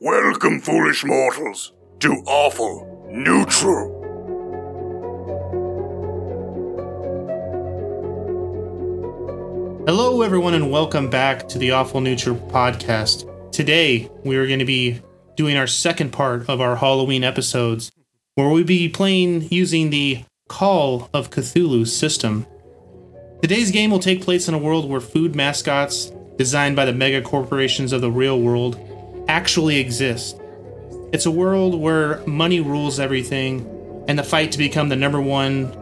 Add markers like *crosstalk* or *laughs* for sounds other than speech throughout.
Welcome, foolish mortals, to Awful Neutral. Hello, everyone, and welcome back to the Awful Neutral podcast. Today, we are going to be doing our second part of our Halloween episodes, where we'll be playing using the Call of Cthulhu system. Today's game will take place in a world where food mascots, designed by the mega corporations of the real world, actually exist. It's a world where money rules everything, and the fight to become the number one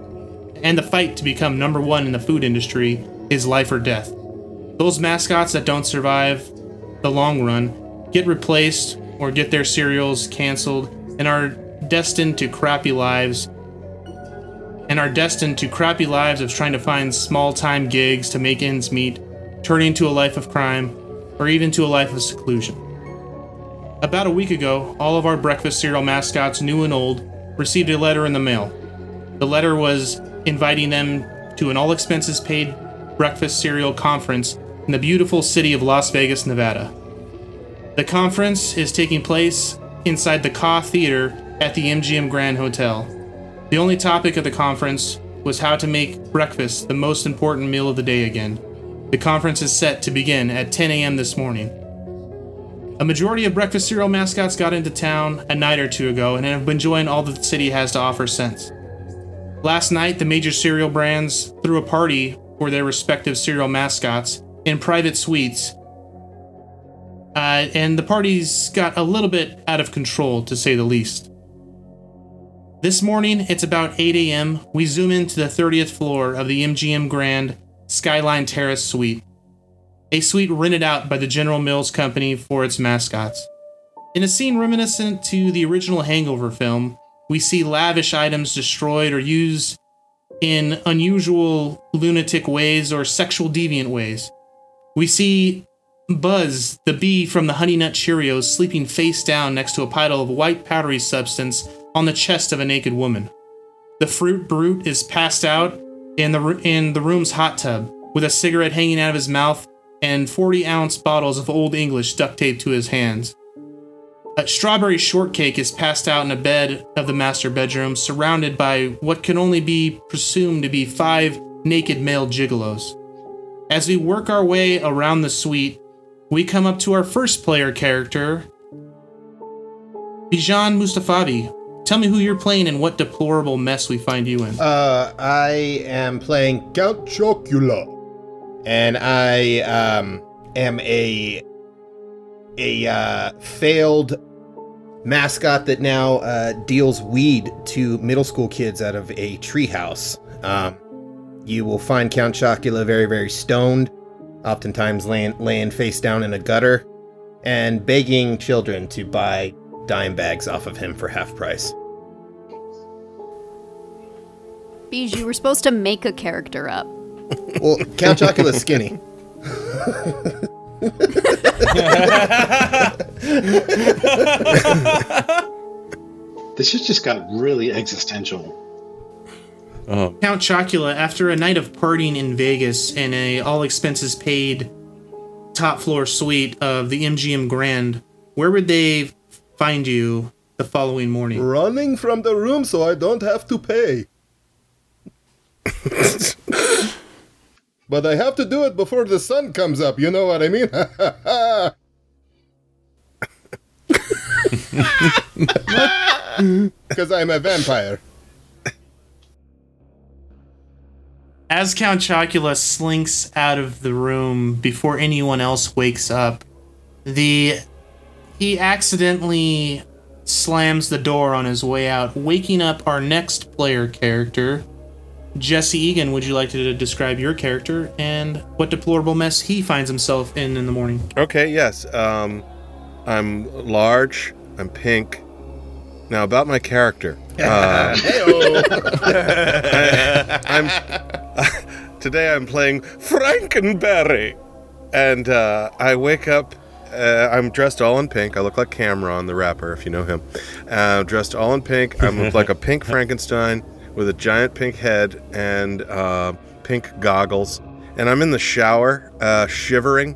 and the fight to become number one in the food industry is life or death. Those mascots that don't survive the long run get replaced or get their cereals canceled and are destined to crappy lives and are destined to crappy lives of trying to find small time gigs to make ends meet, turning to a life of crime, or even to a life of seclusion. About a week ago, all of our breakfast cereal mascots, new and old, received a letter in the mail. The letter was inviting them to an all expenses paid breakfast cereal conference in the beautiful city of Las Vegas, Nevada. The conference is taking place inside the Ka Theater at the MGM Grand Hotel. The only topic of the conference was how to make breakfast the most important meal of the day again. The conference is set to begin at 10 a.m. this morning. A majority of breakfast cereal mascots got into town a night or two ago and have been enjoying all the city has to offer since. Last night, the major cereal brands threw a party for their respective cereal mascots in private suites, uh, and the parties got a little bit out of control, to say the least. This morning, it's about 8 a.m. We zoom into the 30th floor of the MGM Grand Skyline Terrace Suite, a suite rented out by the General Mills Company for its mascots. In a scene reminiscent to the original Hangover film, we see lavish items destroyed or used in unusual lunatic ways or sexual deviant ways. We see Buzz, the bee from the Honey Nut Cheerios, sleeping face down next to a pile of white powdery substance on the chest of a naked woman. The fruit brute is passed out in the in the room's hot tub with a cigarette hanging out of his mouth and 40 ounce bottles of Old English duct taped to his hands. A strawberry shortcake is passed out in a bed of the master bedroom, surrounded by what can only be presumed to be five naked male gigolos. As we work our way around the suite, we come up to our first player character, Bijan Mustafavi. Tell me who you're playing and what deplorable mess we find you in. Uh, I am playing Count Chocula, and I um am a a uh, failed mascot that now uh, deals weed to middle school kids out of a treehouse. Um, you will find Count Chocula very, very stoned, oftentimes laying, laying face down in a gutter, and begging children to buy dime bags off of him for half price. Beej, you were supposed to make a character up. Well, Count Chocula's skinny. This shit just got really existential. Oh. Count Chocula, after a night of partying in Vegas in a all expenses paid top floor suite of the MGM Grand, where would they find you the following morning? Running from the room so I don't have to pay. *laughs* but I have to do it before the sun comes up, you know what I mean? *laughs* Because I'm a vampire. As Count Chocula slinks out of the room before anyone else wakes up, the he accidentally slams the door on his way out, waking up our next player character. Jesse Egan, would you like to describe your character and what deplorable mess he finds himself in in the morning? Okay, yes. Um, I'm large. I'm pink. Now about my character. *laughs* Uh, *laughs* I'm *laughs* today. I'm playing Frankenberry, and uh, I wake up. Uh, I'm dressed all in pink. I look like Cam'ron, the rapper, if you know him. Uh, dressed all in pink. I'm like a pink Frankenstein with a giant pink head and uh, pink goggles. And I'm in the shower, uh, shivering,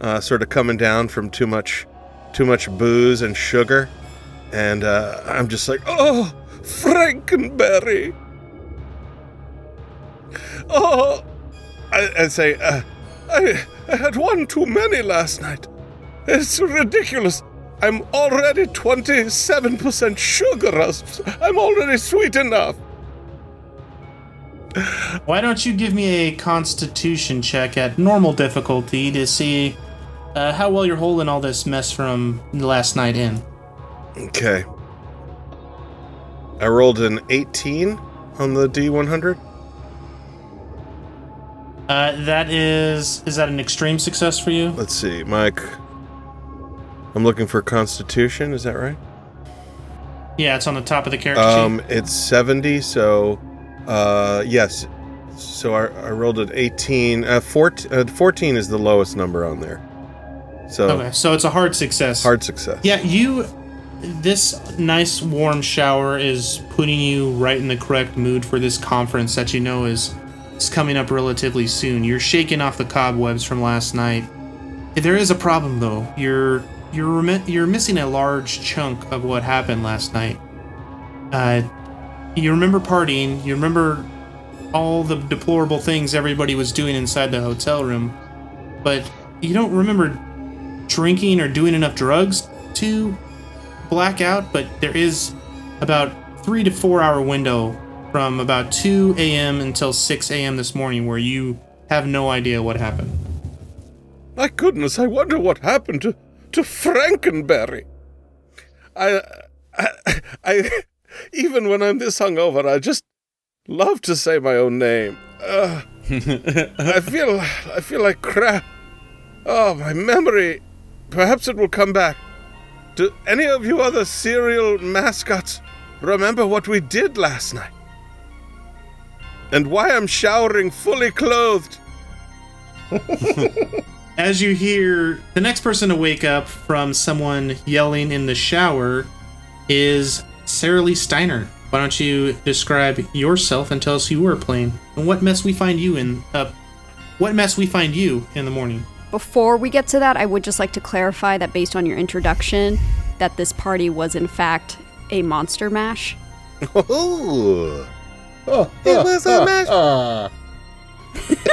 uh, sort of coming down from too much too much booze and sugar, and uh, I'm just like, oh, Frankenberry. Oh, I, I say, uh, I, I had one too many last night. It's ridiculous. I'm already 27% sugar. I'm already sweet enough. Why don't you give me a constitution check at normal difficulty to see uh, how well you're holding all this mess from last night in? Okay. I rolled an 18 on the D100. Uh, that is is that an extreme success for you? Let's see, Mike. I'm looking for Constitution. Is that right? Yeah, it's on the top of the character Um, it's 70. So, uh, yes. So I, I rolled an 18. Uh, 14, uh, 14 is the lowest number on there. So. Okay, so it's a hard success. hard success. Yeah, you. This nice warm shower is putting you right in the correct mood for this conference that you know is is coming up relatively soon. You're shaking off the cobwebs from last night. There is a problem though. You're you're you're missing a large chunk of what happened last night. Uh, you remember partying. You remember all the deplorable things everybody was doing inside the hotel room, but you don't remember drinking or doing enough drugs to black out. But there is about three to four hour window from about 2 a.m. until 6 a.m. this morning where you have no idea what happened. My goodness, I wonder what happened to, to Frankenberry. I, I, I, even when I'm this hungover, I just love to say my own name. Uh, *laughs* I feel, I feel like crap. Oh, my memory. Perhaps it will come back. Do any of you other serial mascots remember what we did last night? And why I'm showering fully clothed? *laughs* As you hear the next person to wake up from someone yelling in the shower is Sarah Lee Steiner. Why don't you describe yourself and tell us who you are playing and what mess we find you in? Uh, what mess we find you in the morning? Before we get to that, I would just like to clarify that based on your introduction, that this party was in fact a monster mash. Oh. Oh, It was a mash- uh,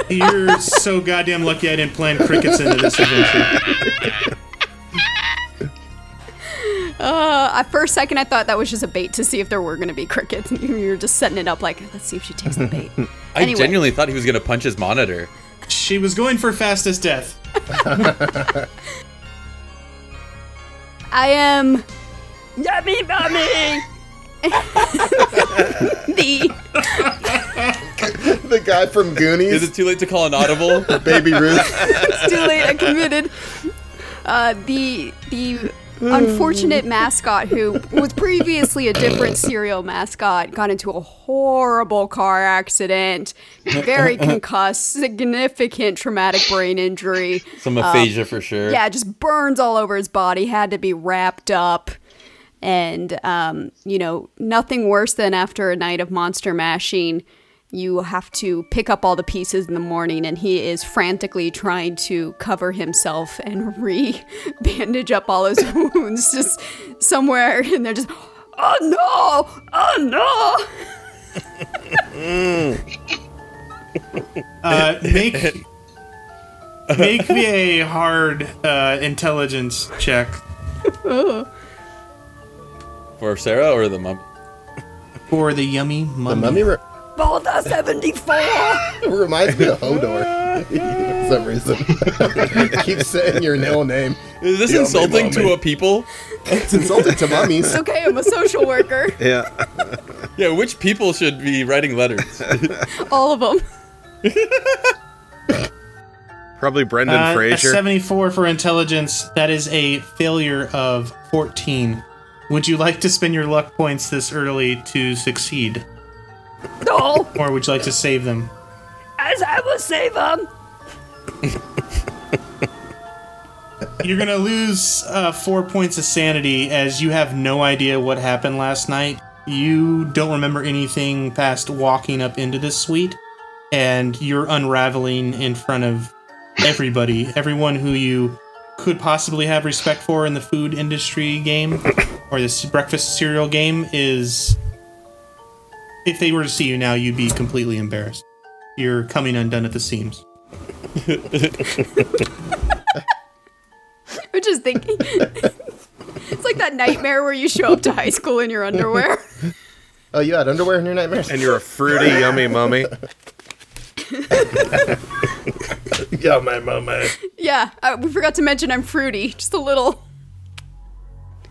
You're so goddamn lucky I didn't plan crickets into this adventure. *laughs* Uh, at first second, I thought that was just a bait to see if there were going to be crickets. *laughs* And you were just setting it up like, let's see if she takes the bait. *laughs* I Anyway. genuinely thought he was gonna punch his monitor. She was going for fastest death. *laughs* I am. Yummy Mummy! the the guy from Goonies. Is it too late to call an audible? Baby Ruth. it's too late. I committed. Uh, the the unfortunate mascot who was previously a different serial mascot got into a horrible car accident, very *laughs* concussed, significant traumatic brain injury. Some aphasia for sure. Yeah, just burns all over his body. Had to be wrapped up. And, um, you know, nothing worse than after a night of monster mashing, you have to pick up all the pieces in the morning, and he is frantically trying to cover himself and *laughs* re bandage up all his *laughs* wounds just somewhere. And they're just, oh no, oh no. *laughs* Uh, make make me a hard uh, intelligence check For Sarah or the mum? for the yummy The mummy. mummy re- Boulder 74. reminds me of Hodor *laughs* for some reason. *laughs* Keep saying your real name. Is this Yeah, insulting to a people? It's insulting to mummies. It's *laughs* okay, I'm a social worker. Yeah. Yeah, which people should be writing letters? All of them. Probably Brendan Uh, Fraser. 74 for intelligence. That is a failure of 14. Would you like to spend your luck points this early to succeed? No, *laughs* Or would you like to save them? as I will save them. *laughs* You're to lose uh, four points of sanity as you have no idea what happened last night. You don't remember anything past walking up into this suite, and you're unraveling in front of everybody, *laughs* everyone who you could possibly have respect for in the food industry game or this breakfast cereal game is if they were to see you now, you'd be completely embarrassed. You're coming undone at the seams. *laughs* I'm just thinking. it's like that nightmare where you show up to high school in your underwear. Oh, you had underwear in your nightmares? And you're a fruity, yummy mummy. *laughs* yeah, my mama. yeah, uh, we forgot to mention I'm fruity. Just a little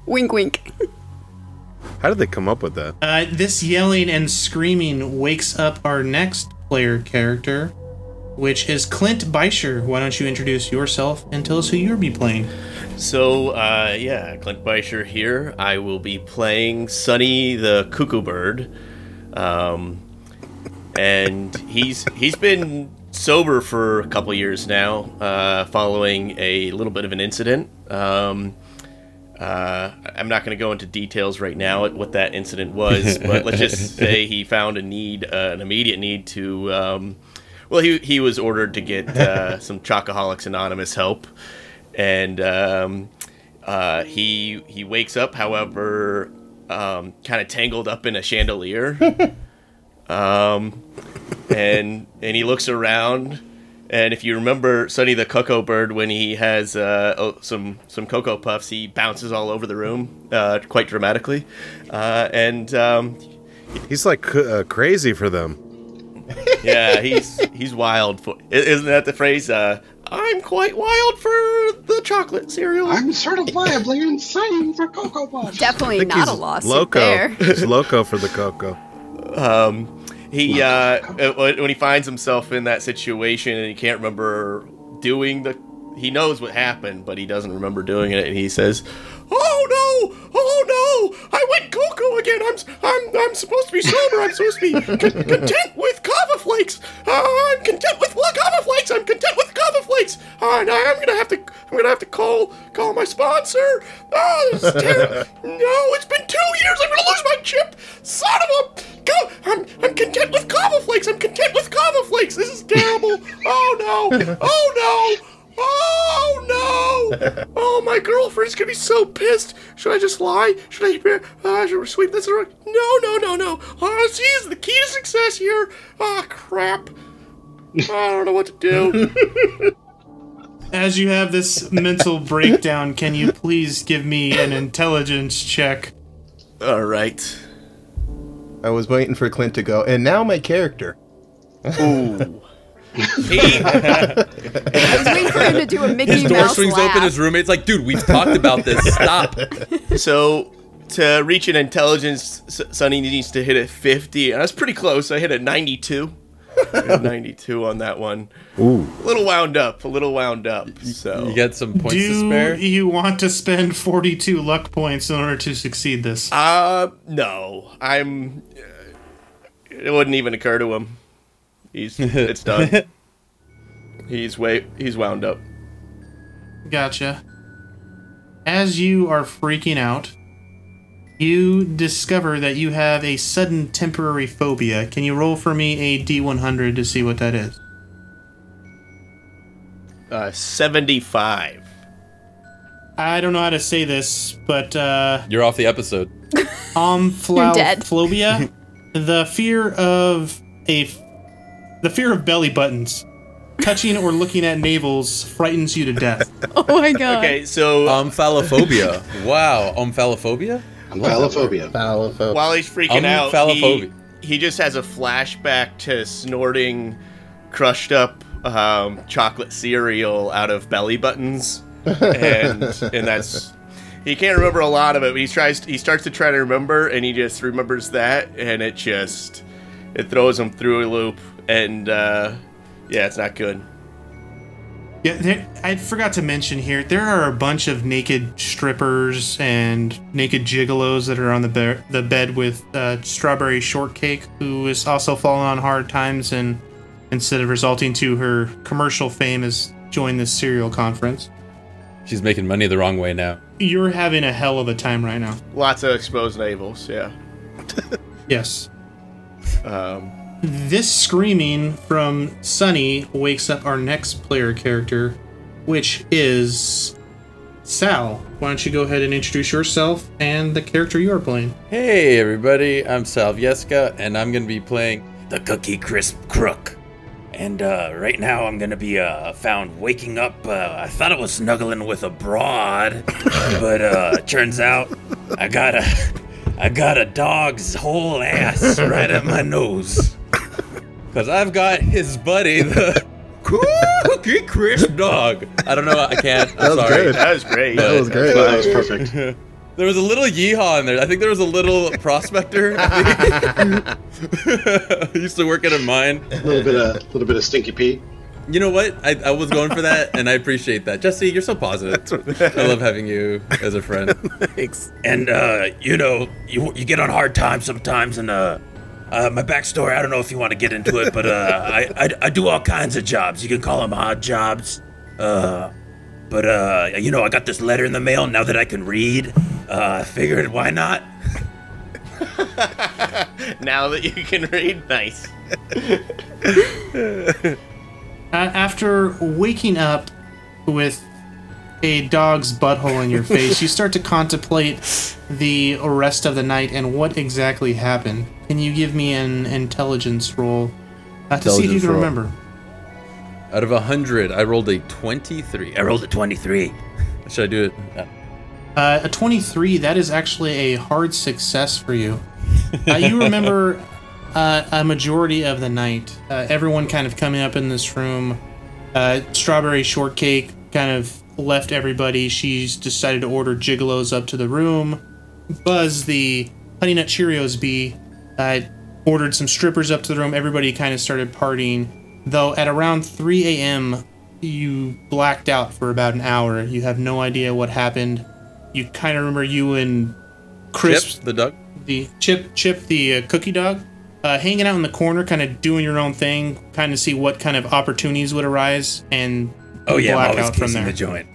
wink, wink. How did they come up with that? Uh, this yelling and screaming wakes up our next player character, which is Clint Beischer. Why don't you introduce yourself and tell us who you'll be playing? So, uh, yeah, Clint Beischer here. I will be playing Sonny the Cuckoo Bird. Um, and he's he's been sober for a couple years now, uh, following a little bit of an incident. Um, uh, I'm not going to go into details right now at what that incident was, *laughs* but let's just say he found a need, uh, an immediate need to. Um, well, he he was ordered to get uh, *laughs* some Chocoholics Anonymous help, and um, uh, he he wakes up, however, um, kind of tangled up in a chandelier, *laughs* um, and and he looks around. And if you remember Sonny the Cocoa Bird, when he has uh, oh, some some cocoa puffs, he bounces all over the room uh, quite dramatically, uh, and um, He's like uh, crazy for them. *laughs* yeah, he's he's wild. For, isn't that the phrase? Uh, I'm quite wild for the chocolate cereal. I'm certifiably insane for Cocoa Puffs. Definitely not a he's lawsuit loco. there. He's loco for the cocoa. um, he uh, uh, when he finds himself in that situation and he can't remember doing the, he knows what happened, but he doesn't remember doing it, and he says, "Oh no! Oh no! I went cuckoo again. I'm I'm I'm supposed to be sober. I'm supposed to be con- content with kava flakes. Uh, I'm content with well, kava flakes. I'm content with kava flakes. Uh, and I'm gonna have to I'm gonna have to call call my sponsor. Oh, this is terrible. *laughs* no, it's been two years. I'm gonna lose my chip. Son of a go. I'm I'm content with kava flakes. I'm content with kava flakes. This is terrible. Oh no! Oh no! Oh no! *laughs* Oh, my girlfriend's gonna be so pissed. Should I just lie? Should I uh, should I sweep this around? No, no, no, no. Honesty is the key to success here. Ah, crap. I don't know what to do. *laughs* As you have this mental breakdown, can you please give me an intelligence check? All right. I was waiting for Clint to go, and now my character. Ooh. He, I was waiting for him to do a Mickey His door Mouse swings laugh. open. His roommate's like, "Dude, we've talked about this. *laughs* Stop." so to reach an intelligence, S- Sonny needs to hit a 50, and I was pretty close. I hit a 92. *laughs* A 92 on that one. Ooh. A little wound up. A little wound up. So You get some points to Do spare. you want to spend 42 luck points in order to succeed this? Uh, no. I'm. Uh, it wouldn't even occur to him. He's. *laughs* It's done. he's way. He's wound up. Gotcha. As you are freaking out, you discover that you have a sudden temporary phobia. Can you roll for me a D100 to see what that is? Uh, 75. I don't know how to say this, but uh, You're off the episode. *laughs* You're dead. omphalophobia, *laughs* the fear of a, the fear of belly buttons, touching or looking at navels frightens you to death. *laughs* Oh my god. Okay, so Omphalophobia. *laughs* wow, omphalophobia. Phalophobia. Phalophobe. while he's freaking out, he, he just has a flashback to snorting crushed up um, chocolate cereal out of belly buttons, and and that's he can't remember a lot of it. But he tries he starts to try to remember, and he just remembers that, and it just it throws him through a loop, and uh, yeah, it's not good. Yeah, there, I forgot to mention here. There are a bunch of naked strippers and naked gigolos that are on the be- the bed with uh, strawberry shortcake, who is also falling on hard times and instead of resulting to her commercial fame, has joined this serial conference. She's making money the wrong way now. You're having a hell of a time right now. Lots of exposed navels, yeah. Yes. Um, This screaming from Sunny wakes up our next player character, which is Sal, why don't you go ahead and introduce yourself and the character you are playing? Hey everybody, I'm Salvieska, and I'm gonna be playing the Cookie Crisp Crook. And uh, right now I'm gonna be uh, found waking up. Uh, I thought I was snuggling with a broad, *laughs* but uh, turns out I got a, I got a dog's whole ass right at my *laughs* nose. Cause I've got his buddy, the Cookie Crisp *laughs* dog. I don't know, I can't. I'm That was sorry. good. That was great. That was great. That was perfect. *laughs* There was a little yeehaw in there. I think there was a little prospector. *laughs* I used to work at a mine. A little bit of, a little bit of Stinky Pete. You know what? I, I was going for that, and I appreciate that. Jesse, you're so positive. I love having you as a friend. Thanks. And uh, you know, you you get on hard times sometimes, and uh, uh, my backstory. I don't know if you want to get into it, but uh, I, I I do all kinds of jobs. You can call them odd jobs. Uh, but uh, you know, I got this letter in the mail now that I can read. Uh, I figured why not? *laughs* now that you can read, nice. *laughs* Uh, after waking up with a dog's butthole in your face, you start to contemplate the rest of the night and what exactly happened. Can you give me an intelligence roll uh, to see if you can roll. remember? Out of 100, I rolled a 23. I rolled a twenty-three. Should I do it? Uh, Uh, a 23, that is actually a hard success for you. Uh, you remember *laughs* uh, a majority of the night, uh, everyone kind of coming up in this room. Uh, Strawberry Shortcake kind of left everybody. She's decided to order gigolos up to the room. Buzz, the Honey Nut Cheerios bee, uh, ordered some strippers up to the room. Everybody kind of started partying. Though at around 3 a.m., you blacked out for about an hour. You have no idea what happened. You kind of remember you and Crisp, Chip, the duck? the Chip, Chip, the uh, cookie dog, uh, hanging out in the corner, kind of doing your own thing, kind of see what kind of opportunities would arise, and Oh yeah, black out from there. the joint.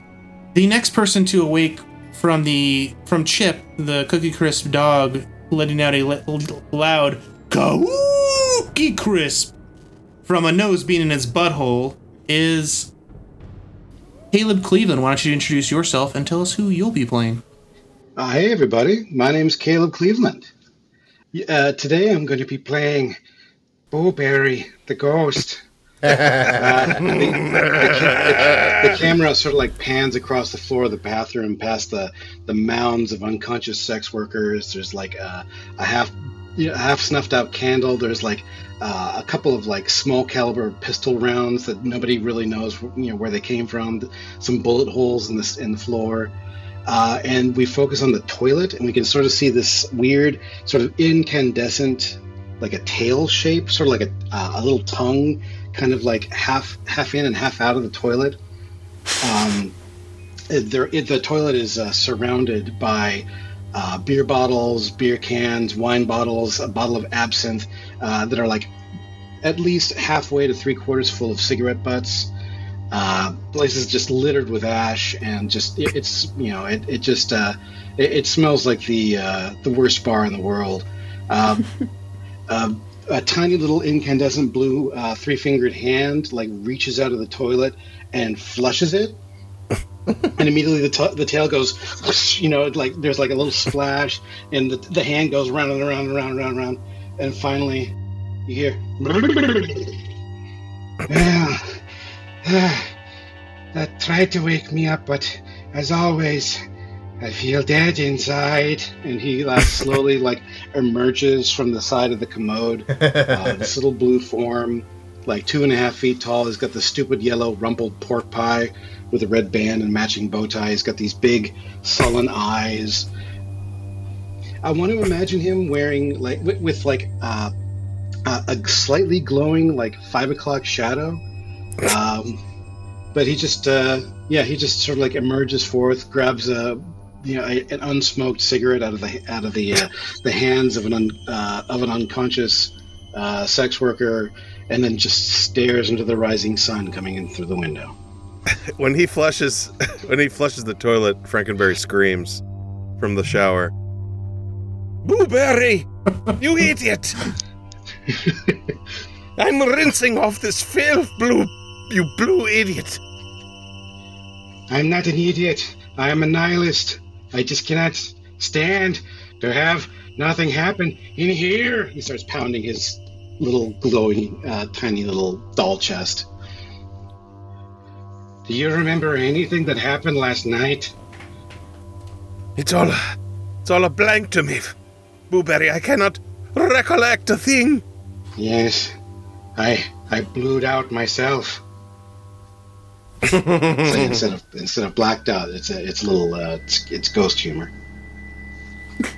The next person to awake from the from Chip, the Cookie Crisp dog, letting out a le- loud Cookie Crisp from a nose being in its butthole is Caleb Cleveland. Why don't you introduce yourself and tell us who you'll be playing? Uh, hey, everybody. My name's Caleb Cleveland. Uh, today I'm going to be playing Booberry, the ghost. Uh, the, the- the camera sort of like pans across the floor of the bathroom past the, the mounds of unconscious sex workers. There's like a, a half you know, half snuffed out candle. There's like uh, a couple of like small caliber pistol rounds that nobody really knows you know where they came from. Some bullet holes in the in the floor uh, and we focus on the toilet, and we can sort of see this weird, sort of incandescent, like a tail shape, sort of like a, uh, a little tongue, kind of like half half in and half out of the toilet. Um, there, it, the toilet is uh, surrounded by uh, beer bottles, beer cans, wine bottles, a bottle of absinthe uh, that are like at least halfway to three quarters full of cigarette butts uh, place is just littered with ash and just it, it's you know it, it just uh, it, it smells like the uh, the worst bar in the world um, uh, *laughs* a tiny little incandescent blue uh, three fingered hand like reaches out of the toilet and flushes it and immediately the, t- the tail goes whoosh, you know like there's like a little splash and the, the hand goes round and around and around and around and around and finally you hear yeah that tried to wake me up, but as always, I feel dead inside. And he like *laughs* slowly like emerges from the side of the commode. *laughs* Uh, this little blue form, like two and a half feet tall. He's got the stupid yellow rumpled pork pie with a red band and matching bow tie. He's got these big sullen eyes. I want to imagine him wearing like with, with like uh, uh, a slightly glowing like five o'clock shadow. Um, but he just uh, yeah he just sort of like emerges forth grabs a you know a, an unsmoked cigarette out of the out of the uh, the hands of an un, uh, of an unconscious uh, sex worker and then just stares into the rising sun coming in through the window *laughs* When he flushes, *laughs* when he flushes the toilet, Frankenberry screams from the shower. Blueberry, you idiot! *laughs* I'm rinsing off this filth, blue, you blue idiot. i'm not an idiot I am a nihilist. I just cannot stand to have nothing happen in here. He starts pounding his little glowing, uh, tiny little doll chest. Do you remember anything that happened last night? It's all, it's all a blank to me, Booberry. I cannot recollect a thing. Yes, I I blew it out myself. So instead of *laughs* instead of blacked out, it's a it's a little uh, it's, it's ghost humor.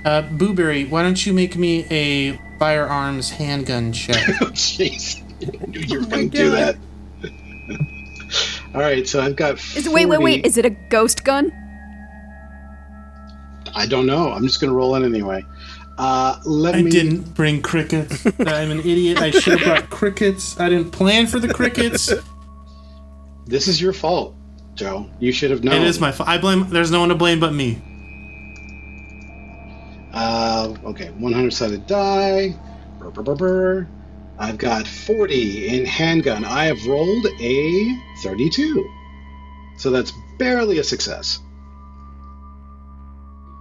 Uh, Booberry, why don't you make me a firearms handgun check? *laughs* Oh jeez, I knew you were going to do that. *laughs* All right, so I've got. 40. Is wait, wait, wait. Is it a ghost gun? I don't know. I'm just going to roll in anyway. Uh, let I me. didn't bring crickets. I'm an idiot. I should have brought crickets. I didn't plan for the crickets. This is your fault, Joe. You should have known. It is my fault. I blame. There's no one to blame but me. Uh, okay, 100 sided die. Brr, brr, brr. I've got 40 in handgun. I have rolled a 32. So that's barely a success.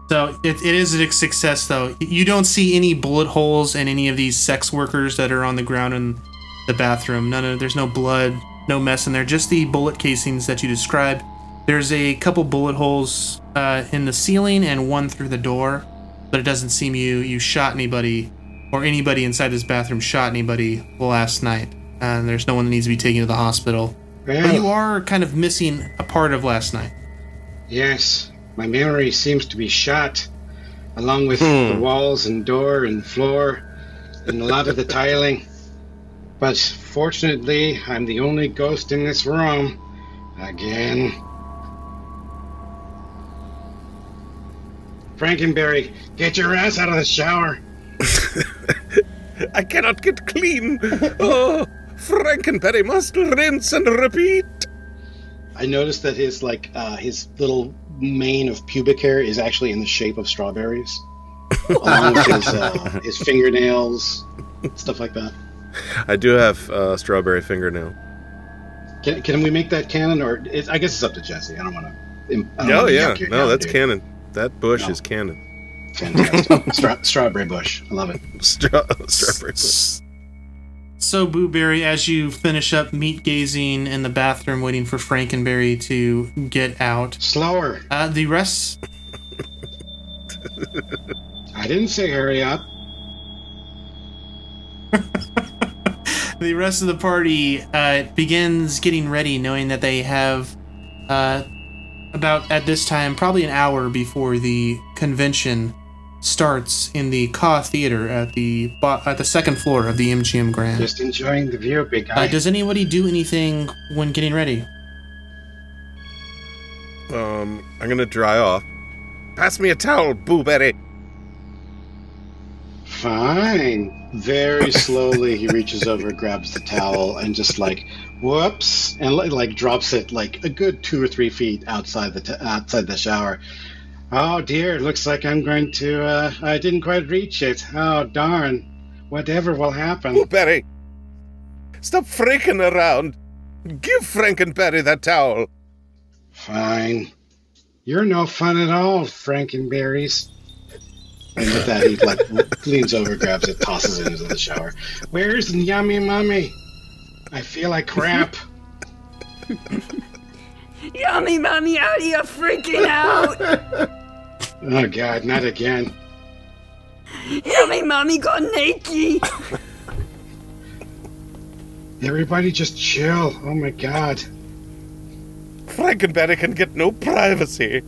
So it, it is a success, though. You don't see any bullet holes in any of these sex workers that are on the ground in the bathroom. None of there's no blood, no mess in there. Just the bullet casings that you described. There's a couple bullet holes uh, in the ceiling and one through the door, but it doesn't seem you you shot anybody or anybody inside this bathroom shot anybody last night. And there's no one that needs to be taken to the hospital. But you are kind of missing a part of last night. yes, my memory seems to be shot, along with the walls and door and floor and a lot of the tiling. But fortunately, I'm the only ghost in this room. Again. Frankenberry, get your ass out of the shower. *laughs* I cannot get clean. Oh, Frankenberry must rinse and repeat. I noticed that his like uh, his little mane of pubic hair is actually in the shape of strawberries, *laughs* along with his uh, his fingernails, stuff like that. I do have uh, strawberry fingernail. Can, can we make that canon, or it's, I guess it's up to Jesse. I don't want to. Oh yeah, no, that's canon. That bush No. is canon. Fantastic. Stra- *laughs* strawberry bush, I love it. Stra- *laughs* strawberry bush. So, Booberry, as you finish up meat gazing in the bathroom, waiting for Frankenberry to get out, Slower. uh, the rest *laughs* I didn't say hurry up. *laughs* the rest of the party uh, begins getting ready, knowing that they have uh, about at this time, probably an hour before the convention starts in the Ka Theater at the bo- at the second floor of the MGM Grand. Just enjoying the view, big guy. Uh, does anybody do anything when getting ready? Um, I'm gonna dry off. Pass me a towel, Boo Booberry. Fine. Very slowly, he reaches over, grabs the towel, and just like whoops, and like drops it like a good two or three feet outside the t- outside the shower. Oh dear, looks like I'm going to. Uh, I didn't quite reach it. Oh darn. Whatever will happen. Booberry, stop freaking around. Give Frankenberry that towel. Fine. You're no fun at all, Frankenberries. And with that, he like leans over, grabs it, tosses it into the shower. Where's Yummy Mummy? I feel like crap. Yummy, mommy, out of here freaking out. *laughs* Oh God, not again. Yummy, mommy, got naked. *laughs* Everybody just chill. Oh my God. Frankenberry can get no privacy.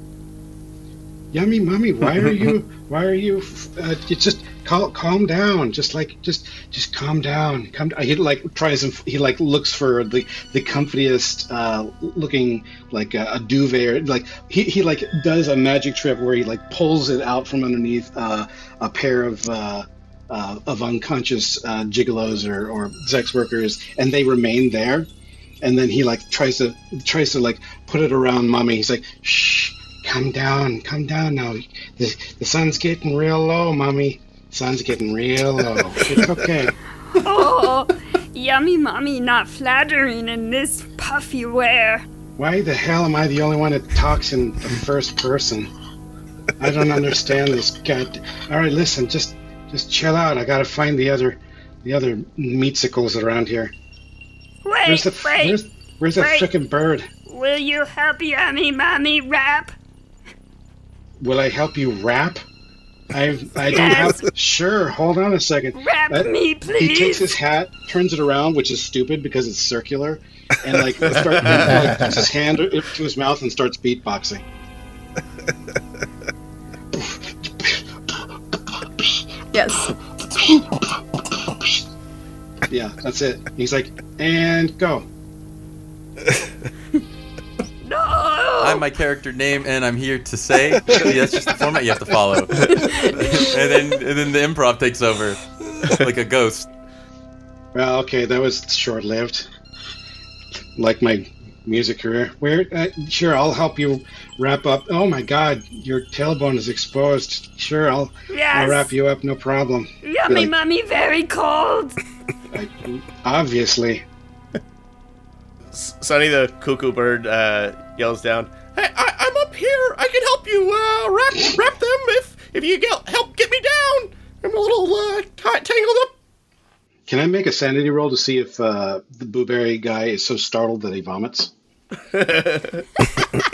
Yummy Mummy, why are you? *laughs* Why are you? Uh, just cal- calm down. Just like, just, just calm down. Come. He like tries and he like looks for the the comfiest uh, looking like a, a duvet. Or, like he he like does a magic trick where he like pulls it out from underneath uh, a pair of. Uh, uh, of unconscious uh, gigolos or, or sex workers, and they remain there. And then he like tries to tries to like put it around mommy. He's like, "Shh, calm down, come down now. The, the sun's getting real low, mommy. Sun's getting real low. *laughs* It's okay. Oh, yummy mommy not flattering in this puffy wear. Why the hell am I the only one that talks in the first person? I don't understand this. God. All right, listen, just just chill out. I gotta find the other the other meatsicles around here. Wait, Where's the f- wait. where's where's that wait. frickin' bird? Will you help Yummy Mommy rap? Will I help you rap? I I don't Yes. have. Sure. Hold on a second. Rap Uh, me, please. He takes his hat, turns it around, which is stupid because it's circular, and like, *laughs* start, like puts his hand to his mouth and starts beatboxing. Yes. Yeah, that's it. He's like, and go. *laughs* no. I'm my character name, and I'm here to say. That's just the format you have to follow. *laughs* and then, and then the improv takes over, like a ghost. Well, okay, that was short-lived. Like my music career. Where? Uh, sure, I'll help you wrap up. Oh my God, your tailbone is exposed. Sure, I'll I'll wrap you up. No problem. Yummy Like, Mommy very cold. obviously. Sonny the cuckoo bird uh, yells down. Hey, I, I'm up here. I can help you uh, wrap wrap them if if you get help get me down. I'm a little uh, t- tangled up. Can I make a sanity roll to see if uh, the blueberry guy is so startled that he vomits? *laughs*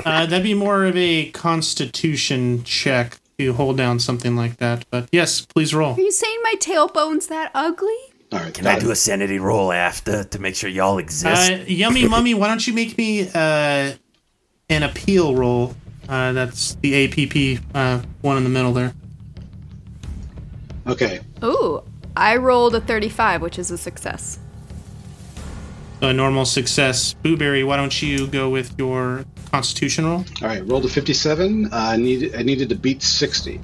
Uh, that'd be more of a constitution check to hold down something like that. But yes, please roll. Are you saying my tailbone's that ugly? All right. Can I do a sanity roll after to make sure y'all exist? Uh, yummy mummy, why don't you make me uh, an appeal roll? Uh, that's the APP uh, one in the middle there. Okay. Ooh, I rolled a 35, which is a success. A normal success. Booberry, why don't you go with your constitution roll? All right. Rolled a 57. Uh, I needed I needed to beat 60.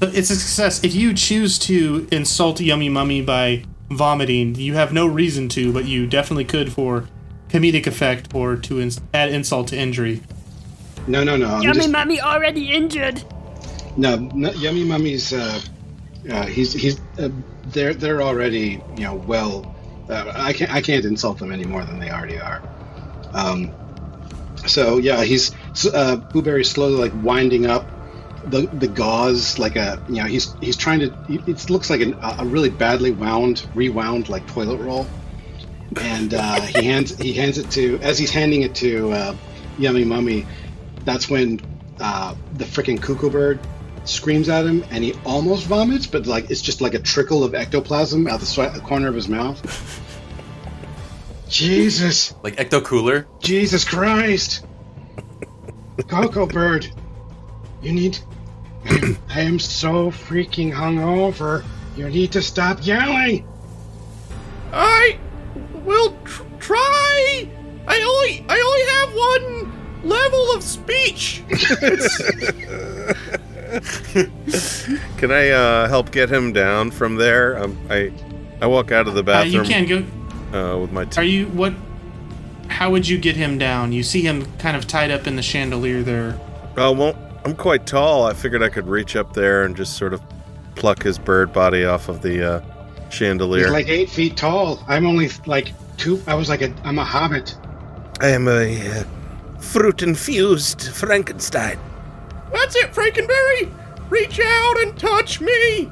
So It's a success. If you choose to insult Yummy Mummy by vomiting, you have no reason to, but you definitely could for comedic effect or to ins- add insult to injury. No, no, no. I'm Yummy just, Mommy already injured. no, no. Yummy Mummy's. Uh, uh, he's he's. Uh, they're they're already you know well. Uh, I can't I can't insult them any more than they already are. Um. So yeah, he's uh, Blueberry's slowly like winding up the the gauze like a you know he's he's trying to it looks like an, a really badly wound rewound like toilet roll and uh, he hands he hands it to as he's handing it to uh, Yummy Mummy that's when uh, the freaking cuckoo bird screams at him and he almost vomits but like it's just like a trickle of ectoplasm out the swi- corner of his mouth. Jesus! Like ecto cooler. Jesus Christ! Cocoa bird you need I am, so freaking hungover. You need to stop yelling! I will tr- try. I only I only have one level of speech. *laughs* Can I uh, help get him down from there? Um, I I walk out of the Uh, you bathroom can go. uh, with my. T- Are you what? How would you get him down? You see him kind of tied up in the chandelier there. oh, well, I'm quite tall. I figured I could reach up there and just sort of pluck his bird body off of the uh, chandelier. He's like eight feet tall. I'm only like two. I was like a. I'm a hobbit. I am a uh, fruit infused Frankenstein. That's it, Frankenberry. Reach out and touch me.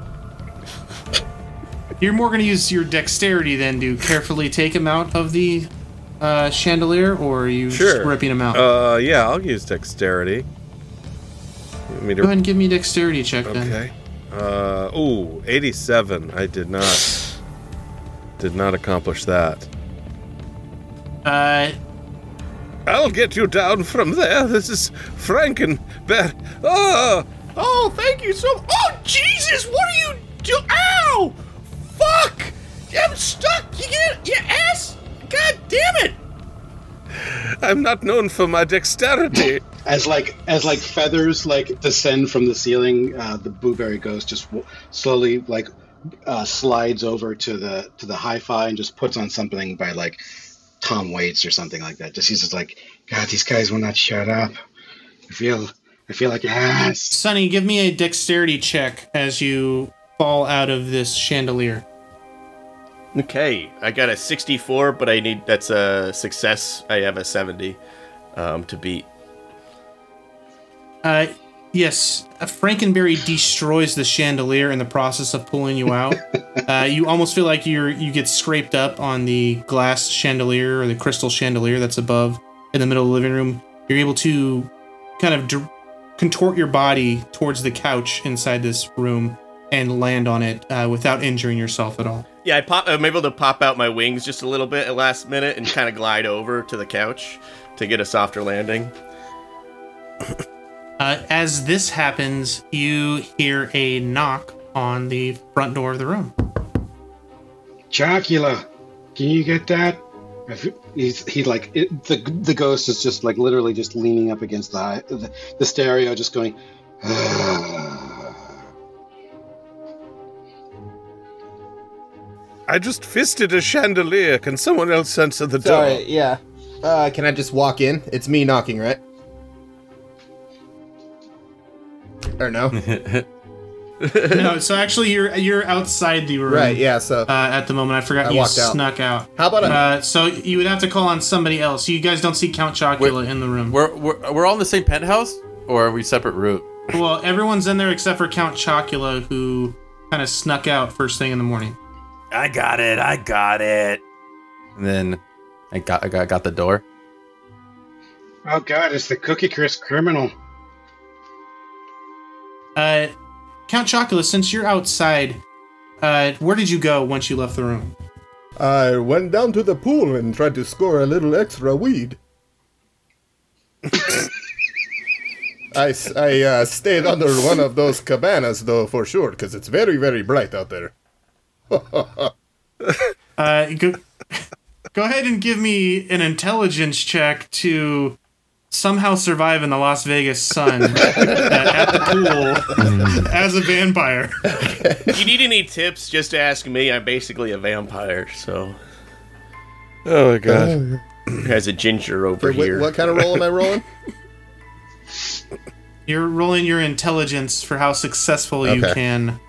You're more going to use your dexterity then to carefully take him out of the uh, chandelier, or are you Sure. just ripping him out? Uh, yeah, I'll use dexterity. Me to- Go ahead and give me a dexterity check then. Okay. Uh, ooh, 87. I did not. Did not accomplish that. Uh, I'll get you down from there. This is Frankenberry. Oh, Oh, thank you so. Oh, Jesus! What are you do? Ow! Fuck! I'm stuck. You get your ass. God damn it! I'm not known for my dexterity. *laughs* As like as like feathers like descend from the ceiling, uh, the blueberry ghost just w- slowly like uh, slides over to the to the hi-fi and just puts on something by like Tom Waits or something like that. Just he's just like, God, these guys will not shut up. I feel I feel like ass. Sonny, give me a dexterity check as you fall out of this chandelier. Okay, I got a 64, but I need that's a success. I have a 70 um, to beat. Uh, yes, Frankenberry destroys the chandelier in the process of pulling you out. *laughs* uh, you almost feel like you're you get scraped up on the glass chandelier or the crystal chandelier that's above in the middle of the living room. You're able to kind of d- contort your body towards the couch inside this room and land on it uh, without injuring yourself at all. Yeah, I pop, I'm able to pop out my wings just a little bit at last minute and kind of glide over to the couch to get a softer landing. *coughs* Uh, as this happens, you hear a knock on the front door of the room. Chocula, can you get that? If He's he like it, the the ghost is just like literally just leaning up against the the, the stereo, just going. *sighs* *sighs* I just fisted a chandelier. Can someone else answer the door? Sorry, yeah. Uh, can I just walk in? It's me knocking, right? Or no? *laughs* *laughs* no, so actually you're you're outside the room. right, yeah, so. Uh, at the moment, I forgot I you walked out. snuck out. How about a- Uh, so you would have to call on somebody else. You guys don't see Count Chocula in the room. We're, we're we're all in the same penthouse, or are we separate route? Well, everyone's in there except for Count Chocula, who kind of snuck out first thing in the morning. I got it. I got it. And then I got I got, got the door. Oh God, it's the Cookie Crisp criminal. Uh, Count Chocula, since you're outside, uh, where did you go once you left the room? I went down to the pool and tried to score a little extra weed. *laughs* I uh, stayed under one of those cabanas, though, for sure, because it's very, very bright out there. *laughs* Uh, go, go ahead and give me an intelligence check to somehow survive in the Las Vegas sun *laughs* uh, at the pool as a vampire. If you need any tips, just ask me. I'm basically a vampire, so Oh my god. has a ginger over Okay, what, here. what kind of roll am I rolling? You're rolling your intelligence for how successful you can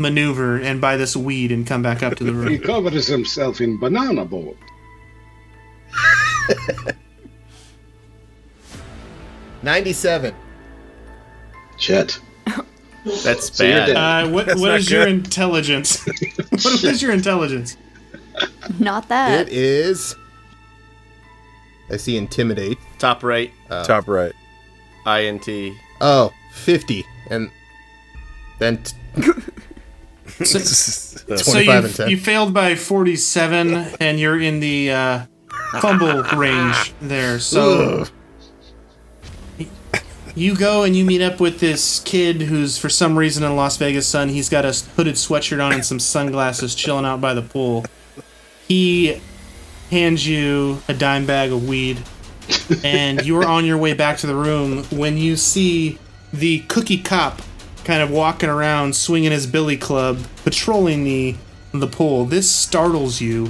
maneuver and buy this weed and come back up to the room. He covers himself in banana boat. *laughs* Ninety-seven. Shit. That's So bad. dead. Uh, what That's what not is your good. intelligence? *laughs* *laughs* what is your intelligence? Not that. It is. I see intimidate. Top right, Top right. INT. Oh, 50. And then t- So, *laughs* The- so you, and 10. you failed by 47 and you're in the uh, fumble range there. So *sighs* you go and you meet up with this kid who's for some reason in Las Vegas sun. He's got a hooded sweatshirt on and some sunglasses chilling out by the pool. He hands you a dime bag of weed and you're on your way back to the room when you see the cookie cop kind of walking around swinging his billy club patrolling the the pool. This startles you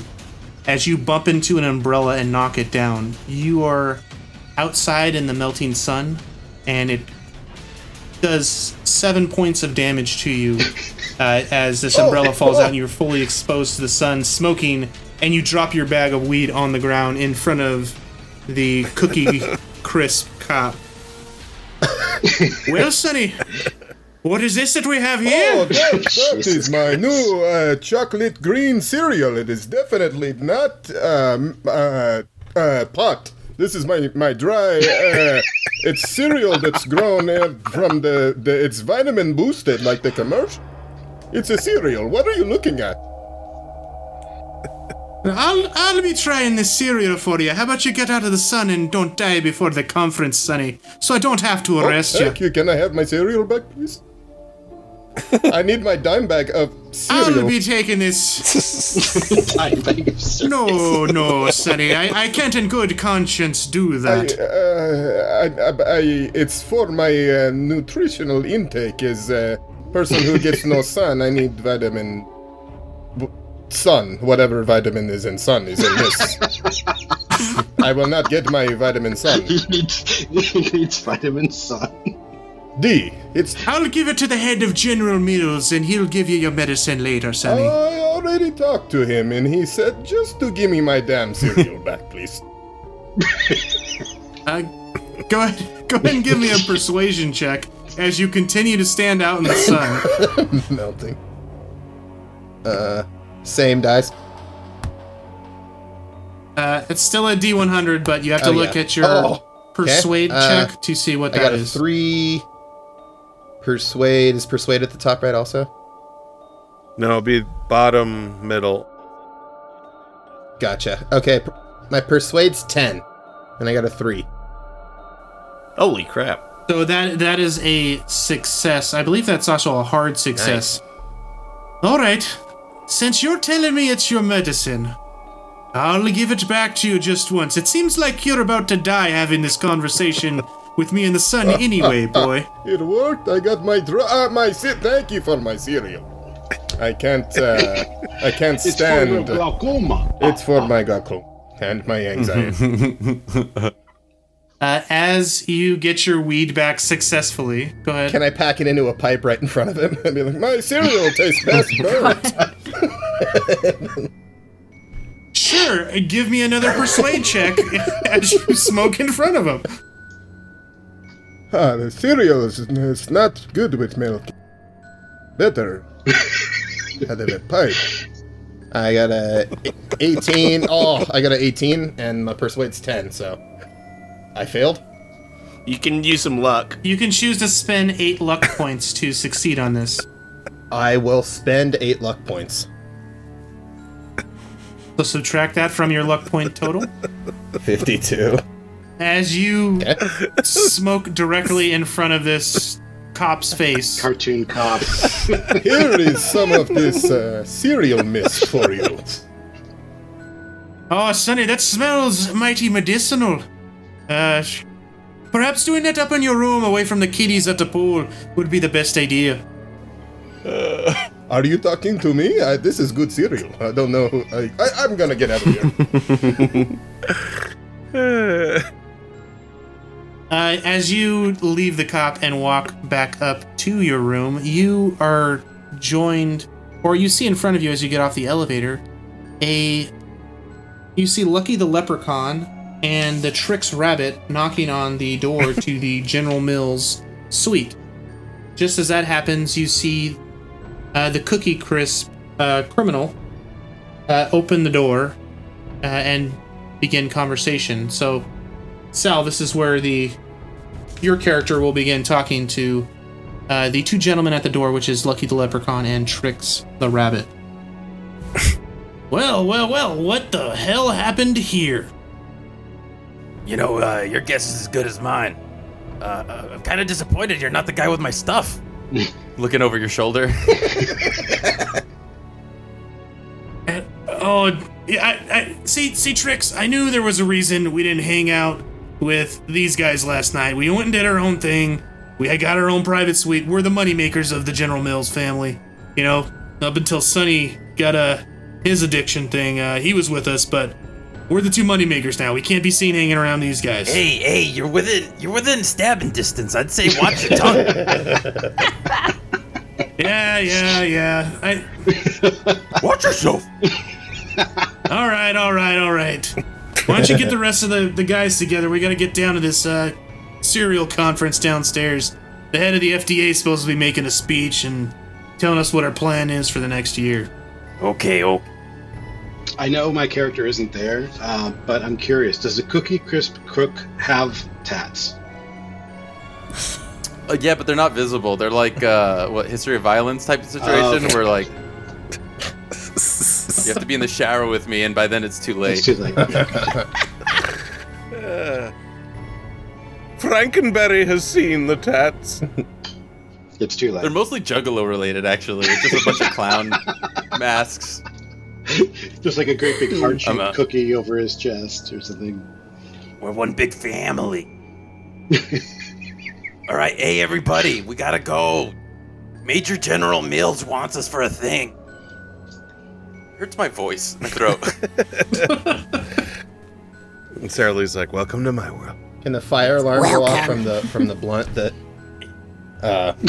as you bump into an umbrella and knock it down. You are outside in the melting sun and it does seven points of damage to you *laughs* uh, as this umbrella falls out and you're fully exposed to the sun smoking and you drop your bag of weed on the ground in front of the cookie *laughs* crisp cop. Well sonny what is this that we have here Oh, that, that *laughs* is my new uh, chocolate green cereal. It is definitely not um, uh, uh, pot. This is my my dry. Uh, *laughs* it's cereal that's grown uh, from the, the. It's vitamin boosted, like the commercial. It's a cereal. What are you looking at? I'll I'll be trying this cereal for you. How about you get out of the sun and don't die before the conference, Sonny, so I don't have to arrest oh, you. thank you. Can I have my cereal back, please? *laughs* I need my dime bag of I'll cereal. be taking this. *laughs* Dime bag of cereal. No, no, Sonny, I, I can't in good conscience do I, that. uh, I, I, I, it's for my uh, nutritional intake. As a person who gets no *laughs* sun, I need vitamin sun. Whatever vitamin is in sun is in this. I will not get my vitamin sun. He needs, he needs vitamin sun. D. It's. I'll give it to the head of General Mills, and he'll give you your medicine later, Sonny. Uh, all already talked to him, and he said just to give me my damn cereal *laughs* back, please. Uh, go ahead, go ahead and give me a *laughs* persuasion check as you continue to stand out in the sun. *laughs* Melting. Uh, same dice. Uh, it's still a D100, but you have to Oh, look yeah. at your Oh, persuade uh, check to see what that is. I that got a is. three. Persuade is persuade at the top right also. No, it'll be bottom middle. Gotcha. Okay, per- my persuade's ten, and I got a three. Holy crap. So that that is a success. I believe that's also a hard success. All right. Since you're telling me it's your medicine, I'll give it back to you just once. It seems like you're about to die having this conversation *laughs* with me in the sun anyway, *laughs* boy. It worked. I got my dr- uh, my ce- Thank you for my cereal. I can't. Uh, *laughs* I can't stand It's for stand. your glaucoma. It's for my glaucoma and my anxiety. *laughs* Uh, as you get your weed back successfully, go ahead. Can I pack it into a pipe right in front of him and be like, "My cereal tastes best burnt." Sure, give me another persuade check as you smoke in front of him. Ah, the cereal is, is not good with milk. Better out of a pipe. I got a 18. Oh, I got a 18, and my persuade's 10, so I failed. You can use some luck. You can choose to spend eight luck points to succeed on this. I will spend eight luck points. So subtract that from your luck point total. 52. As you *laughs* smoke directly in front of this cop's face. Cartoon cop. *laughs* Here is some of this uh, cereal mist for you. Oh, Sonny, that smells mighty medicinal. Uh, perhaps doing that up in your room away from the kiddies at the pool would be the best idea. Are you talking to me? I, this is good cereal. I don't know. Who, I, I, I'm gonna get out of here. *laughs* Uh, as you leave the cop and walk back up to your room, you are joined, or you see in front of you as you get off the elevator, a. You see Lucky the Leprechaun and the Trix Rabbit knocking on the door *laughs* to the General Mills suite. Just as that happens, you see uh, the Cookie Crisp uh, criminal uh, open the door uh, and begin conversation. So, Sal, this is where the your character will begin talking to uh, the two gentlemen at the door, which is Lucky the Leprechaun and Trix the Rabbit. *laughs* well, well, well, what the hell happened here? You know, uh, your guess is as good as mine. Uh, uh, I'm kind of disappointed you're not the guy with my stuff. *laughs* Looking over your shoulder. *laughs* Oh, yeah, I, I, see, see, Trix, I knew there was a reason we didn't hang out with these guys last night. We went and did our own thing. We had got our own private suite. We're the moneymakers of the General Mills family. You know, up until Sonny got a his addiction thing, uh, he was with us, but we're the two moneymakers now. We can't be seen hanging around these guys. Hey, hey, you're within you're within stabbing distance. I'd say watch your tongue. *laughs* Yeah, yeah, yeah. I, watch yourself. *laughs* all right, all right, all right. *laughs* Why don't you get the rest of the, the guys together? We gotta get down to this uh, cereal conference downstairs. The head of the FDA is supposed to be making a speech and telling us what our plan is for the next year. Okay, oh, I know my character isn't there, uh, but I'm curious. Does the Cookie Crisp Crook have tats? Uh, yeah, but they're not visible. They're like uh, what history of violence type of situation Oh, okay. where like *laughs* *laughs* you have to be in the shower with me, and by then it's too late. It's too late. *laughs* Uh, Frankenberry has seen the tats. *laughs* it's too late. They're mostly Juggalo related, actually. It's just a bunch of clown masks. Just like a great big heart shaped a- cookie over his chest or something. we're one big family. All right, hey everybody, we gotta go. Major General Mills wants us for a thing. Hurts my voice, my throat. *laughs* *laughs* And Sarah Lee's like, "Welcome to my world." Can the fire alarm go off from the from the blunt that uh *laughs*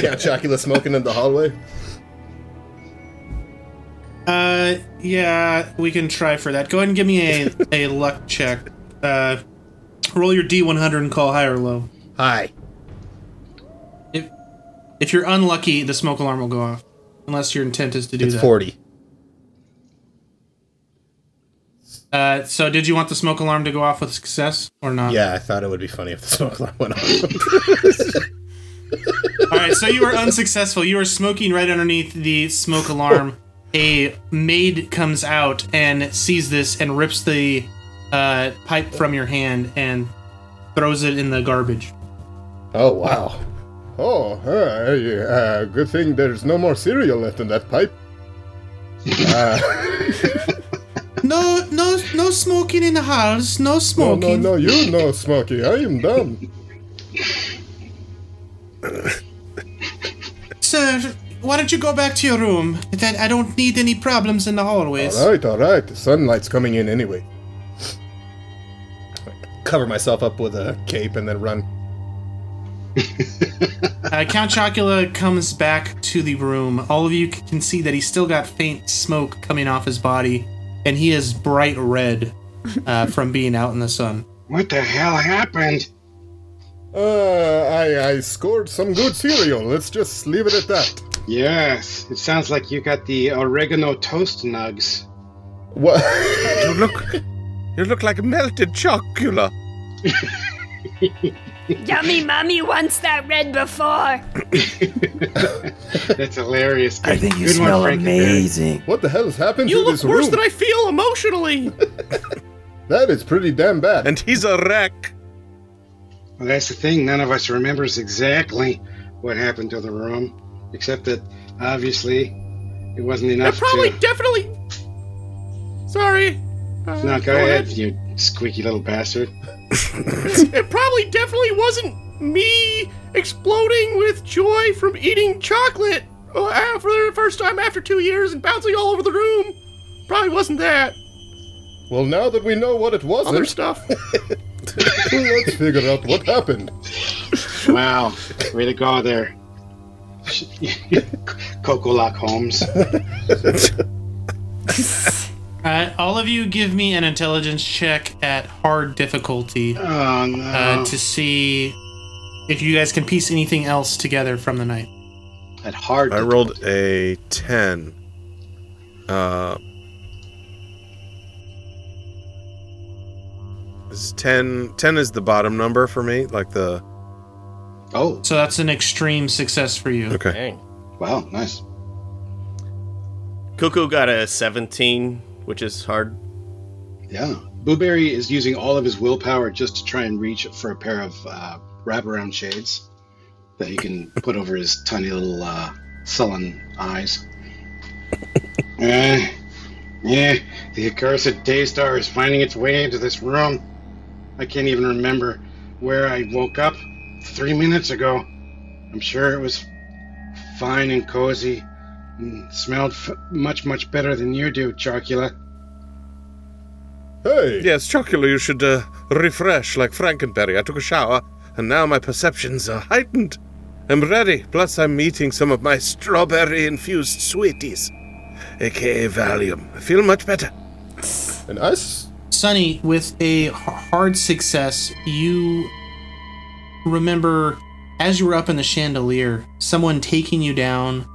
Count Chocula smoking in the hallway? Uh, yeah, we can try for that. Go ahead and give me a, a luck check. Uh, roll your D100 and call high or low. High. If if you're unlucky, the smoke alarm will go off, unless your intent is to do It's that. 40. Uh, so did you want the smoke alarm to go off with success or not? Yeah, I thought it would be funny if the smoke alarm went off. *laughs* All right, so you were unsuccessful. You were smoking right underneath the smoke alarm. A maid comes out and sees this and rips the uh, pipe from your hand and throws it in the garbage. oh, wow. Oh, uh, uh, good thing there's no more cereal left in that pipe. *laughs* No, no, no smoking in the house. No no, smoking. no, no, no. you know, smoking. I am done. Sir, why don't you go back to your room? I don't need any problems in the hallways. All right, all right. The sunlight's coming in anyway. Cover myself up with a cape and then run. Uh, Count Chocula comes back to the room. All of you can see that he's still got faint smoke coming off his body, and he is bright red uh, *laughs* from being out in the sun. What the hell happened? Uh, I, I scored some good cereal. Let's just leave it at that. Yes, it sounds like you got the oregano toast nugs. What? You look, you look like melted chocula. *laughs* Yummy mommy wants that red before. *coughs* That's hilarious. I think you Good one, smell amazing. What the hell has happened You to look worse than I feel emotionally. *laughs* That is pretty damn bad. And he's a wreck. Well, that's the thing. None of us remembers exactly what happened to the room, except that obviously it wasn't I enough probably to. definitely. Sorry. Uh, No, go ahead, you squeaky little bastard. *laughs* It probably definitely wasn't me exploding with joy from eating chocolate uh, for the first time after two years and bouncing all over the room. Probably wasn't that. Well, now that we know what it wasn't, Other stuff. *laughs* let's figure out what happened. Wow, way to go there, *laughs* Coco Lock Holmes. Uh, all of you give me an intelligence check at hard difficulty Oh no! uh, to see if you guys can piece anything else together from the night. At hard. I rolled a 10. Uh, is 10, 10 is the bottom number for me, like the. Oh, So that's an extreme success for you. Okay. Dang. wow, nice. Cuckoo got a 17, which is hard. Yeah, Booberry is using all of his willpower just to try and reach for a pair of uh, wraparound shades that he can *laughs* put over his tiny little uh, sullen eyes. uh, *laughs* yeah, the accursed Daystar is finding its way into this room. I can't even remember where I woke up three minutes ago. I'm sure it was fine and cozy and smelled f- much, much better than you do, Chocula. Hey, Yes, Chocula, you should uh, refresh like Frankenberry. I took a shower, and now my perceptions are heightened. I'm ready, plus, I'm eating some of my strawberry infused sweeties, aka Valium. I feel much better. and us? Sonny, with a hard success, you remember as you were up in the chandelier, someone taking you down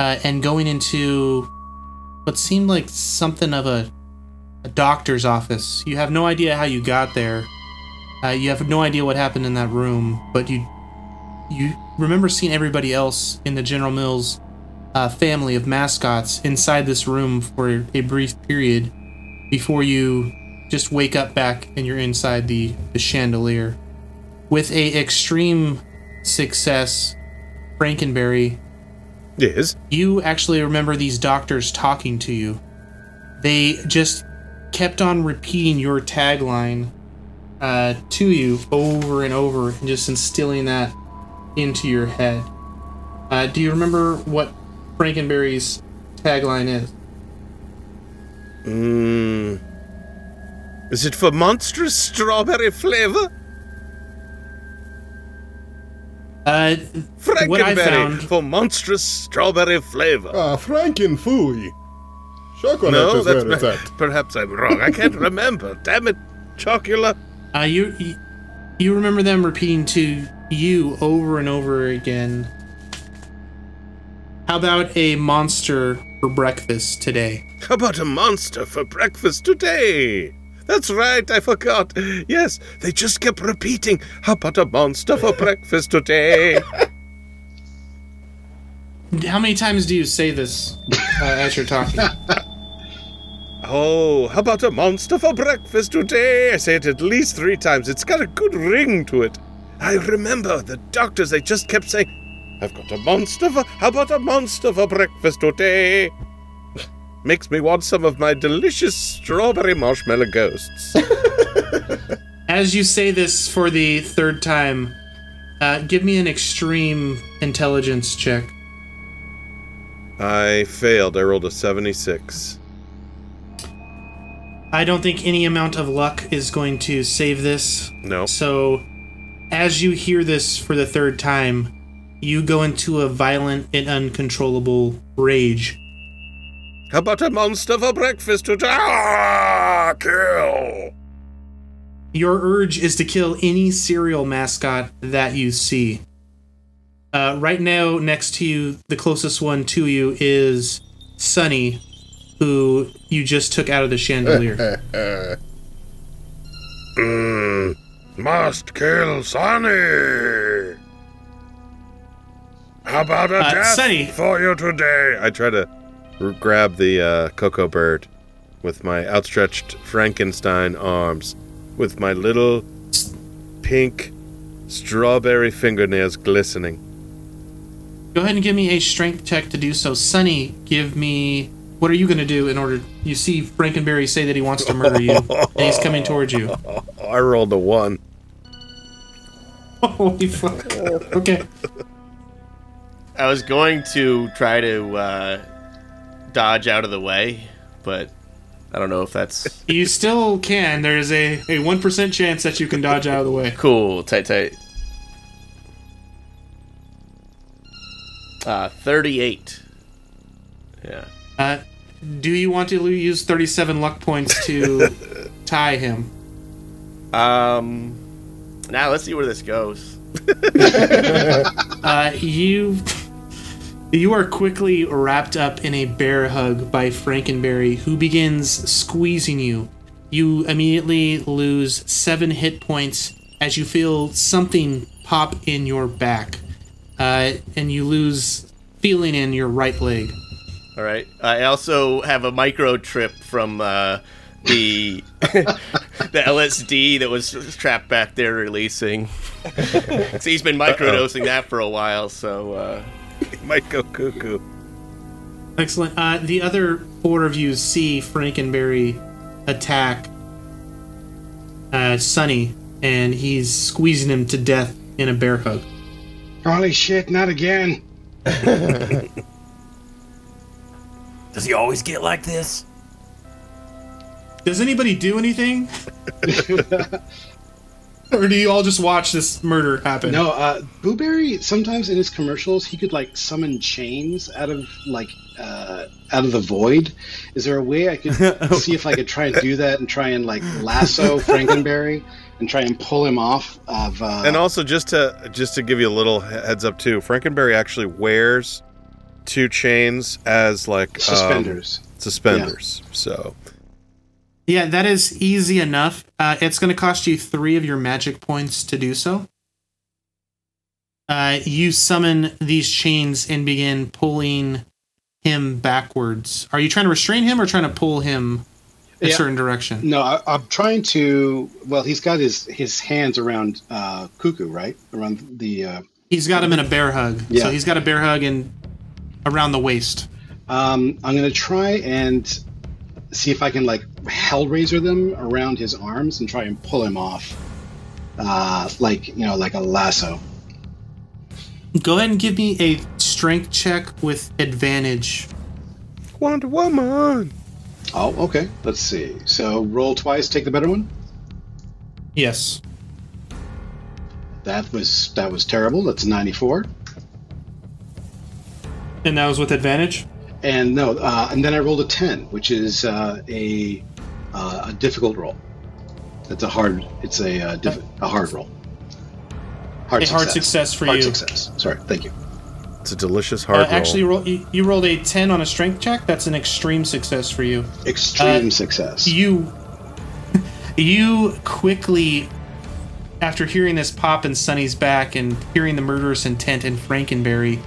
uh, and going into what seemed like something of a, a doctor's office. You have no idea how you got there. Uh, you have no idea what happened in that room, but you you remember seeing everybody else in the General Mills uh, family of mascots inside this room for a brief period before you just wake up back and you're inside the, the chandelier. With a extreme success, Frankenberry, Yes. you actually remember these doctors talking to you. They just kept on repeating your tagline uh, to you over and over and just instilling that into your head. Uh, do you remember what Frankenberry's tagline is? Mmm. Is it for monstrous strawberry flavor? Uh, what I Frankenberry found for monstrous strawberry flavor. Ah, Frankenfooey. Chocolate no, is that's where it's at. perhaps I'm wrong. I can't *laughs* remember. Damn it, Chocula. Uh, you, you you remember them repeating to you over and over again. How about a monster for breakfast today? How about a monster for breakfast today? That's right, I forgot. Yes, they just kept repeating. How about a monster for breakfast today? How many times do you say this uh, as you're talking? *laughs* Oh, how about a monster for breakfast today? I say it at least three times. It's got a good ring to it. I remember the doctors, they just kept saying, I've got a monster for. How about a monster for breakfast today? Makes me want some of my delicious strawberry marshmallow ghosts. *laughs* As you say this for the third time, uh, give me an extreme intelligence check. I failed. I rolled a 76. I don't think any amount of luck is going to save this. No. So, as you hear this for the third time, you go into a violent and uncontrollable rage. How about a monster for breakfast today? Ah, kill! Your urge is to kill any cereal mascot that you see. Uh, right now, next to you, the closest one to you is Sonny, who you just took out of the chandelier. *laughs* Mm, must kill Sonny. How about a Uh, death Sonny. for you today? I try to grab the uh, cocoa bird with my outstretched Frankenstein arms, with my little pink strawberry fingernails glistening. Go ahead and give me a strength check to do so. Sonny, give me. What are you going to do in order? You see Frankenberry say that he wants to murder you, and he's coming towards you. *laughs* I rolled a one. *laughs* Holy fuck. *laughs* Okay. I was going to try to uh, dodge out of the way, but I don't know if that's *laughs* You still can. There's a, a 1% chance that you can dodge out of the way. cool. Tight, tight. Uh, 38. Yeah. Uh, do you want to use 37 luck points to *laughs* tie him? Um. Now let's see where this goes. *laughs* Uh, you you are quickly wrapped up in a bear hug by Frankenberry, who begins squeezing you. You immediately lose seven hit points as you feel something pop in your back, uh, and you lose feeling in your right leg. All right. I also have a micro trip from uh, the *laughs* the LSD that was trapped back there releasing. *laughs* so he's been microdosing that for a while. So uh, *laughs* Might go cuckoo. Excellent. Uh, the other four of you see Frankenberry attack uh, Sonny, and he's squeezing him to death in a bear hug. Holy shit, not again. *laughs* Does he always get like this? Does anybody do anything? *laughs* *laughs* or do you all just watch this murder happen? No, uh, Booberry, sometimes in his commercials, he could like summon chains out of like uh, out of the void. Is there a way I could *laughs* see if I could try and do that and try and like lasso *laughs* Frankenberry and try and pull him off of? Uh, And also, just to just to give you a little heads up too, Frankenberry actually wears two chains as like um, Suspenders. suspenders. So Yeah, that is easy enough. Uh, it's going to cost you three of your magic points to do so. Uh, you summon these chains and begin pulling him backwards. Are you trying to restrain him or trying to pull him a Yeah. certain direction? No, I, I'm trying to. Well, he's got his his hands around uh, Cuckoo, right? Around the. Uh, He's got him in a bear hug. Yeah. So he's got a bear hug and around the waist. um, I'm gonna try and see if I can like Hellraiser them around his arms and try and pull him off, uh, like you know, like a lasso. Go ahead and give me a strength check with advantage. Wonder Woman. Oh, okay. Let's see. So roll twice, take the better one. Yes. That was that was terrible. That's a 94. And that was with advantage? And no, uh, and then I rolled a ten, which is uh, a uh, a difficult roll. That's a hard. It's a uh, diff- a hard roll. Hard A hard success for hard you. success. Sorry, thank you. It's a delicious Uh, hard roll. actually, roll, you, you rolled a 10 on a strength check. That's an extreme success for you. Extreme Uh, success. You, *laughs* you quickly, after hearing this pop in Sonny's back and hearing the murderous intent in Frankenberry,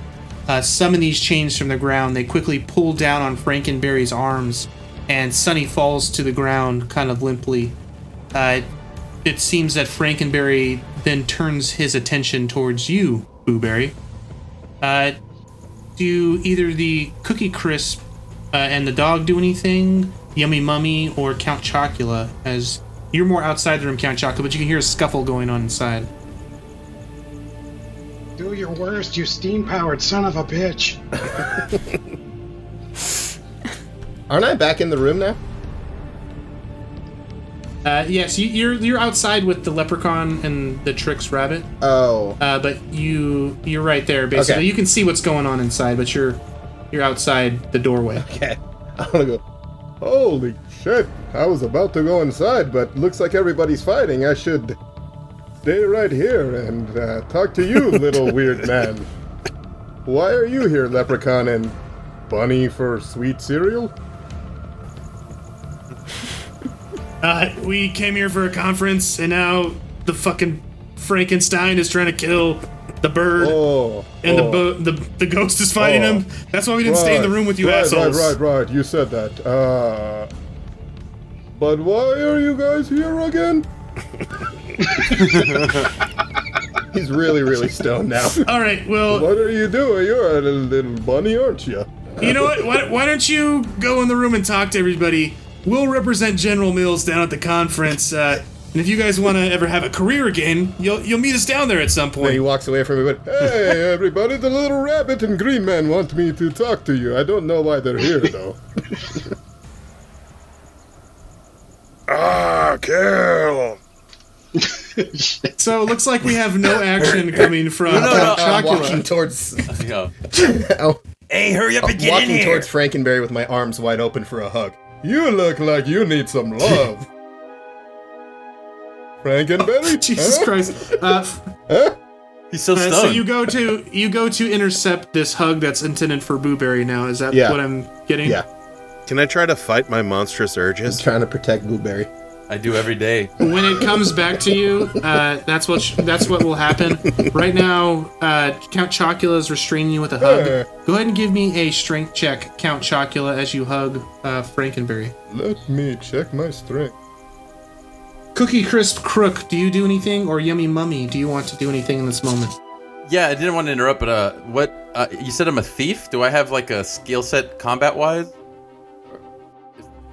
uh, summon these chains from the ground. They quickly pull down on Frankenberry's arms, and Sonny falls to the ground kind of limply. Uh, it seems that Frankenberry then turns his attention towards you, Booberry. Uh, do either the Cookie Crisp uh, and the dog do anything? Yummy Mummy or Count Chocula? As you're more outside the room, Count Chocula, but you can hear a scuffle going on inside. Do your worst, you steam-powered son of a bitch. *laughs* Aren't I back in the room now? Uh, yes, you, you're you're outside with the leprechaun and the Trix rabbit. Oh, Uh, but you you're right there. Basically, Okay. you can see what's going on inside, but you're you're outside the doorway. okay. I want to go. Holy shit! I was about to go inside, but looks like everybody's fighting. I should stay right here and uh, talk to you, *laughs* little weird man. Why are you here, leprechaun and bunny for sweet cereal? Uh, we came here for a conference, and now the fucking Frankenstein is trying to kill the bird, Oh, and the, oh. bo- the the ghost is fighting Oh. him. That's why we didn't stay in the room with you right, assholes. Right, right, right. You said that. Uh, but why are you guys here again? *laughs* He's really, really stoned now. *laughs* All right, well, What are you doing? You're a little, little bunny, aren't you? you know what? Why, why don't you go in the room and talk to everybody? We'll represent General Mills down at the conference. Uh, and if you guys want to ever have a career again, you'll you'll meet us down there at some point. And he walks away from me, but hey, *laughs* everybody, the little rabbit and green man want me to talk to you. I don't know why they're here, *laughs* though. Ah, kill. So it looks like we have no action coming from no, no, I'm walking towards, Go. oh, *laughs* Hey, hurry up I'm and get in here! walking towards Frankenberry with my arms wide open for a hug. You look like you need some *laughs* love. Frank and Frankenberry? *laughs* Jesus Huh? Christ! Uh, Huh? He's so Uh, stoned. so you go to you go to intercept this hug that's intended for Booberry now. Is that Yeah. what I'm getting? Yeah, Can I try to fight my monstrous urges? trying to protect Booberry. I do every day. When it comes back to you, uh, that's what sh- that's what will happen. Right now, uh, Count Chocula is restraining you with a hug. Go ahead and give me a strength check, Count Chocula, as you hug uh, Frankenberry. Let me check my strength. Cookie Crisp Crook, do you do anything, or Yummy Mummy, do you want to do anything in this moment? Yeah, I didn't want to interrupt, but uh, what? Uh, you said I'm a thief. Do I have like a skill set combat wise?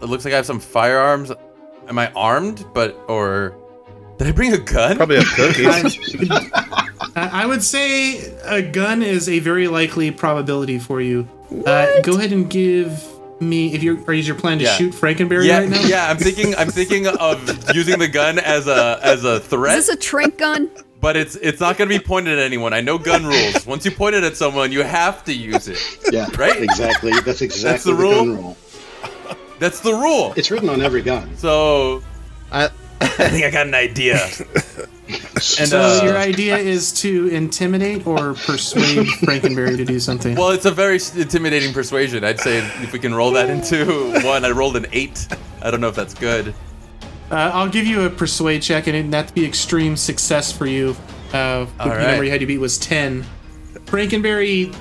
It looks like I have some firearms. Am I armed? But or did I bring a gun? Probably have cookies. *laughs* I I would say a gun is a very likely probability for you. Uh, go ahead and give me if you're or is your plan to Yeah. shoot Frankenberry yeah, right now? yeah. I'm thinking. I'm thinking of using the gun as a as a threat. Is this a trank gun? but it's it's not going to be pointed at anyone. I know gun rules. Once you point it at someone, you have to use it. Yeah, Right? Exactly. That's exactly the the, rule? gun rule. That's the rule. It's written on every gun. So I, I think I got an idea. *laughs* and So uh, your idea is to intimidate or persuade *laughs* Frankenberry to do something. well, it's a very intimidating persuasion. I'd say if we can roll that into *laughs* one. I rolled an eight. I don't know if that's good. Uh, I'll give you a persuade check, and it- that'd be extreme success for you. Uh, the All right. number you had to beat was ten. Frankenberry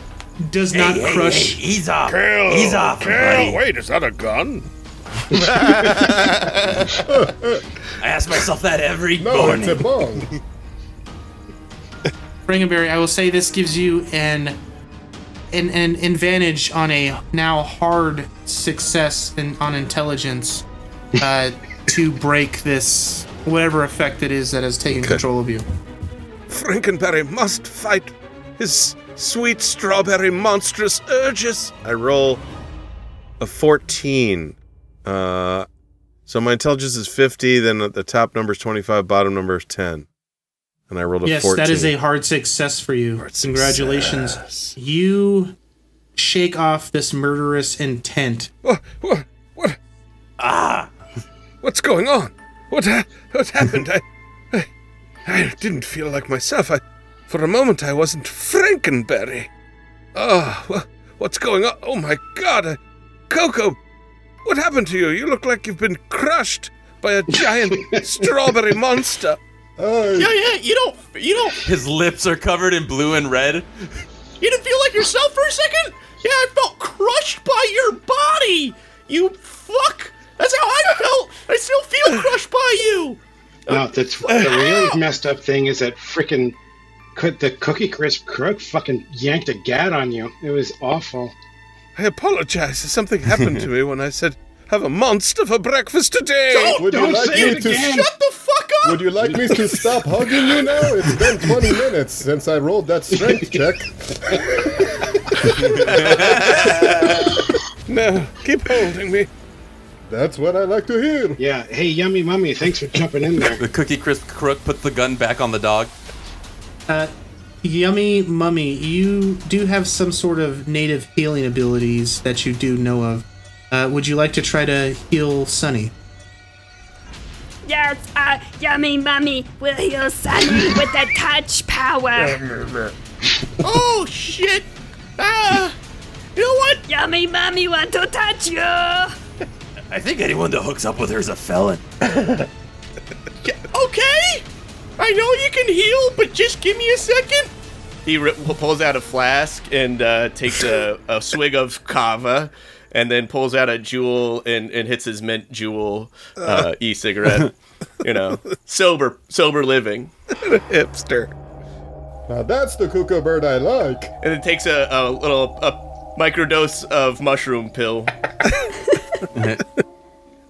does not hey, hey, crush. hey, ease off. Kill. Ease off, Kill. buddy. Wait, is that a gun? *laughs* *laughs* I ask myself that every no, morning. it's a bong. *laughs* Frankenberry, I will say this gives you an an, an advantage on a now hard success in, on intelligence uh, to break this whatever effect it is that has taken control of you. Frankenberry must fight his sweet strawberry monstrous urges. I roll a 14. Uh, so my intelligence is 50, then the top number is 25, bottom number is 10. And I rolled a Yes, 14. that is a hard success for you. Hard Congratulations. success. You shake off this murderous intent. What? What? What? Ah, What's going on? What? Ha- what happened? I, I, I didn't feel like myself. I, for a moment, I wasn't Frankenberry. Oh, wha- what's going on? Oh my God, I, Coco, what happened to you? You look like you've been crushed by a giant *laughs* strawberry monster. Uh, Yeah, yeah. You don't. You don't. His lips are covered in blue and red. You didn't feel like yourself for a second? Yeah, I felt crushed by your body. You fuck. That's how I felt. I still feel crushed by you. No, that's the really messed up thing is that freaking the Cookie Crisp crook fucking yanked a gat on you. It was awful. I apologize. Something happened to *laughs* me when I said, have a monster for breakfast today. Don't, Would you don't like say me it to- again. Shut the fuck up. would you like me to stop hugging you now? It's been 20 minutes since I rolled that strength *laughs* check. *laughs* No, keep holding me. That's what I like to hear. Yeah. Hey, yummy mummy, thanks for jumping in there. The Cookie Crisp crook puts the gun back on the dog. Uh, Yummy Mummy, you do have some sort of native healing abilities that you do know of. Uh, would you like to try to heal Sonny? Yes, uh, Yummy Mummy will heal Sonny with the touch power. *laughs* Oh shit. Ah. You know what? Yummy Mummy want to touch you. I think anyone that hooks up with her is a felon. *laughs* Yeah, okay. I know you can heal, but just give me a second. He ri pulls out a flask and uh, takes a, a *laughs* swig of kava, and then pulls out a Juul and, and hits his mint Juul uh, e-cigarette. *laughs* you know, sober, sober living, *laughs* Hipster. Now that's the cuckoo bird I like. and then takes a, a little a microdose of mushroom pill.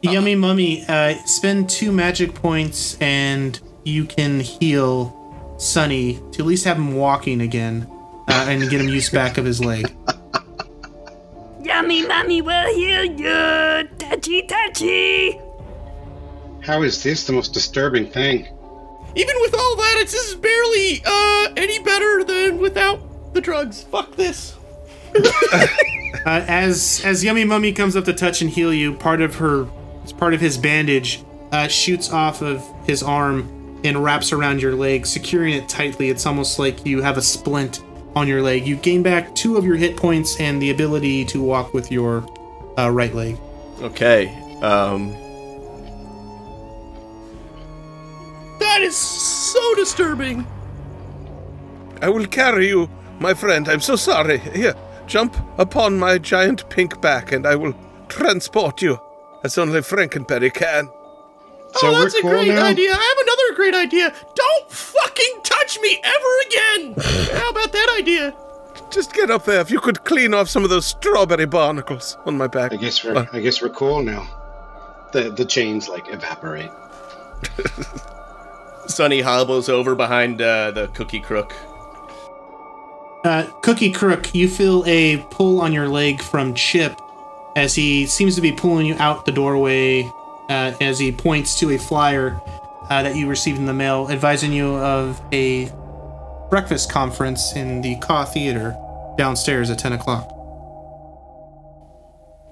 Yummy Mummy, uh, spend two magic points and you can heal Sonny to at least have him walking again uh, and get him used back of his leg. *laughs* Yummy Mummy will heal you. Touchy, touchy. How is this the most disturbing thing? Even with all that, it's this is barely uh, any better than without the drugs. Fuck this. *laughs* Uh, as as Yummy Mummy comes up to touch and heal you, part of her, as part of his bandage, uh, shoots off of his arm and wraps around your leg, securing it tightly. It's almost like you have a splint on your leg. You gain back two of your hit points and the ability to walk with your uh, right leg. Okay. Um. That is so disturbing. I will carry you, my friend. I'm so sorry. Here, jump upon my giant pink back, and I will transport you, as only Frankenberry can. So oh, that's a cool great now? idea. I have another great idea. Don't fucking touch me ever again. *sighs* How about that idea? Just get up there. If you could clean off some of those strawberry barnacles on my back. I guess we're Uh, I guess we're cool now. The the chains like evaporate. *laughs* Sonny hobbles over behind uh, the cookie crook. Uh, Cookie Crook, you feel a pull on your leg from Chip as he seems to be pulling you out the doorway uh, as he points to a flyer uh, that you received in the mail advising you of a breakfast conference in the Ka Theater downstairs at 10 o'clock.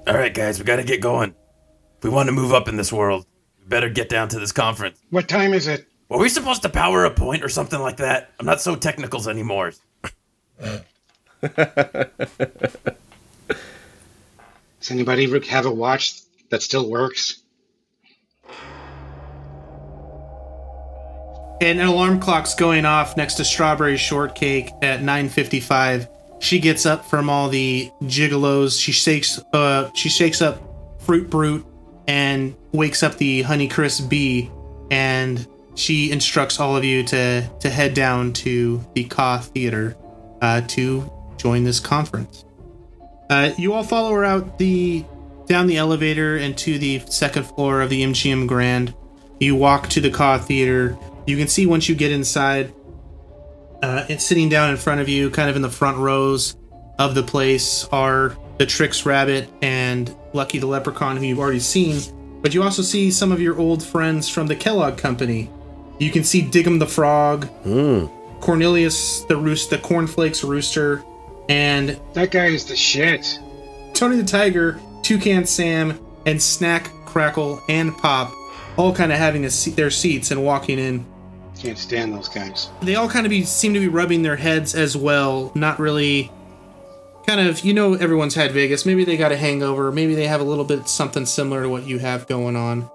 All right, guys, we got to get going. If we want to move up in this world, we better get down to this conference. What time is it? Were we supposed to power a point or something like that? I'm not so technicals anymore. *laughs* Does anybody have a watch that still works? And an alarm clock's going off next to Strawberry Shortcake at 9:55. She gets up from all the gigolos. She shakes uh she shakes up Fruit Brute and wakes up the Honey Crisp Bee and she instructs all of you to to head down to the Ka Theater uh, to join this conference. Uh, you all follow her out the down the elevator and to the second floor of the MGM Grand. You walk to the Ka Theater. You can see once you get inside, uh, it's sitting down in front of you, kind of in the front rows of the place, are the Trix Rabbit and Lucky the Leprechaun, who you've already seen. But you also see some of your old friends from the Kellogg Company. You can see Dig'em the Frog, Cornelius the Roost, the Cornflakes Rooster, And That guy is the shit. Tony the Tiger, Toucan Sam, and Snap, Crackle, and Pop all kind of having a seat, their seats and walking in. Can't stand those guys. They all kind of be seem to be rubbing their heads as well, not really kind of you know everyone's had Vegas. Maybe they got a hangover, maybe they have a little bit something similar to what you have going on.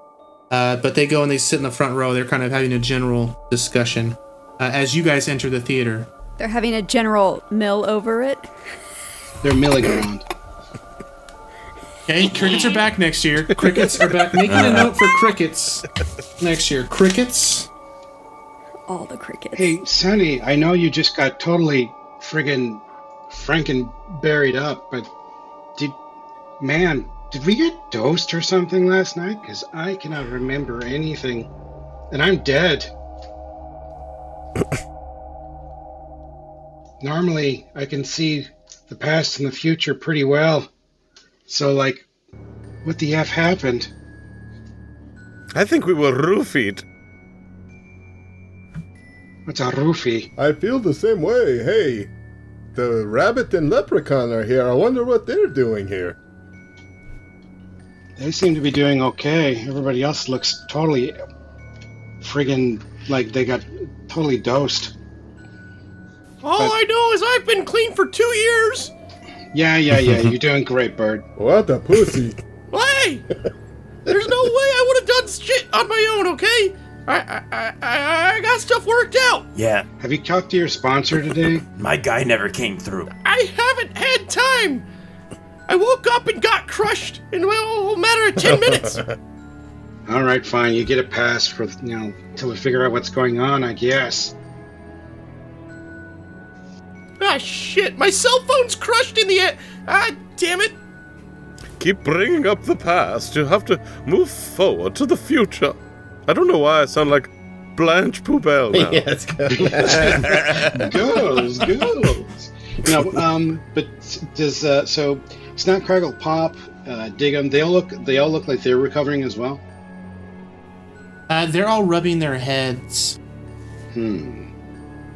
Uh, but they go and they sit in the front row. They're kind of having a general discussion uh, as you guys enter the theater. They're having a general mill over it. They're milling around. Okay, crickets are back next year. Crickets are back. Making a *laughs* note for crickets next year. Crickets. All the crickets. Hey, Sonny, I know you just got totally friggin' franken buried up, but did man, did we get dosed or something last night? Because I cannot remember anything, and I'm dead. *coughs* Normally, I can see the past and the future pretty well. So, like, what the f happened? I think we were roofied. What's a roofie? I feel the same way. Hey, the rabbit and leprechaun are here. I wonder what they're doing here. They seem to be doing okay. Everybody else looks totally friggin' like they got totally dosed. All But- I know is I've been clean for two years. Yeah, yeah, yeah. You're doing great, Bird. *laughs* What a pussy. Hey, *laughs* there's no way I would have done shit on my own. Okay, I I, I I I got stuff worked out. Yeah, Have you talked to your sponsor today? my guy never came through. I haven't had time. I woke up and got crushed in a matter of ten minutes. *laughs* All right, fine. You get a pass for you know till we figure out what's going on. I guess. ah shit, my cell phone's crushed in the air. Ah damn it. Keep bringing up the past. You have to move forward to the future. I don't know why I sound like Blanche Poubelle *laughs* now. yes. Goes, girls. No, um, but does uh, so Snap Crackle Pop, uh, Dig'em? They all look. They all look like they're recovering as well. Uh, they're all rubbing their heads. Hmm.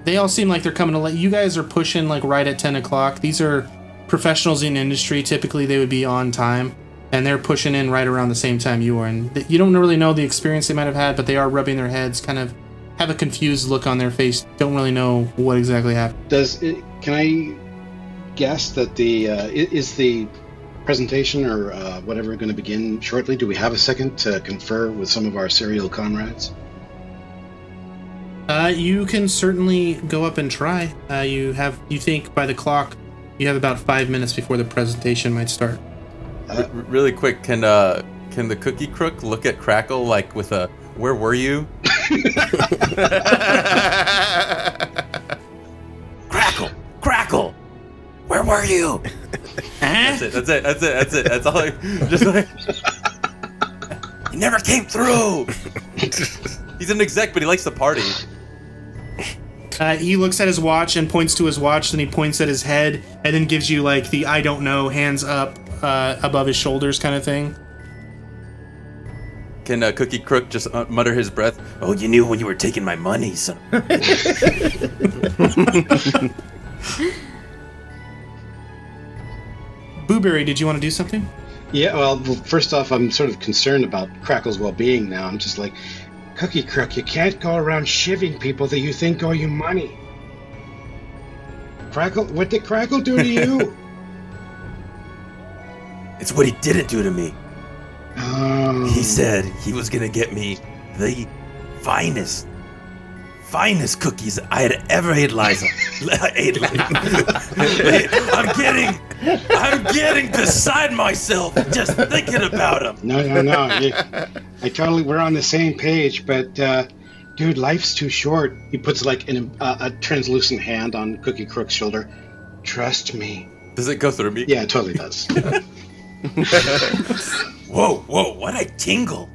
They all seem like they're coming to let you guys are pushing like right at 10 o'clock. These are professionals in industry. Typically, they would be on time, and they're pushing in right around the same time you are. And th- you don't really know the experience they might have had, but they are rubbing their heads, kind of have a confused look on their face. Don't really know what exactly happened. Does it, can I guess that the uh, is the presentation or uh, whatever going to begin shortly? Do we have a second to confer with some of our serial comrades? Uh, you can certainly go up and try. Uh, you have, you think by the clock, you have about five minutes before the presentation might start. R- really quick, can uh can the cookie crook look at Crackle like with a where were you? *laughs* Crackle, crackle. Where were you? *laughs* That's it. That's it. That's it. That's it. That's all. I, just like *laughs* You never came through. he's an exec, but he likes to party. Uh, he looks at his watch and points to his watch, then he points at his head, and then gives you like the I don't know, hands up uh, above his shoulders kind of thing. Can uh, Cookie Crook just uh, mutter his breath? Oh, you knew when you were taking my money, son. *laughs* Booberry, did you want to do something? Yeah, well, well, first off, I'm sort of concerned about Crackle's well-being now. I'm just like, Cookie Crook, you can't go around shivving people that you think owe you money. Crackle, what did Crackle do to you? *laughs* It's what he didn't do to me. oh, He said he was gonna get me the finest, finest cookies I had ever ate, Liza. *laughs* ate, *laughs* I'm getting, I'm getting beside myself just thinking about him. No, no, no. you- I totally, we're on the same page, but, uh, dude, life's too short. He puts like an, uh, a translucent hand on Cookie Crook's shoulder. Trust me. Does it go through me? Yeah, it totally does. *laughs* *laughs* Whoa, whoa, what a tingle?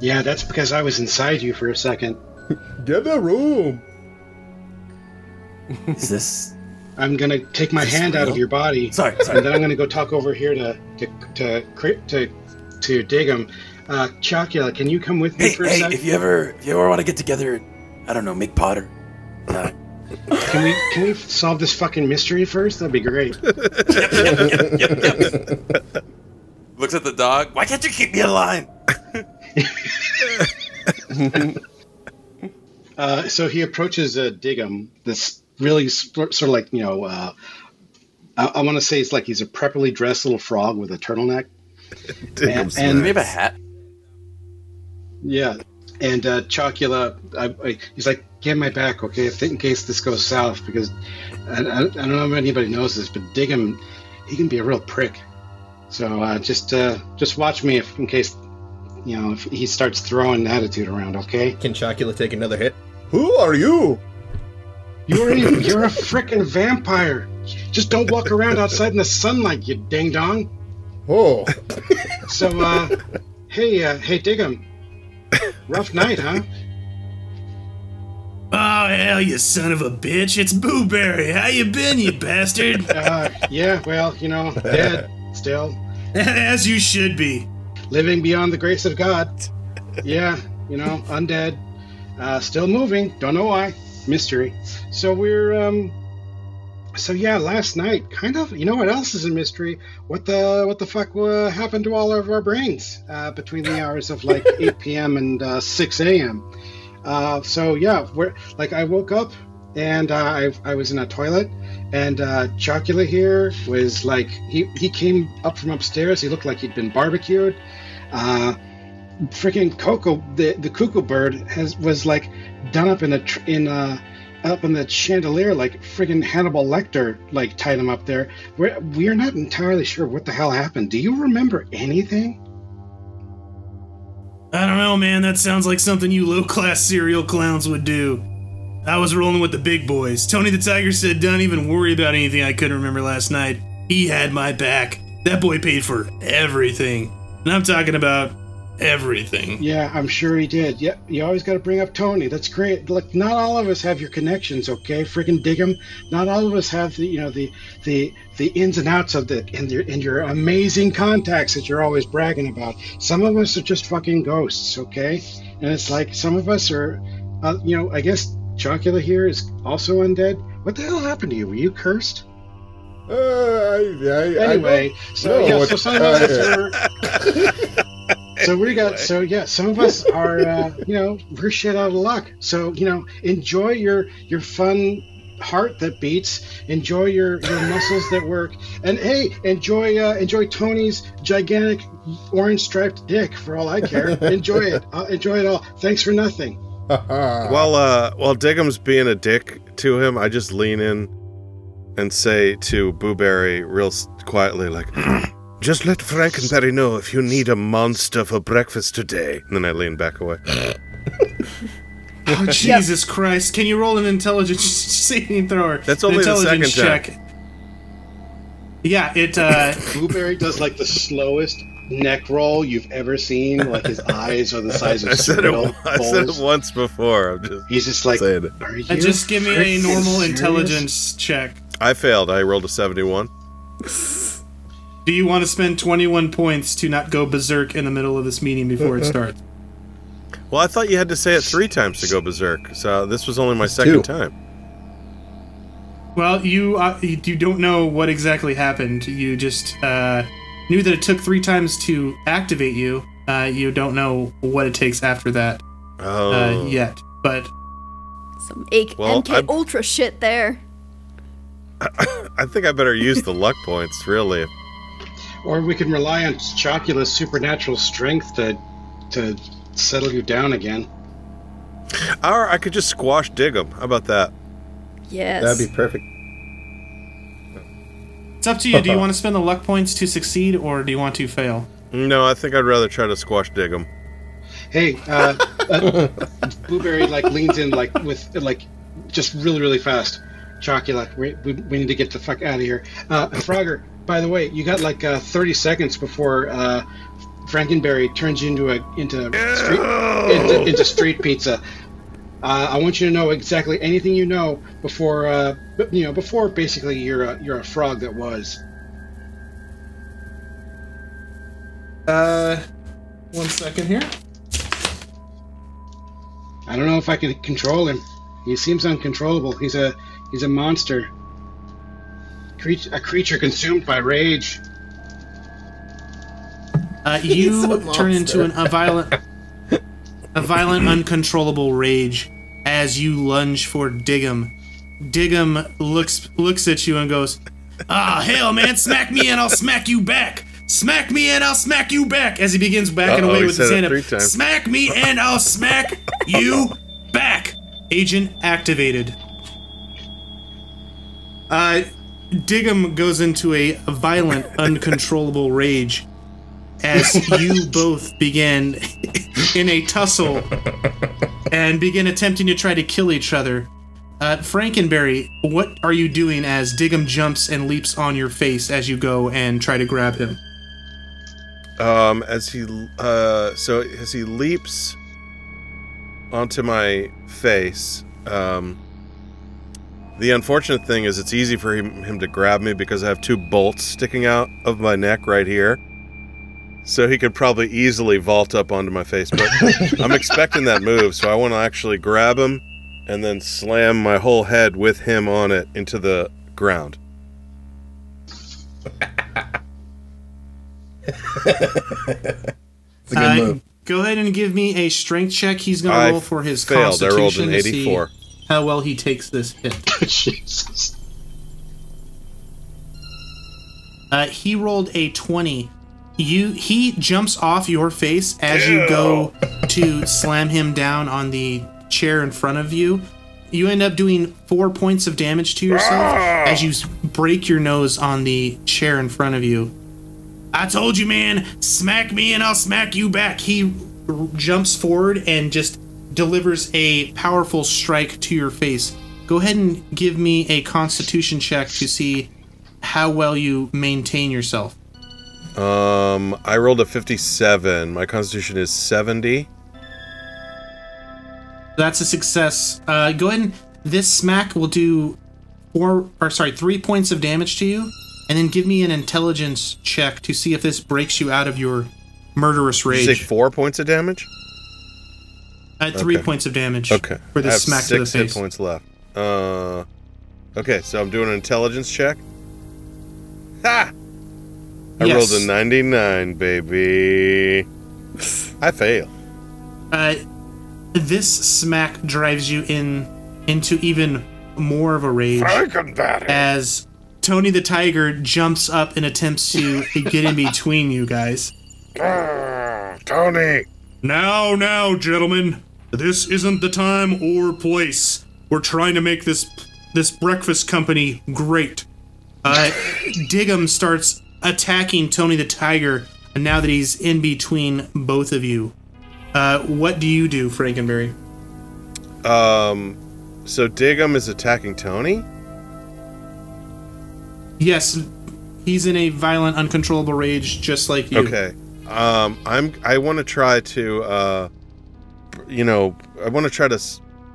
yeah, that's because I was inside you for a second. Get the room. Is this? I'm gonna take my Is this hand out of your body. Sorry, sorry. And then I'm gonna go talk over here to to to to, to, to Dig'em. Uh, Chocula, can you come with me Hey, for a hey, sec? if you ever, if you ever want to get together, I don't know, make Potter. Uh, Can we can we solve this fucking mystery first? That'd be great. *laughs* Looks at the dog. Why can't you keep me in line? *laughs* Uh, so he approaches uh, Dig'em, this really sort sort of like you know, uh, I, I want to say it's like he's a properly dressed little frog with a turtleneck. *laughs* Dig'em's and- Do we have a hat? Yeah, and uh, Chocula, I, I, he's like, "Get my back, okay? If in case this goes south, because I, I, I don't know if anybody knows this, but Dig'em, he can be a real prick. So uh, just uh, just watch me if in case you know if he starts throwing attitude around, okay? Can Chocula take another hit? Who are you? You're a, you're a frickin' vampire. Just don't walk around outside in the sunlight, you ding dong. Oh, So, uh, hey, uh, hey, Dig'em. Rough night, huh? Oh hell, you son of a bitch! It's Booberry. How you been, you bastard? Uh, yeah, well, you know, dead still. *laughs* As you should be. living beyond the grace of God. Yeah, you know, undead, uh, still moving. Don't know why. Mystery. So we're um. So yeah, last night, kind of. You know what else is a mystery? What the what the fuck uh, happened to all of our brains uh, between the hours of like 8 p.m. and uh, 6 a.m. Uh, so yeah, we're like I woke up and uh, I I was in a toilet and uh, Chocula here was like he he came up from upstairs. He looked like he'd been barbecued. Uh, freaking Coco, the the cuckoo bird has was like done up in a in a up in the chandelier like friggin' Hannibal Lecter like tied him up there. We're we're not entirely sure what the hell happened. Do you remember anything? I don't know, man. That sounds like something you low class serial clowns would do. I was rolling with the big boys. Tony the Tiger said, Don't even worry about anything I couldn't remember last night. He had my back. That boy paid for everything. And I'm talking about everything. Yeah, I'm sure he did. Yeah, you always got to bring up Tony. That's great. Look, not all of us have your connections, okay? Friggin' dig 'em. Not all of us have the, you know, the the the ins and outs of the and your and your amazing contacts that you're always bragging about. Some of us are just fucking ghosts, okay? And it's like some of us are, uh, you know, I guess Chocula here is also undead. What the hell happened to you? Were you cursed? uh, I, I, I Anyway, don't so know yeah, so some of us are. *laughs* So we got so yeah, some of us are uh, you know we're shit out of luck. So you know enjoy your your fun heart that beats, enjoy your your muscles that work, and hey, enjoy uh, enjoy Tony's gigantic orange striped dick for all I care. *laughs* enjoy it, uh, enjoy it all. Thanks for nothing. *laughs* While uh, while Dig'em's being a dick to him, I just lean in and say to Booberry real s- quietly, like, *clears throat* "Just let Frankenberry know if you need a monster for breakfast today." And then I lean back away. *laughs* Oh, *laughs* Jesus Christ. Can you roll an intelligence saving thrower? That's only the second time. Yeah, it, uh, Booberry does like the slowest neck roll you've ever seen. Like his *laughs* eyes are the size of I said it. cereal I said it once before. I'm just He's just like, saying it. are you uh, just give me a normal serious? intelligence check. I failed. I rolled a seventy-one. Do you want to spend 21 points to not go berserk in the middle of this meeting before it starts? Well, I thought you had to say it three times to go berserk. So this was only my second two. time. Well, you uh, you you don't know what exactly happened. You just uh, knew that it took three times to activate you. Uh, you don't know what it takes after that Oh, uh, yet. But Some AK- Well, MK I'm- Ultra shit there. *coughs* I think I better use the luck points. Really, Or we can rely on Chocula's supernatural strength to to settle you down again. or I could just squash Dig'em. How about that? Yes. That'd be perfect. It's up to you. Do you want to spend the luck points to succeed, or do you want to fail? No, I think I'd rather try to squash Dig'em. Hey, uh, uh, *laughs* Booberry like leans in like with like just really really fast. Chocula, we, we, we need to get the fuck out of here. Uh, Frogger, by the way, you got like uh, 30 seconds before uh, Frankenberry turns you into a into street into, into street pizza. Uh, I want you to know exactly anything you know before uh, you know before basically you're a, you're a frog that was. Uh, one second here. I don't know if I can control him. He seems uncontrollable. He's a he's a monster. Creature, a creature consumed by rage. Uh, *laughs* you turn into an, a violent, a violent, uncontrollable rage as you lunge for Dig'em. Dig'em looks looks at you and goes, "Ah, hell, man! Smack me and I'll smack you back. Smack me and I'll smack you back." As he begins backing Uh-oh, away with his hand up. Smack me and I'll smack you back. Agent activated. Uh, Dig'em goes into a violent, uncontrollable rage as you both begin in a tussle and begin attempting to try to kill each other. Uh, Frankenberry, what are you doing as Dig'em jumps and leaps on your face as you go and try to grab him? Um, as he uh, so as he leaps onto my face, um, the unfortunate thing is it's easy for him, him to grab me because I have two bolts sticking out of my neck right here. So he could probably easily vault up onto my face, but *laughs* I'm expecting that move, so I want to actually grab him and then slam my whole head with him on it into the ground. It's a good Uh, move. Go ahead and give me a strength check. He's going to roll for his failed. I rolled constitution an to see 84. how well he takes this hit. *laughs* Jesus. Uh, he rolled a 20. You he jumps off your face as you go to slam him down on the chair in front of you. You end up doing four points of damage to yourself ah. as you break your nose on the chair in front of you. I told you, man, smack me and I'll smack you back. He r- jumps forward and just delivers a powerful strike to your face. Go ahead and give me a constitution check to see how well you maintain yourself. Um, I rolled a 57. My constitution is 70. That's a success. Uh, go ahead and this smack will do four or sorry, three points of damage to you, and then give me an intelligence check to see if this breaks you out of your murderous Did you say four points of damage? At three Okay. points of damage. Okay. For this smack to the six hit face. points left. Uh, okay, so I'm doing an intelligence check. Ha! I Yes. rolled a 99, baby. I fail. Uh, this smack drives you in into even more of a rage as Tony the Tiger jumps up and attempts to *laughs* get in between you guys. Ah, Tony. Now, now, gentlemen, this isn't the time or place. We're trying to make this this breakfast company great. Uh, Dig'em starts attacking Tony the Tiger, and now that he's in between both of you, uh, what do you do, Frankenberry? Um, so Dig'em is attacking Tony? Yes, he's in a violent, uncontrollable rage, just like you. Okay. Um, I'm. I want to try to. Uh, you know, I want to try to.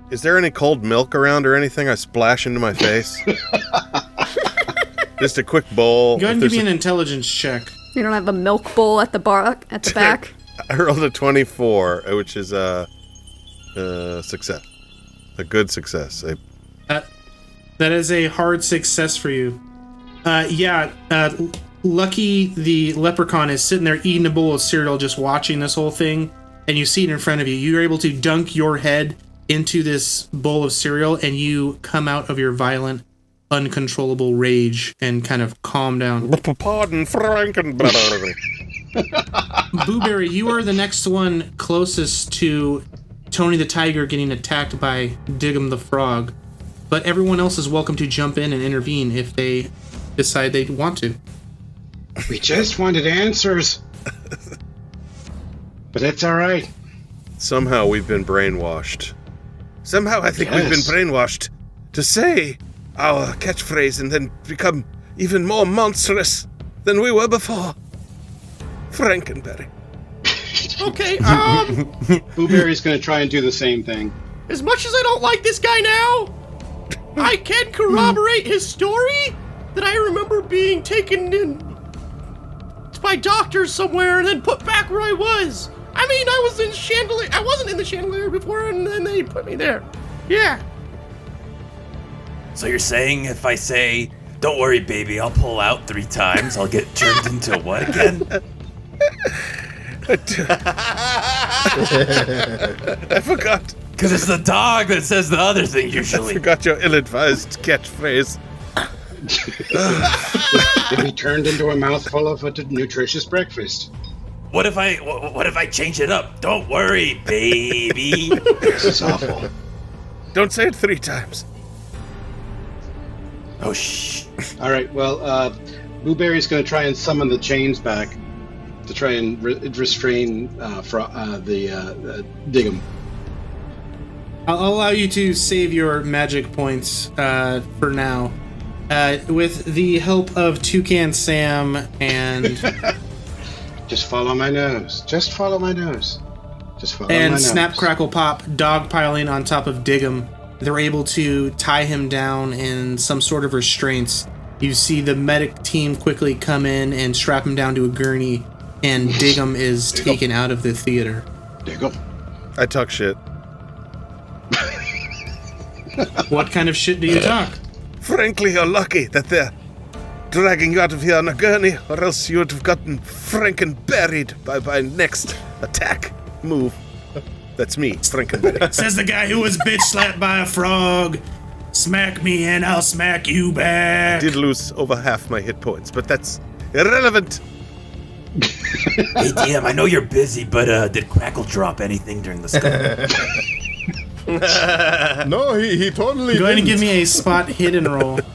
Is there any cold milk around or anything? I splash into my face. *laughs* Just a quick bowl. Go ahead and give me an intelligence check. You don't have a milk bowl at the bar at the back. *laughs* I rolled a twenty-four, which is a, a success, a good success. A, That that is a hard success for you. Uh, yeah, uh, Lucky the leprechaun is sitting there eating a bowl of cereal, just watching this whole thing, and you see it in front of you. You're able to dunk your head into this bowl of cereal, and you come out of your violent, uncontrollable rage and kind of calm down. *laughs* Pardon, Frankenberry. *laughs* Booberry, you are the next one closest to Tony the Tiger getting attacked by Dig'em the Frog. But everyone else is welcome to jump in and intervene if they decide they want to. We just wanted answers. But it's all right. Somehow we've been brainwashed. Somehow I think we've been brainwashed to say our catchphrase and then become even more monstrous than we were before. Frankenberry. *laughs* Okay, um, *laughs* Booberry's gonna try and do the same thing. as much as I don't like this guy now, I can corroborate his story that I remember being taken in by doctors somewhere and then put back where I was. I mean, I was in chandelier. I wasn't in the chandelier before, and then they put me there. Yeah, So you're saying if I say, "Don't worry, baby, I'll pull out three times," I'll get turned into what again? *laughs* I forgot. Because it's the dog that says the other thing I usually. forgot your ill-advised catchphrase. *laughs* You'll be turned into a mouthful of a nutritious breakfast. What if I wh- what if I change it up? Don't worry, baby. *laughs* This is awful. Don't say it three times. Oh shh. All right. Well, uh, Booberry's going to try and summon the chains back to try and re- restrain uh, Fro- uh, the uh, uh, Dig'em. I'll I'll allow you to save your magic points uh, for now. Uh, with the help of Toucan Sam and *laughs* Just follow my nose. Just follow my nose. Just follow my nose. and. Snap Crackle Pop dog piling on top of Dig'em, they're able to tie him down in some sort of restraints. You see the medic team quickly come in and strap him down to a gurney, and Dig'em is taken out of the theater. Dig'em. I talk shit. *laughs* What kind of shit do you talk? Frankly, you're lucky that they're dragging you out of here on a gurney, or else you would have gotten franken buried by my next attack move. That's me, Frankenberry. *laughs* Says the guy who was bitch slapped by a frog. Smack me and I'll smack you back. I did lose over half my hit points, but that's irrelevant. Hey DM, I know you're busy, but uh, did Crackle drop anything during the skull? *laughs* No, he, he totally Go ahead and didn't. give me a spot hidden roll. *laughs*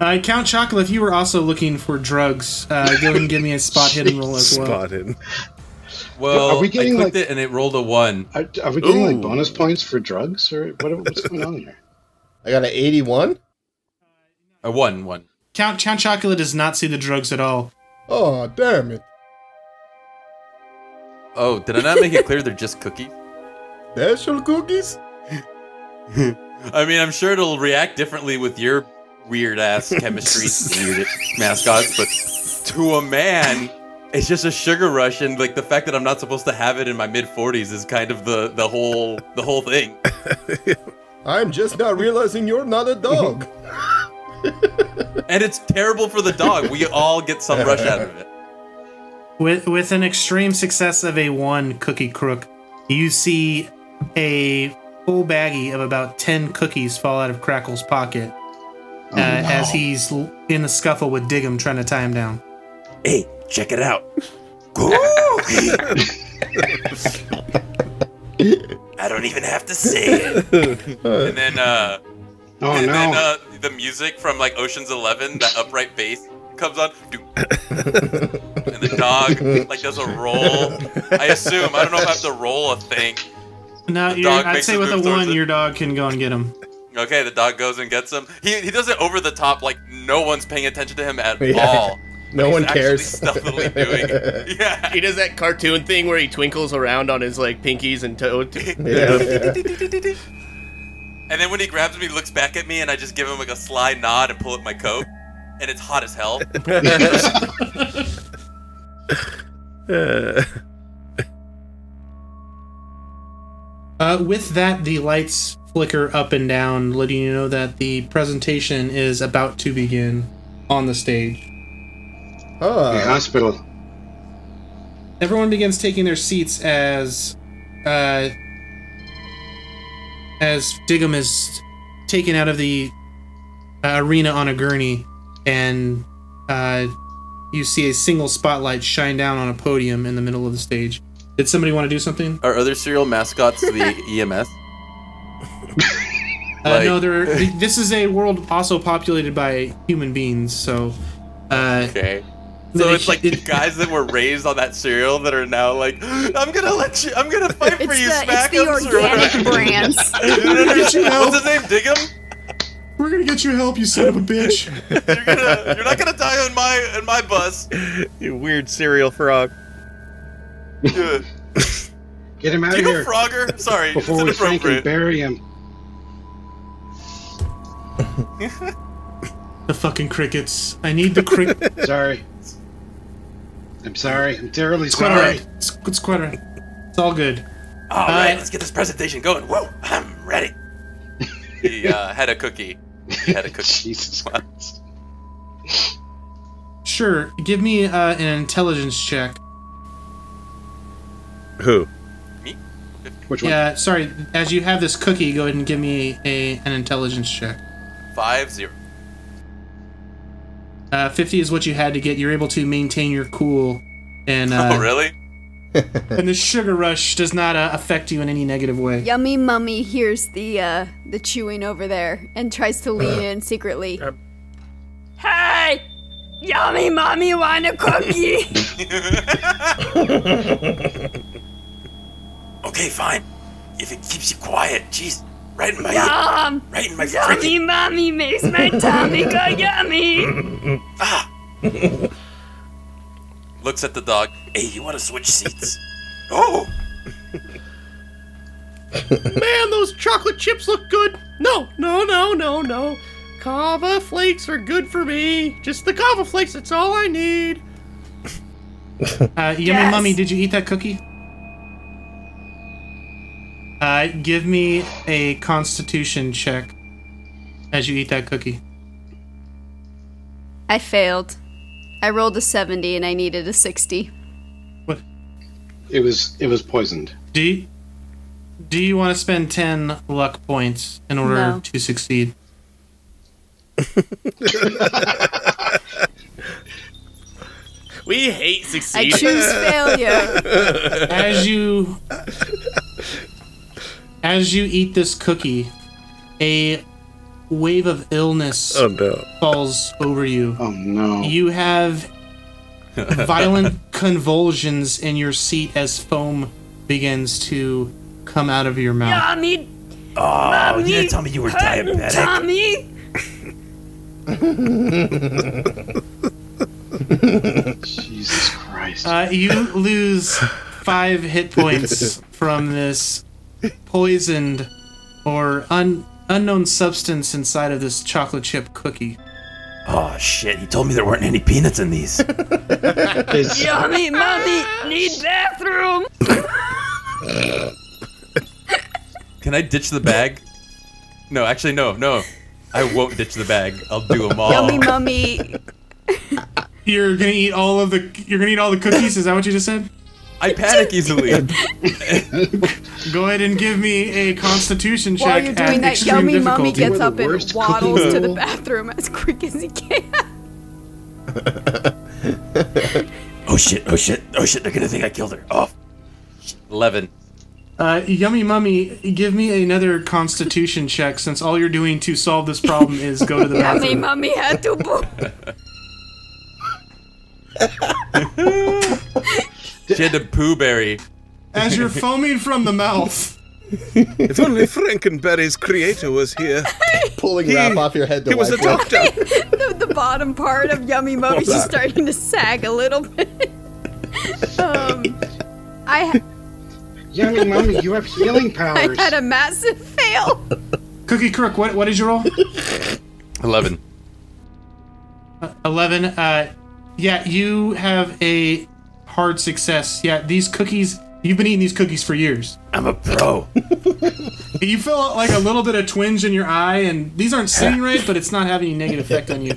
Uh, Count Chocula, if you were also looking for drugs, uh, go ahead and give me a spot hidden roll as well. Spotted. Well, Are we getting, I clicked like- it and it rolled a one. Are, are we getting Ooh. like bonus points for drugs or what, what's going on here? I got an 81. A one, one. Count, Count Chocula does not see the drugs at all. Oh, damn it. Oh, did I not make it clear they're just cookies? *laughs* Special cookies? *laughs* I mean, I'm sure it'll react differently with your weird ass chemistry *laughs* weird mascots, but to a man, it's just a sugar rush, and like the fact that I'm not supposed to have it in my mid 40s is kind of the the whole the whole thing. *laughs* I'm just not realizing you're not a dog. *laughs* And it's terrible for the dog. We all get some rush out of it. With with an extreme success of a one cookie crook, you see a full baggie of about ten cookies fall out of Crackle's pocket uh, as he's in the scuffle with Dig'em trying to tie him down. hey, check it out. *laughs* I don't even have to say it. And then uh Oh and no! then uh the music from like Ocean's 11, that upright bass comes on. And the dog like does a roll. I assume I don't know if I have to roll a thing. No, dog I'd say with a one, your dog can go and get him. Okay, the dog goes and gets him. He he does it over the top, like no one's paying attention to him at *laughs* Yeah. all. No He's one cares. Stealthily doing it. *laughs* Yeah. he does that cartoon thing where he twinkles around on his like pinkies and toes. *laughs* *laughs* Yeah. And then when he grabs me, he looks back at me, and I just give him like a sly nod and pull up my coat, and it's hot as hell. Uh, with that, the lights flicker up and down, letting you know that the presentation is about to begin on the stage. The Oh, hospital. Everyone begins taking their seats as uh, as Dig'em is taken out of the uh, arena on a gurney, and uh, you see a single spotlight shine down on a podium in the middle of the stage. Did somebody want to do something? Are other serial mascots the *laughs* EMS? Uh, Like- no, there. This is a world also populated by human beings, so. Uh, Okay. So it's like the guys that were raised on that cereal that are now like, I'm gonna let you, I'm gonna fight for It's you, the, it's the Smackums," or organic whatever. *laughs* brands. *laughs* get you help. What's his name? Dig'em? We're gonna get you help, you son of a bitch. *laughs* You're gonna, you're not gonna die on my, on my bus. you weird cereal frog. Yeah. Get him out of here Frogger? Sorry, it's before we frank and inappropriate. bury him. the fucking crickets. I need the cricket. Sorry. I'm sorry. I'm terribly It's quite sorry. alright. It's, it's quite alright. It's all good. All right, Uh, let's get this presentation going. Whoa, I'm ready. *laughs* he uh, had a cookie. He had a cookie. *laughs* Jesus Christ. Sure. Give me uh, an intelligence check. Who? Me? Which one? Yeah, sorry. As you have this cookie, go ahead and give me a an intelligence check. Five zero. Uh, 50 is what you had to get. You're able to maintain your cool, and uh, oh, really? *laughs* and the sugar rush does not uh, affect you in any negative way. Yummy Mummy hears the uh, the chewing over there and tries to lean in secretly. Hey! Yummy mummy, want a cookie? Okay, fine. If it keeps you quiet, jeez, right in my Yum! right in my Yummy freaking mommy makes my tummy go *laughs* yummy! ah. *laughs* Looks at the dog. Hey, you want to switch seats? *laughs* oh, Man, those chocolate chips look good. No, no, no, no, no. Kava flakes are good for me. Just the kava flakes, that's all I need. Uh, Yummy Yes. Mummy, did you eat that cookie? Uh, give me a constitution check as you eat that cookie. I failed. I rolled a 70 and I needed a 60. What? It was it was poisoned. Do you, do you want to spend 10 luck points in order No. to succeed? We hate succeeding. I choose *laughs* failure. as you as you eat this cookie, a wave of illness Oh no. falls over you. Oh no. You have *laughs* violent convulsions in your seat as foam begins to come out of your mouth. Yummy oh, you didn't tell me you were hurting diabetic. tummy! Jesus Christ. Uh, you lose five hit points *laughs* from this poisoned or un- unknown substance inside of this chocolate chip cookie. Oh shit! He told me there weren't any peanuts in these. *laughs* Is- Yummy mommy need bathroom! Can I ditch the bag? No, actually, no, no. I won't ditch the bag. I'll do them all. Yummy Mummy. You're gonna eat all of the. You're gonna eat all the cookies. Is that what you just said? I panic easily. *laughs* Go ahead and give me a Constitution check While you're at doing that, Yummy difficulty. Mummy gets up and waddles cookie to the bathroom as quick as he can. *laughs* oh shit! Oh shit! Oh shit! They're gonna think I killed her. Oh, Eleven. Uh, Yummy Mummy, give me another Constitution check since all you're doing to solve this problem is go to the *laughs* bathroom. Yummy mummy had to poop. She had to poo berry. As you're *laughs* foaming from the mouth, If only Frankenberry's creator was here. *laughs* Pulling He- wrap off your head to He was a it. doctor. *laughs* the, the bottom part of Yummy Mummy's just starting to sag a little bit. um, I Yummy Mummy, you have healing powers. I had a massive fail. Cookie Crook, what what is your roll? Eleven. Eleven. Uh, yeah, you have a hard success. Yeah, these cookies. You've been eating these cookies for years. I'm a pro. *laughs* You feel like a little bit of twinge in your eye, and these aren't sitting right, but it's not having any negative effect on you.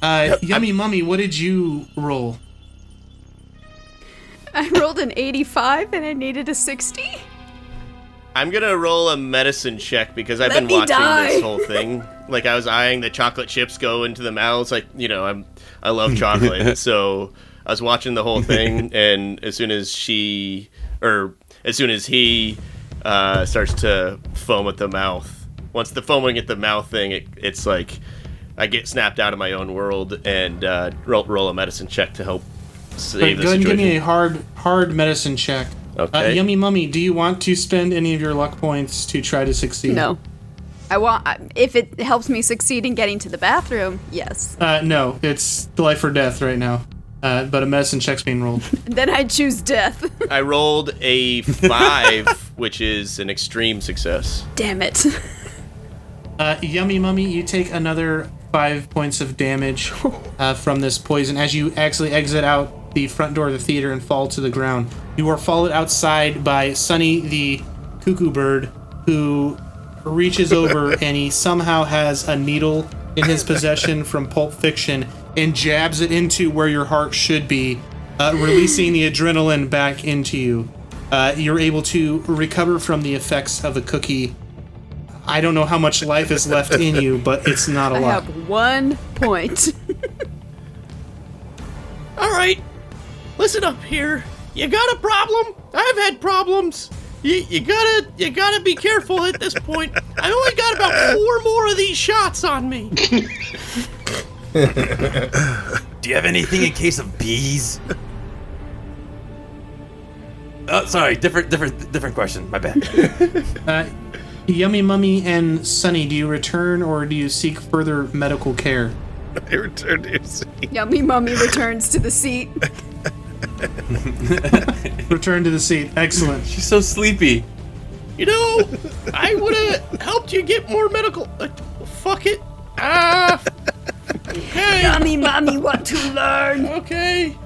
Uh, Yummy Mummy, what did you roll? I rolled an 85 and I needed a 60. I'm gonna roll a medicine check because I've Let been watching die. this whole thing. *laughs* Like I was eyeing the chocolate chips go into the mouths. Like you know, I'm I love chocolate, *laughs* so I was watching the whole *laughs* thing. And as soon as she, or as soon as he, uh, starts to foam at the mouth, once the foaming at the mouth thing, it, it's like I get snapped out of my own world and uh, roll, roll a medicine check to help save Right, the go ahead and give me a hard hard medicine check. Uh, Okay. Yummy Mummy, do you want to spend any of your luck points to try to succeed? No. I want if it helps me succeed in getting to the bathroom. Yes. Uh, no, it's life or death right now. Uh, but a medicine check's being rolled. *laughs* Then I choose death. I rolled a *laughs* five, which is an extreme success. Damn it. *laughs* Uh, Yummy Mummy, you take another five points of damage uh, from this poison as you actually exit out the front door of the theater and fall to the ground. You are followed outside by Sonny the cuckoo bird, who reaches over and he somehow has a needle in his possession from Pulp Fiction and jabs it into where your heart should be, uh, releasing the adrenaline back into you. Uh, you're able to recover from the effects of the cookie. I don't know how much life is left in you, but it's not a I lot. I have one point. *laughs* All right, listen up here. You got a problem? I've had problems. You, you gotta you gotta be careful at this point. I only got about four more of these shots on me. *laughs* Do you have anything in case of bees? Oh, sorry, different, different, different question. My bad. *laughs* Uh, Yummy Mummy and Sonny, do you return or do you seek further medical care? *laughs* I returned to your seat. Yummy Mummy returns to the seat. *laughs* Return to the seat. Excellent. She's so sleepy. You know, I would have helped you get more medical. Uh, fuck it. Ah. Okay. Yummy mommy want to learn. Okay.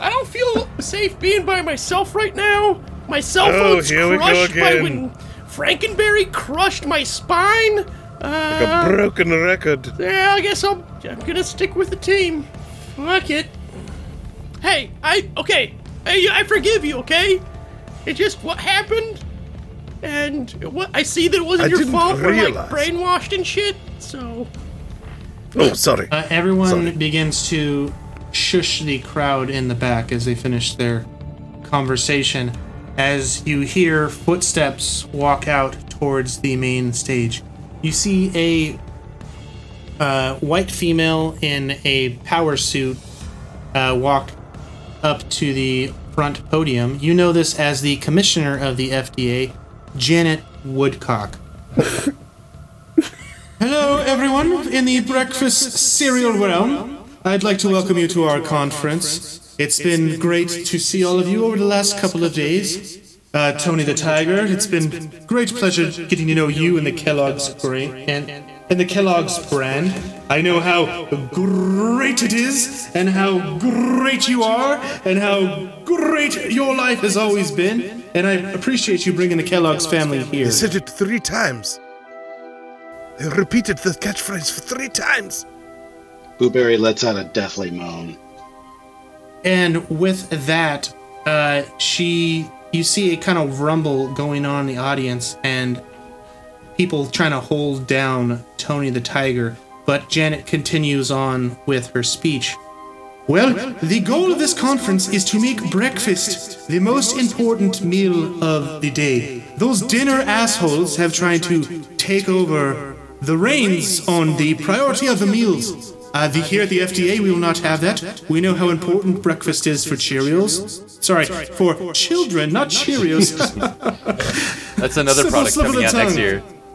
I don't feel safe being by myself right now. My cell Oh, phone's go crushed by when Frankenberry crushed my spine. Like Uh, a broken record. yeah, I guess I'll, I'm gonna stick with the team. Fuck it. Hey, I okay. I, I forgive you. Okay. It just what happened, and what I see that it wasn't I your fault. We're like brainwashed and shit. So Oh, sorry. Uh, everyone Sorry. begins to shush the crowd in the back as they finish their conversation. As you hear footsteps walk out towards the main stage, you see a uh, white female in a power suit uh, walk up to the front podium. You know this as the commissioner of the FDA, Janet Woodcock. *laughs* Hello, everyone in the breakfast cereal realm. I'd like to welcome you to our conference. It's been great to see all of you over the last couple of days. Uh, Tony the Tiger, it's been great pleasure getting to know you and the Kellogg's brand and, and the Kellogg's brand. I know how great it is, and how great you are, and how great your life has always been. And I appreciate you bringing the Kellogg's family here. They said it three times. They repeated the catchphrase for three times. Booberry lets out a deathly moan. And with that, uh, she, you see a kind of rumble going on in the audience, and people trying to hold down Tony the Tiger. But Janet continues on with her speech. Well, the goal of this conference is to make breakfast the most important meal of the day. Those dinner assholes have tried to take over the reins on the priority of the meals. Uh, the, here at the FDA, we will not have that. We know how important breakfast is for Cheerios. Sorry, for children, not Cheerios. *laughs* That's another Slip- product slip of coming the out next year. *laughs*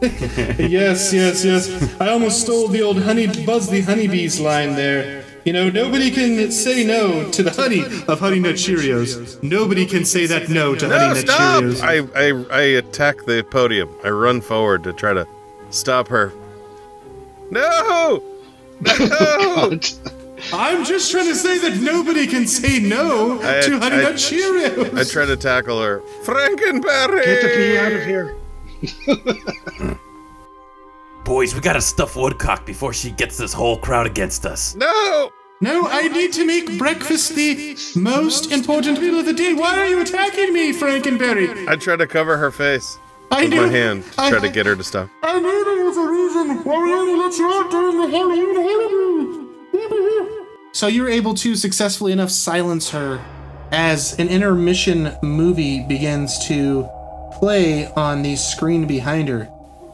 yes, yes, yes. I almost stole the old honey buzz the honeybees line there. You know, nobody can say no to the honey of Honey Nut Cheerios. Nobody can say that no to No, Honey Nut stop! Cheerios. I, I, I attack the podium. I run forward to try to stop her. No! No! *laughs* I'm just trying to say that nobody can say no I- to Honey I- Nut Cheerios. I try to tackle her. Frankenberry! Get the knee out of here. Boys, we gotta stuff Woodcock before she gets this whole crowd against us. No! No, I need to make breakfast the most important meal of the day. Why are you attacking me, Frankenberry? I try to cover her face I with knew my hand to I- try to get her to stop. I knew there was a reason why we only let you out during the Halloween holidays. So you're able to successfully enough silence her as an intermission movie begins to play on the screen behind her.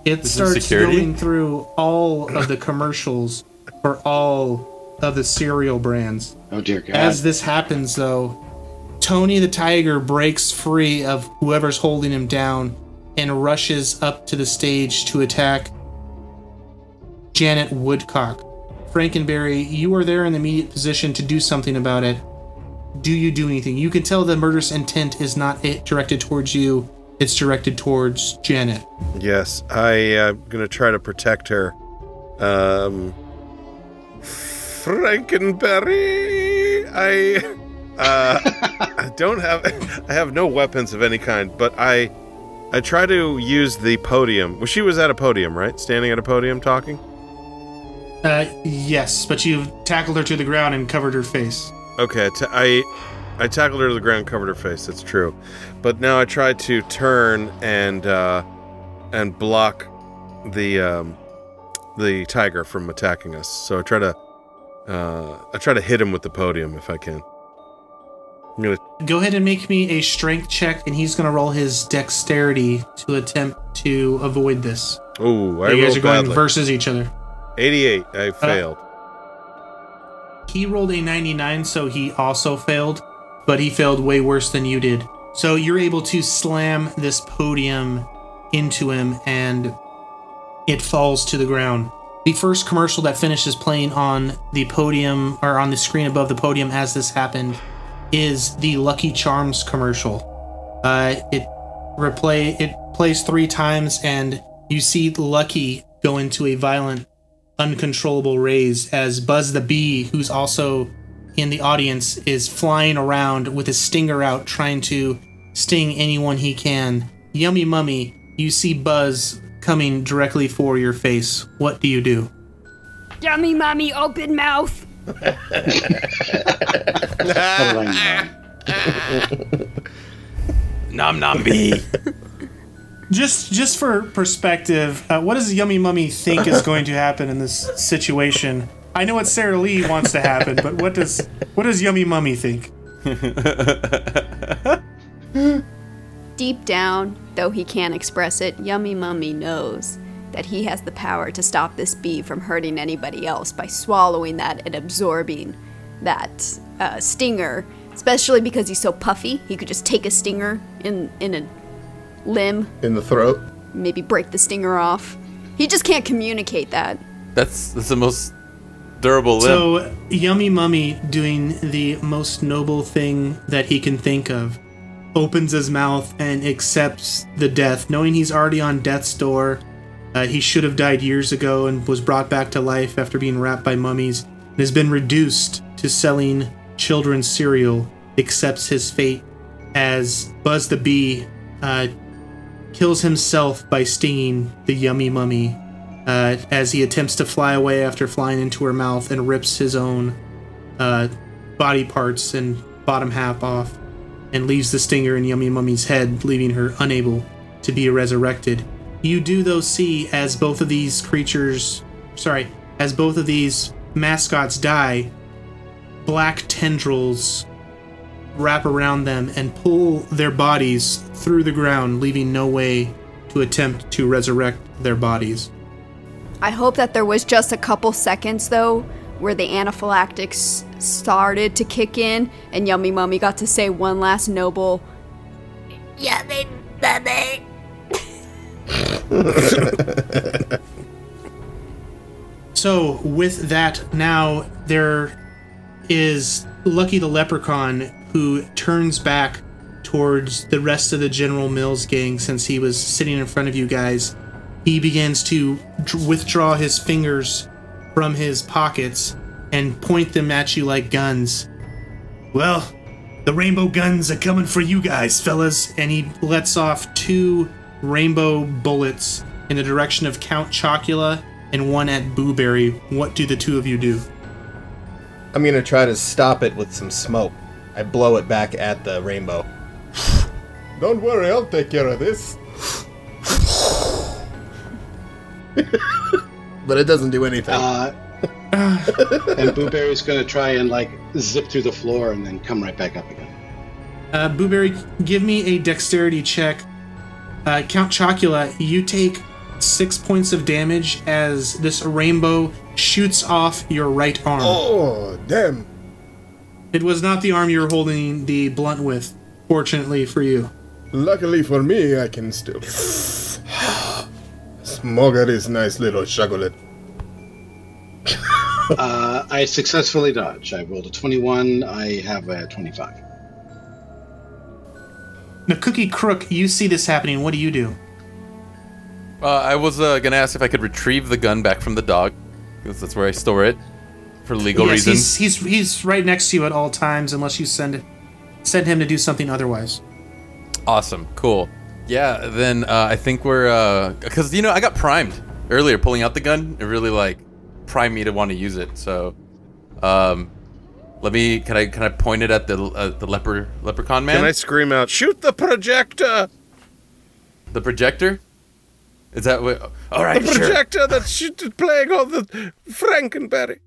It Is it starts going through all of the commercials for all of the cereal brands. Oh dear God. As this happens, though, Tony the Tiger breaks free of whoever's holding him down and rushes up to the stage to attack Janet Woodcock. Frankenberry, you are there in the immediate position to do something about it. Do you do anything? You can tell the murderous intent is not it directed towards you, it's directed towards Janet. Yes, I am gonna try to protect her. Um, Frankenberry, I, uh, *laughs* I don't have, *laughs* I have no weapons of any kind, but I, I try to use the podium. Well, she was at a podium, right? Standing at a podium talking. Uh, yes, but you've tackled her to the ground and covered her face. Okay, t- I I tackled her to the ground, covered her face. That's true, but now I try to turn and uh, and block the um, the tiger from attacking us. So I try to uh, I try to hit him with the podium if I can. Gonna Go ahead and make me a strength check, and he's going to roll his dexterity to attempt to avoid this. Oh, I you guys are going badly. versus each other. 88. I uh, failed. He rolled a 99, so he also failed, but he failed way worse than you did. So you're able to slam this podium into him, and it falls to the ground. The first commercial that finishes playing on the podium or on the screen above the podium as this happened is the Lucky Charms commercial. Uh, it replay it plays three times, and you see Lucky go into a violent, uncontrollable raise as Buzz the Bee, who's also in the audience, is flying around with his stinger out, trying to sting anyone he can. Yummy Mummy, you see Buzz coming directly for your face. What do you do? Yummy mummy, open mouth. *laughs* Nom nom bee. Just just for perspective, uh, what does Yummy Mummy think is going to happen in this situation? I know what Sarah Lee wants to happen, but what does what does Yummy Mummy think? Deep down, though he can't express it, Yummy Mummy knows that he has the power to stop this bee from hurting anybody else by swallowing that and absorbing that uh, stinger. Especially because he's so puffy, he could just take a stinger in in a limb, In the throat. maybe break the stinger off. He just can't communicate that. That's that's the most durable limb. So Yummy Mummy doing the most noble thing that he can think of, opens his mouth and accepts the death, knowing he's already on death's door. Uh, he should have died years ago and was brought back to life after being wrapped by mummies and has been reduced to selling children's cereal. Accepts his fate as Buzz the Bee uh, kills himself by stinging the Yummy Mummy uh, as he attempts to fly away after flying into her mouth and rips his own uh, body parts and bottom half off and leaves the stinger in Yummy Mummy's head, leaving her unable to be resurrected. You do, though, see as both of these creatures, sorry, as both of these mascots die, black tendrils wrap around them and pull their bodies through the ground, leaving no way to attempt to resurrect their bodies. I hope that there was just a couple seconds though where the anaphylactics started to kick in and Yummy Mummy got to say one last noble Yummy mommy. *laughs* So, with that, now there is Lucky the Leprechaun who turns back towards the rest of the General Mills gang since he was sitting in front of you guys. He begins to dr- withdraw his fingers from his pockets and point them at you like guns. Well, the rainbow guns are coming for you guys, fellas. And he lets off two rainbow bullets in the direction of Count Chocula and one at Booberry. What do the two of you do? I'm gonna try to stop it with some smoke. I blow it back at the rainbow. Don't worry, I'll take care of this. But it doesn't do anything. Uh, *laughs* and Booberry's gonna try and like zip through the floor and then come right back up again. Uh, Booberry, give me a dexterity check. Uh, Count Chocula, you take six points of damage as this rainbow shoots off your right arm. Oh, damn. It was not the arm you were holding the blunt with, fortunately for you. Luckily for me, I can still *sighs* smoke at this nice little chocolate. Uh, I successfully dodge. I rolled a 21. I have a 25. Now, Cookie Crook, you see this happening. What do you do? Uh, I was uh, gonna ask if I could retrieve the gun back from the dog, because that's where I store it for legal yes, reasons. he's, he's he's right next to you at all times, unless you send send him to do something otherwise. Awesome, cool. Yeah, then uh, I think we're because you know I got primed earlier pulling out the gun. It really like primed me to want to use it. So, um, let me can I can I point it at the uh, the leper leprechaun man? Can I scream out, shoot the projector? the projector? Is that what? All right, the sure. projector that's shoot- playing all the Frankenberry.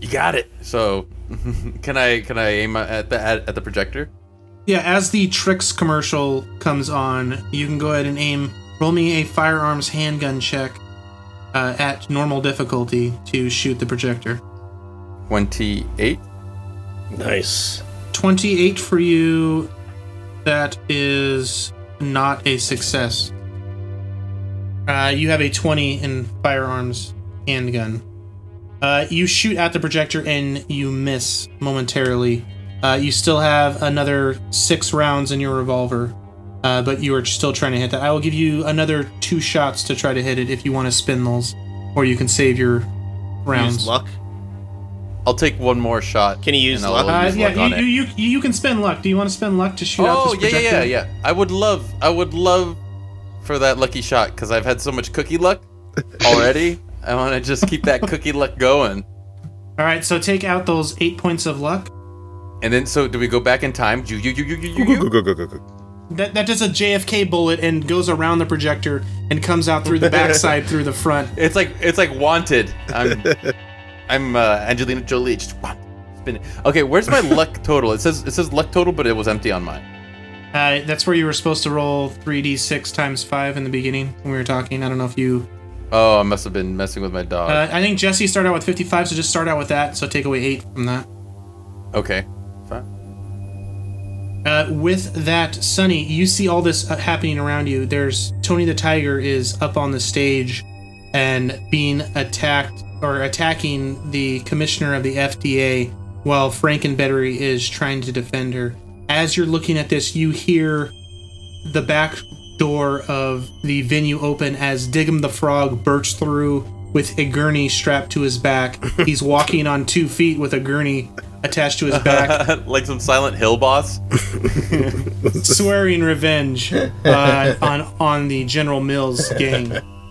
You got it. So, *laughs* can I can I aim at the at, at the projector? Yeah, as the Trix commercial comes on, you can go ahead and aim. Roll me a firearms handgun check uh, at normal difficulty to shoot the projector. Twenty eight. Nice. 28 for you. That is not a success. Uh, you have a 20 in firearms handgun. Uh, you shoot at the projector and you miss momentarily. Uh, you still have another six rounds in your revolver, uh, but you are still trying to hit that. I will give you another two shots to try to hit it if you want to spin those, or you can save your rounds. Use luck. I'll take one more shot. Can you use and luck? Uh, use yeah, luck on you, it. you, you, you can spend luck. Do you want to spend luck to shoot out Oh this yeah, yeah, yeah, yeah. I would love, I would love for that lucky shot because I've had so much cookie luck *laughs* already. I want to just keep that cookie luck going. All right, so take out those eight points of luck. And then, so do we go back in time? You, you, you, you, you, you, Go, go, go, go, go, go. That, that does a JFK bullet and goes around the projector and comes out through the backside *laughs* through the front. It's like it's like wanted. I'm *laughs* I'm uh, Angelina Jolie. Just want spin it. Okay, where's my *laughs* luck total? It says it says luck total, but it was empty on mine. Uh, that's where you were supposed to roll 3d6 times 5 in the beginning when we were talking. I don't know if you. Oh, I must have been messing with my dog. Uh, I think Jesse started out with 55, so just start out with that. So take away 8 from that. okay, fine. Uh, with that, Sonny, you see all this uh, happening around you. There's Tony the Tiger is up on the stage and being attacked or attacking the commissioner of the FDA while Frankenberry is trying to defend her. As you're looking at this, you hear the back door of the venue open as Dig'em the Frog bursts through with a gurney strapped to his back. *laughs* He's walking on two feet with a gurney attached to his *laughs* back. like some Silent Hill boss. swearing revenge uh, on on the General Mills gang. *laughs*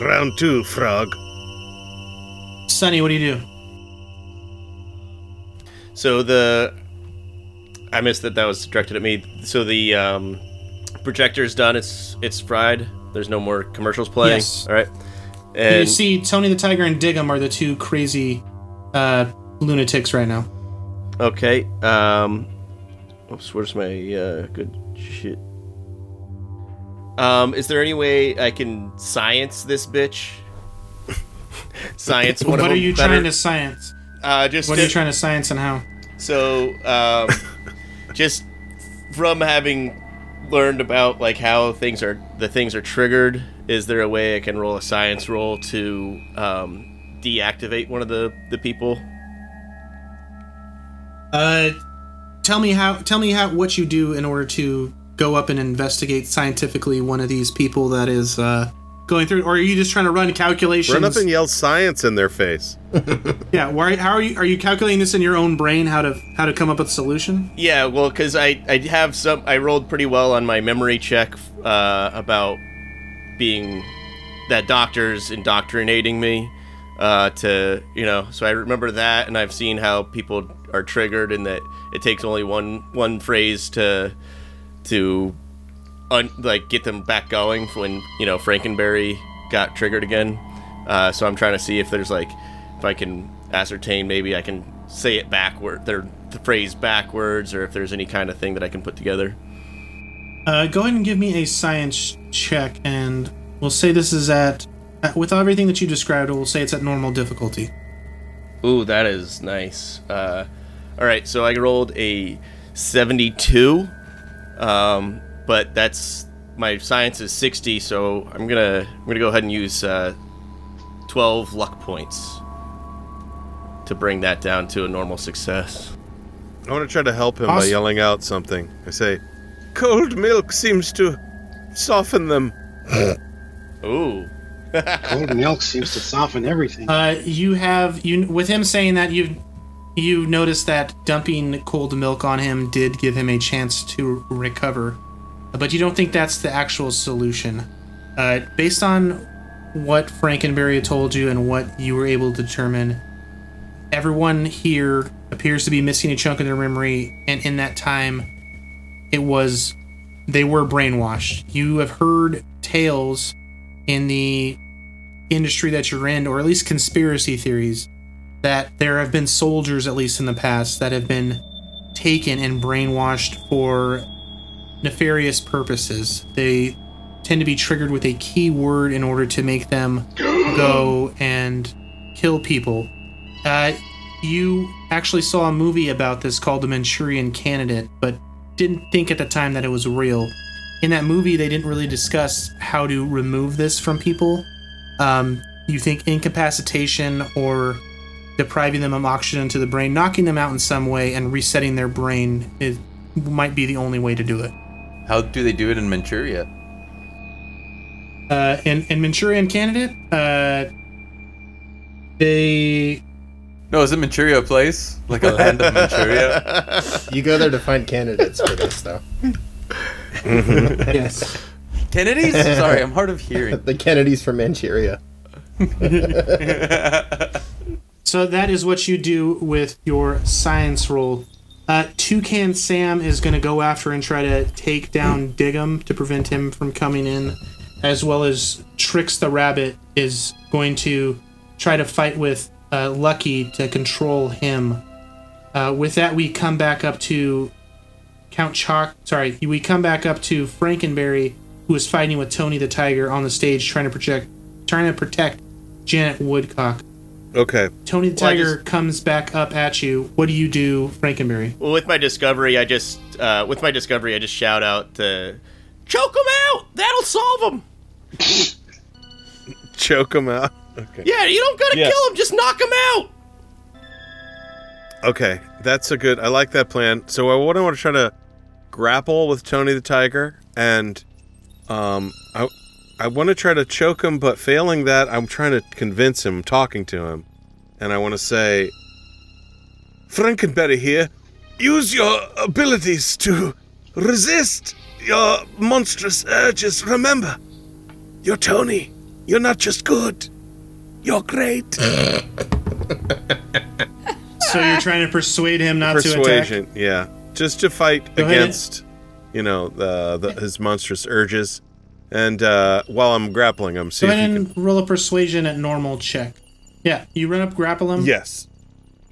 Round two, frog. Sonny, what do you do? So the I missed that that was directed at me. So the um, projector's done. It's it's fried. There's no more commercials playing. Yes. All right. you And see, Tony the Tiger and Dig'em are the two crazy uh, lunatics right now. okay. Um, oops. Where's my uh, good shit? Um, is there any way I can science this bitch? science. One what of are you better? trying to science? Uh, just What are you trying to science and how? So, um, *laughs* just from having learned about like how things are, the things are triggered. Is there a way I can roll a science roll to um, deactivate one of the the people? Uh, tell me how. Tell me how what you do in order to go up and investigate scientifically one of these people that is uh, going through, or are you just trying to run calculations? Run up and yell science in their face. *laughs* yeah. Why? How are you? Are you calculating this in your own brain? How to how to come up with a solution? Yeah, well, because I I have some. I rolled pretty well on my memory check uh, about being that doctors indoctrinating me uh, to you know. So I remember that, and I've seen how people are triggered, and that it takes only one one phrase to to un, like get them back going when you know Frankenberry got triggered again. Uh, so I'm trying to see if there's like if I can ascertain maybe I can say it backward, their the phrase backwards, or if there's any kind of thing that I can put together. Uh, go ahead and give me a science check, and we'll say this is at with everything that you described. We'll say it's at normal difficulty. Ooh, that is nice. Uh, all right, so I rolled a 72, um, but that's my science is 60, so I'm gonna I'm gonna go ahead and use uh, 12 luck points to bring that down to a normal success. I want to try to help him by yelling out something. I say, cold milk seems to soften them. *laughs* Ooh. Cold milk seems to soften everything. Uh, you have you with him saying that you you notice that dumping cold milk on him did give him a chance to recover, but you don't think that's the actual solution. Uh, based on what Frankenberry told you and what you were able to determine, everyone here appears to be missing a chunk of their memory, and in that time, it was they were brainwashed. You have heard tales in the industry that you're in, or at least conspiracy theories, that there have been soldiers, at least in the past, that have been taken and brainwashed for nefarious purposes. They tend to be triggered with a key word in order to make them go and kill people. Uh, you actually saw a movie about this called The Manchurian Candidate, but didn't think at the time that it was real. In that movie, they didn't really discuss how to remove this from people. Um, you think incapacitation or depriving them of oxygen to the brain, knocking them out in some way, and resetting their brain it might be the only way to do it. How do they do it in Manchuria? Uh, in, in Manchurian Candidate, uh, they No, is it Manchuria a place? Like a land of Manchuria? *laughs* You go there to find candidates for this, though. yes. Kennedys? Sorry, I'm hard of hearing. *laughs* the Kennedys from Manchuria. *laughs* So that is what you do with your science roll. Uh, Toucan Sam is going to go after and try to take down Dig'em to prevent him from coming in, as well as Trix the Rabbit is going to try to fight with uh, Lucky to control him. Uh, with that, we come back up to Count Chalk. Sorry, we come back up to Frankenberry, who is fighting with Tony the Tiger on the stage, trying to protect, trying to protect Janet Woodcock. Okay. Tony the Well, Tiger just- comes back up at you. What do you do, Frankenberry? Well, with my discovery, I just uh, with my discovery, I just shout out to choke him out. That'll solve him. *laughs* Choke him out. Okay. Yeah, you don't gotta Yeah. kill him. Just knock him out. Okay, that's a good. I like that plan. So I want to try to grapple with Tony the Tiger, and um, I I want to try to choke him, but failing that, I'm trying to convince him, talking to him, and I want to say, Frankenberry here, use your abilities to resist your monstrous urges. Remember, you're Tony. You're not just good. You're great. *laughs* So you're trying to persuade him not to attack. persuasion yeah just to fight Go ahead. against you know the, the his monstrous urges and uh while i'm grappling him see Go ahead and roll a persuasion at normal check. Yeah, you run up, grapple him. yes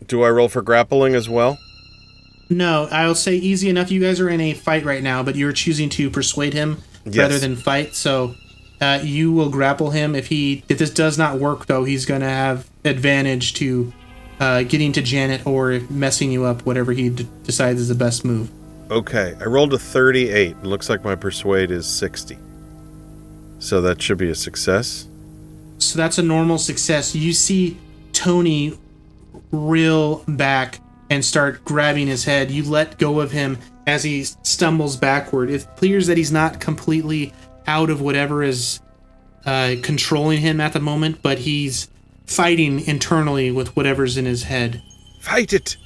do i roll for grappling as well No, I'll say easy enough. You guys are in a fight right now, but you're choosing to persuade him rather than fight. So uh, you will grapple him. If he if this does not work though, he's gonna have advantage to uh, getting to Janet or messing you up, whatever he d- decides is the best move. okay i rolled a 38 it looks like my persuade is 60 so that should be a success So that's a normal success. You see Tony reel back and start grabbing his head. You let go of him as he stumbles backward. It appears that he's not completely out of whatever is uh, controlling him at the moment, but he's fighting internally with whatever's in his head. fight it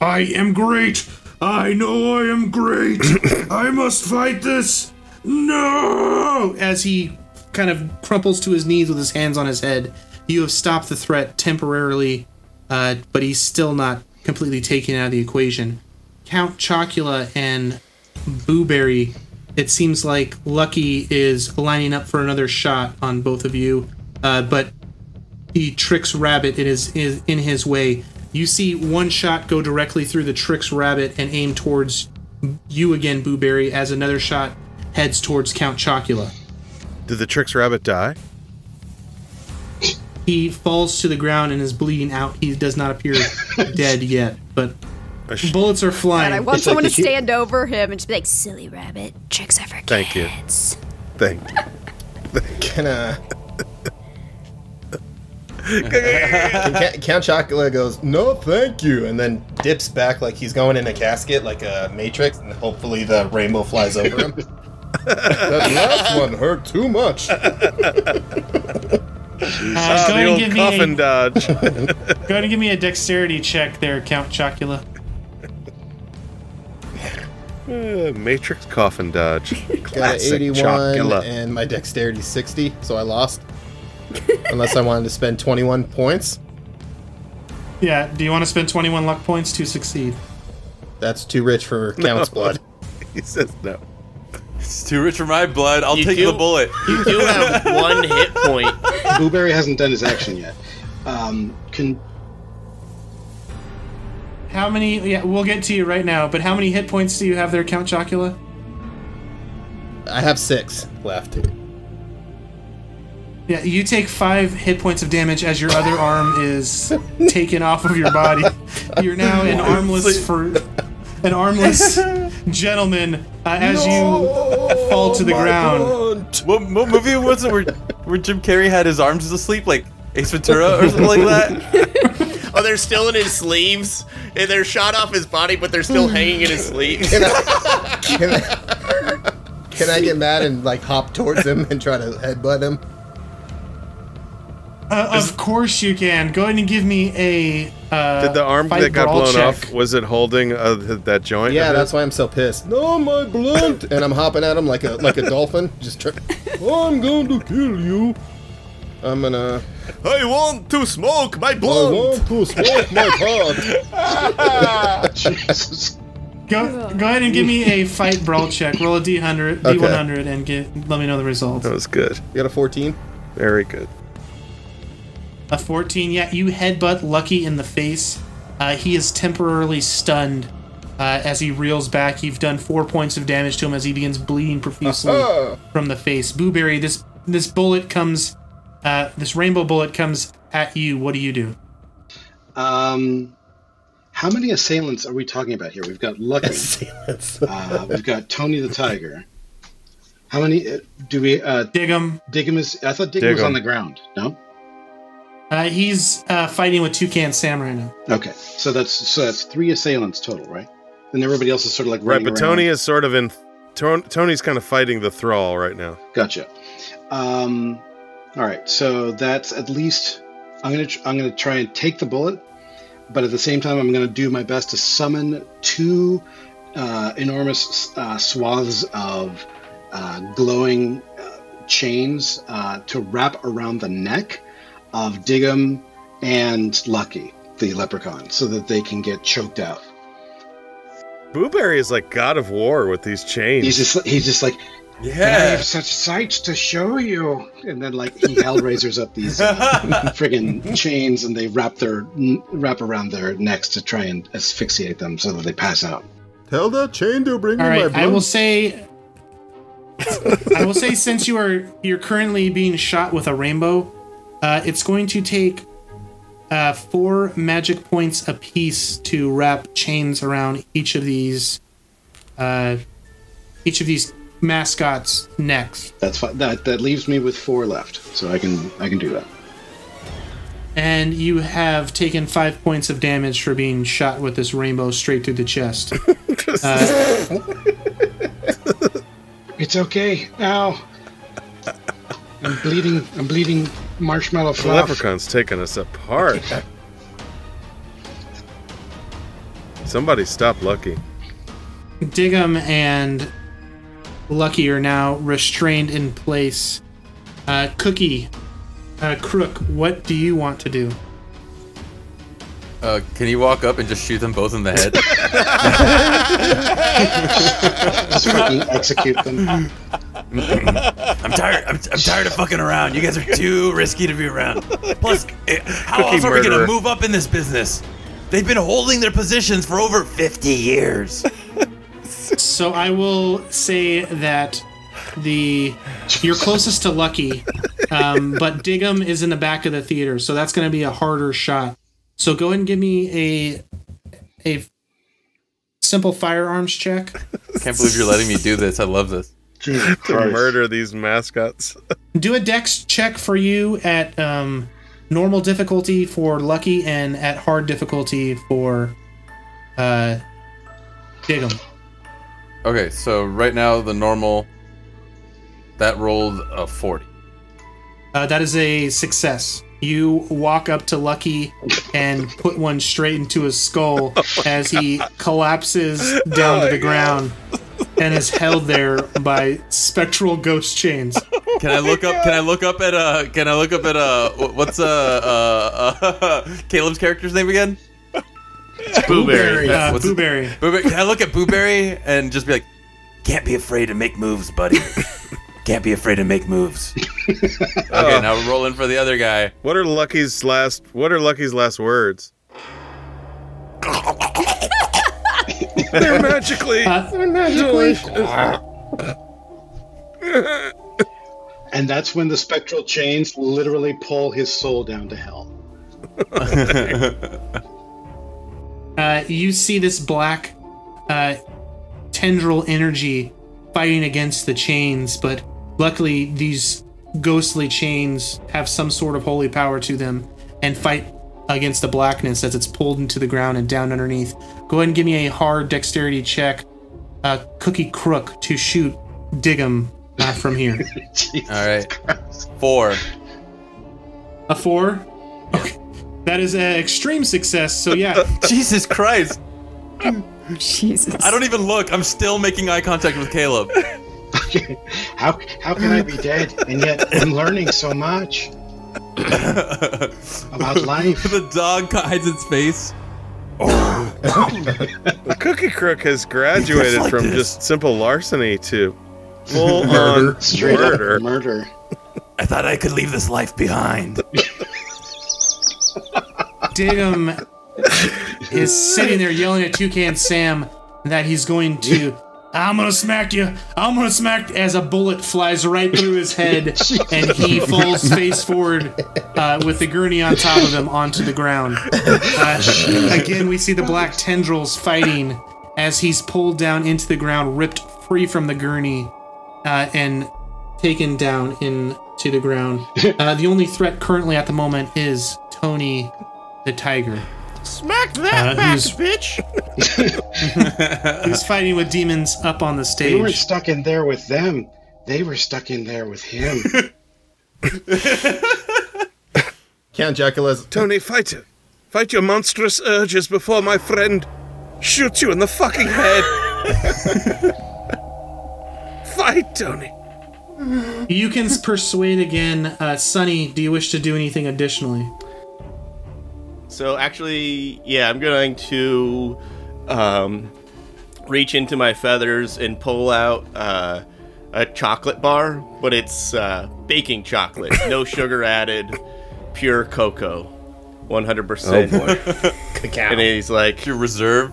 I am great. I know I am great. *coughs* I must fight this. No! As he kind of crumples to his knees with his hands on his head, you have stopped the threat temporarily, uh, but he's still not completely taken out of the equation. Count Chocula and Booberry, it seems like Lucky is lining up for another shot on both of you, uh, but he Trix Rabbit it is, is in his way. You see one shot go directly through the Trix Rabbit and aim towards you again, Booberry, as another shot heads towards Count Chocula. did the Trix rabbit die He falls to the ground and is bleeding out. He does not appear *laughs* dead yet, but sh- bullets are flying. And I want It's like someone to the hu- stand over him and just be like, "Silly rabbit, tricks are for Thank you. kids." thank you Can uh. *laughs* Can Ca- Count Chocula goes, no, thank you, and then dips back like he's going in a casket, like a Matrix, and hopefully the rainbow flies over him. *laughs* that last one hurt too much. Uh, Ah, go ahead and give me a, dodge. *laughs* go ahead and give me a dexterity check there, Count Chocula. Uh, Matrix coffin dodge. *laughs* Got an 81 Chocula. and my dexterity 60, so I lost. Unless I wanted to spend 21 points. Yeah, do you want to spend 21 luck points to succeed? That's too rich for Count's blood. *laughs* He says no. It's too rich for my blood. I'll You take do- the bullet. You do have *laughs* one hit point. Blueberry hasn't done his action yet. Um, can How many? Yeah, we'll get to you right now. But how many hit points do you have there, Count Chocula? I have six left. Yeah, you take five hit points of damage as your other arm is *laughs* taken off of your body. You're now an armless for an armless *laughs* gentleman uh, as you fall to the ground. What, what movie was it where, where Jim Carrey had his arms asleep, like Ace Ventura or something like that? *laughs* Oh, they're still in his sleeves, and they're shot off his body, but they're still hanging in his sleeves. Can I, *laughs* can I get mad and like hop towards him and try to headbutt him? Uh, of course you can. Go ahead and give me a. Uh, Did the arm fight that got brawl blown check. off was it holding uh, th- that joint? Yeah, of that's his? why I'm so pissed. No, my blunt, *laughs* and I'm hopping at him like a like a dolphin. Just try- I'm going to kill you. I'm gonna. I want to smoke my blunt. I blunt. want to smoke my pot. *laughs* Jesus. Go, go ahead and give me a fight brawl check. Roll a d100, Okay. d100, and get let me know the results. That was good. You got a 14? Very good. A 14. Yeah, you headbutt Lucky in the face. Uh, he is temporarily stunned uh, as he reels back. You've done four points of damage to him as he begins bleeding profusely from the face. Booberry, this this bullet comes, uh, this rainbow bullet comes at you. What do you do? Um, how many assailants are we talking about here? We've got Lucky. Assailants. uh, we've got Tony the Tiger. How many uh, do we? Uh, Dig him. Dig'em is. I thought Dig'em was Dig'em. on the ground. No. Uh, he's uh, fighting with Toucan Sam right now. Okay, so that's so that's three assailants total, right? And everybody else is sort of like Right, running but Tony around. is sort of in. Ton- Tony's kind of fighting the thrall right now. Gotcha. Um, all right, so that's at least. I'm gonna tr- I'm gonna try and take the bullet, but at the same time, I'm gonna do my best to summon two uh, enormous uh, swaths of uh, glowing uh, chains uh, to wrap around the neck of Diggum and Lucky, the leprechaun, so that they can get choked out. Booberry is like God of War with these chains. He's just he's just like yeah. I have such sights to show you. And then, like, he hellraisers up these uh, *laughs* friggin' chains and they wrap their wrap around their necks to try and asphyxiate them so that they pass out. Tell that chain to bring All me my right, blood. I will say. I will say since you are you're currently being shot with a rainbow, uh, it's going to take uh, four magic points apiece to wrap chains around each of these uh, each of these mascots' necks. That's fine. That that leaves me with four left, so I can I can do that. And you have taken five points of damage for being shot with this rainbow straight through the chest. *laughs* *laughs* It's okay. Ow. I'm bleeding. I'm bleeding marshmallow the fluff. leprechaun's taking us apart. Somebody stop Lucky. Dig'em and Lucky are now restrained in place. Uh, Cookie, uh, Crook, what do you want to do? Uh, can you walk up and just shoot them both in the head? *laughs* Just fucking execute them. I'm tired. I'm, I'm tired of fucking around. You guys are too risky to be around. Plus, *laughs* eh, how Cookie else are we gonna move up in this business? They've been holding their positions for over 50 years. *laughs* So I will say that the you're closest to Lucky, um, but Dig'em is in the back of the theater, so that's going to be a harder shot. So go ahead and give me a a simple firearms check. Can't believe you're letting me do this. I love this. Jesus *laughs* To Christ. murder these mascots. *laughs* Do a dex check for you at um, normal difficulty for Lucky and at hard difficulty for uh, Dig'em. Okay, so right now the normal that rolled a 40. Uh, that is a success. You walk up to Lucky and put one straight into his skull *laughs* as he collapses down to the ground and is held there by spectral ghost chains. Can I look up? Can I look up at uh? Can I look up at uh? What's uh uh, uh *laughs* Caleb's character's name again? Booberry. Uh, What's it? Booberry. Booberry. Can I look at Booberry and just be like, Can't be afraid to make moves, buddy. *laughs* Can't be afraid to make moves. okay, now we're rolling for the other guy. What are Lucky's last? What are Lucky's last words? *laughs* They're magically. They're magically. And that's when the spectral chains literally pull his soul down to hell. *laughs* Uh, you see this black uh, tendril energy fighting against the chains, but luckily these ghostly chains have some sort of holy power to them and fight against the blackness as it's pulled into the ground and down underneath. Go ahead and give me a hard dexterity check, uh, Cookie Crook, to shoot Dig'em uh, from here. *laughs* All right. Christ. Four. A four? Okay. That is an extreme success, so yeah. *laughs* Jesus Christ! Jesus. I don't even look. I'm still making eye contact with Caleb. *laughs* How how can I be dead and yet I'm learning so much *coughs* about life? the dog hides its face. Oh. The Cookie Crook has graduated like from this. just simple larceny to full Murder. on Straight murder. up murder. I thought I could leave this life behind. Dig'em is sitting there yelling at Toucan Sam that he's going to. I'm gonna smack you. I'm gonna smack as a bullet flies right through his head *laughs* and he falls face forward uh, with the gurney on top of him onto the ground. Uh, again, we see the black tendrils fighting as he's pulled down into the ground, ripped free from the gurney, uh, and taken down into the ground. *laughs* Uh, the only threat currently at the moment is Tony the Tiger. Smack that Uh, back, who's- bitch! *laughs* He's fighting with demons up on the stage. We weren't stuck in there with them. They were stuck in there with him. *laughs* Count Dracula's. Tony, fight it. Fight your monstrous urges before my friend shoots you in the fucking head. *laughs* fight, Tony. You can persuade again. Uh, Sonny, do you wish to do anything additionally? So actually, yeah, I'm going to um, reach into my feathers and pull out uh, a chocolate bar, but it's uh, baking chocolate, no *laughs* sugar added, pure cocoa, 100%. Oh, Cacao. *laughs* And he's like, Your reserve.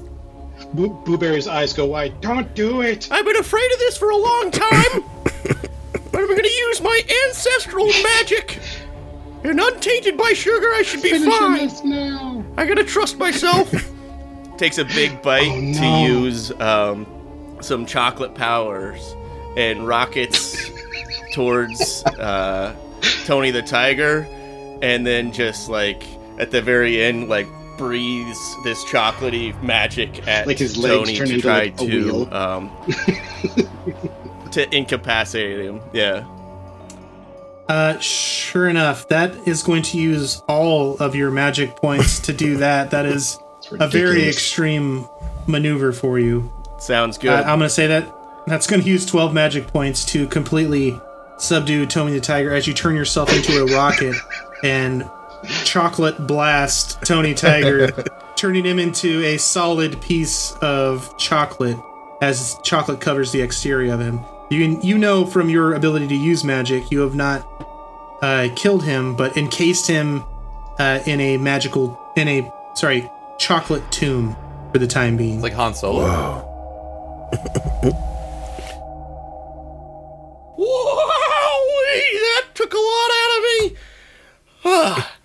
Boo- Booberry's eyes go wide. Don't do it. I've been afraid of this for a long time, *laughs* but I'm going to use my ancestral magic. And untainted by sugar, I should be Finishing fine. this now. I gotta trust myself. *laughs* Takes a big bite Oh, to use um, some chocolate powers and rockets towards uh, Tony the Tiger, and then just like at the very end, like breathes this chocolatey magic at Like his legs Tony turn to try like, to um, *laughs* to incapacitate him. Yeah. Uh, sure enough, that is going to use all of your magic points to do *laughs* that. That is a very extreme maneuver for you. Sounds good. Uh, I'm going to say that that's going to use 12 magic points to completely subdue Tony the Tiger as you turn yourself into a rocket and chocolate blast Tony Tiger, *laughs* turning him into a solid piece of chocolate as chocolate covers the exterior of him. You you know from your ability to use magic, you have not uh, killed him, but encased him uh, in a magical in a sorry chocolate tomb for the time being. It's like Han Solo. Wowee! *laughs* That took a lot out of me. Ah,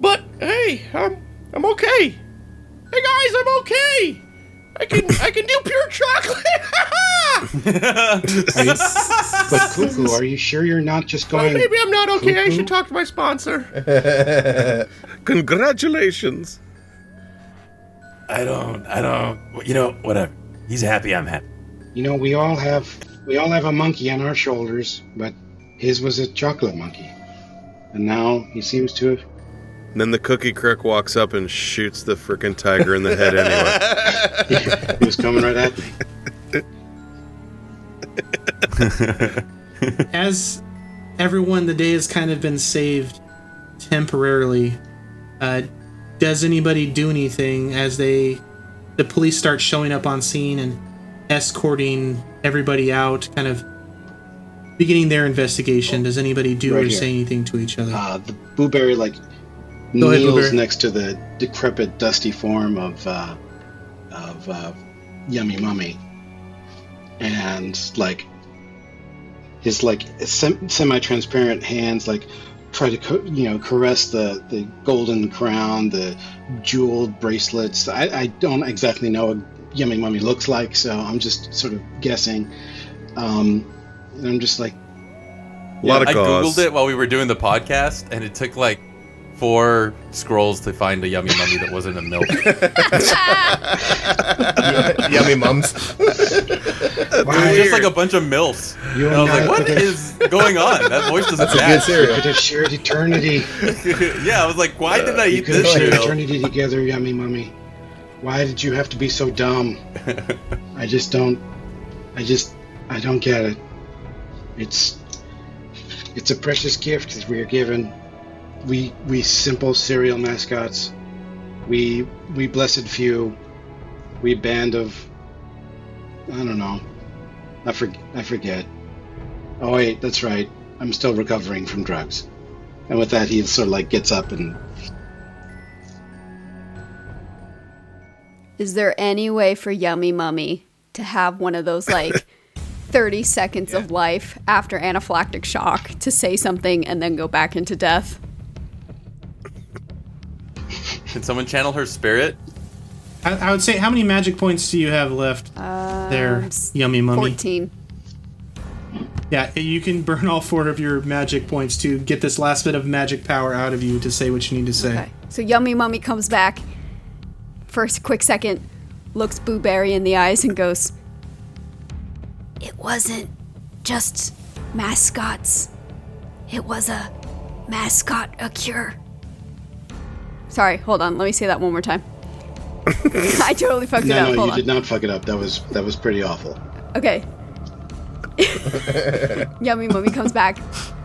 but hey, I'm I'm okay. Hey guys, I'm okay. I can I can do pure chocolate. *laughs* But Cuckoo, are you sure you're not just going? Maybe I'm not okay. I should talk to my sponsor. *laughs* Congratulations. I don't, I don't, you know, whatever. He's happy, I'm happy. You know, we all have we all have a monkey on our shoulders, but his was a chocolate monkey. and now he seems to have. And then the cookie crook walks up and shoots the frickin' tiger in the head anyway. *laughs* He was coming right at me. *laughs* As everyone, the day has kind of been saved temporarily. Uh, does anybody do anything as they, the police start showing up on scene and escorting everybody out, kind of beginning their investigation? Does anybody do Right or here. say anything to each other? Uh, the blueberry like Go ahead, kneels Booberry. next to the decrepit, dusty form of uh, of uh, Yummy Mummy, and like his like sem- semi-transparent hands like try to co- you know caress the the golden crown, the jeweled bracelets. I, I don't exactly know what Yummy Mummy looks like, so I'm just sort of guessing. Um, and I'm just like, A lot of I googled it while we were doing the podcast, and it took like four scrolls to find a yummy mummy that wasn't a milk. *laughs* Yummy mums. *laughs* It was just like a bunch of milfs. You And I was like, I what could have- is going on? That *laughs* voice doesn't That's a good match. cereal. could have shared eternity. yeah, I was like, why did I You eat could have this shared eternity together, yummy mummy. Why did you have to be so dumb? I just don't. I just. I don't get it. It's. It's a precious gift that we are given. We we simple cereal mascots. We we blessed few. We band of. I don't know. I for, I forget. Oh wait, that's right. I'm still recovering from drugs. And with that, he sort of like gets up and Is there any way for Yummy Mummy to have one of those like *laughs* 30 seconds of life after anaphylactic shock to say something and then go back into death? Can someone channel her spirit? I, I would say, how many magic points do you have left there, Um, s- Yummy Mummy? 14. Yeah, you can burn all four of your magic points to get this last bit of magic power out of you to say what you need to say. Okay. So Yummy Mummy comes back for a quick second, looks Booberry in the eyes, and goes, It wasn't just mascots. It was a mascot a cure. Sorry, hold on. Let me say that one more time. *laughs* I totally fucked it up. no, Hold you on. did not fuck it up. That was that was pretty awful. Okay. *laughs* Yummy Mummy comes back,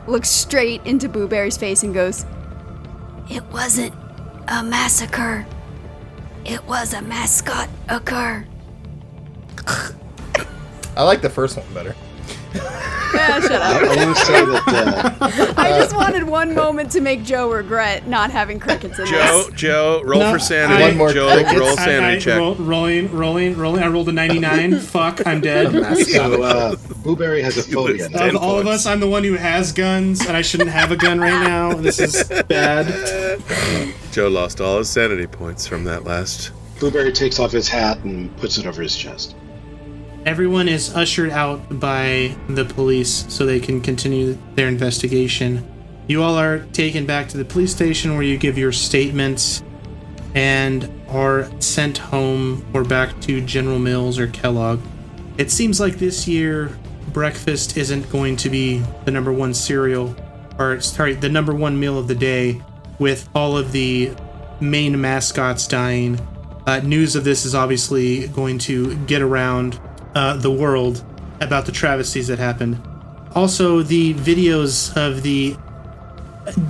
looks straight into Booberry's face, and goes, It wasn't a massacre. It was a mascot occur. *laughs* I like the first one better. Yeah, shut up. I want to say that uh, *laughs* I just wanted one moment to make Joe regret not having crickets in Joe, this. Joe, Joe, roll No, for sanity. I- One more Joe, crickets. roll sanity I- check. roll- rolling, rolling, rolling. I rolled a 99. *laughs* Fuck, I'm dead. so uh, Blueberry has a phobia. lose now. Of all of us, I'm the one who has guns, and I shouldn't have a gun right now. This is bad. *laughs* Joe lost all his sanity points from that last. Blueberry takes off his hat and puts it over his chest. Everyone is ushered out by the police so they can continue their investigation. You all are taken back to the police station where you give your statements and are sent home or back to General Mills or Kellogg. It seems like this year breakfast isn't going to be the number one cereal, or sorry, the number one meal of the day, with all of the main mascots dying. Uh, news of this is obviously going to get around uh, the world about the travesties that happened. Also, the videos of the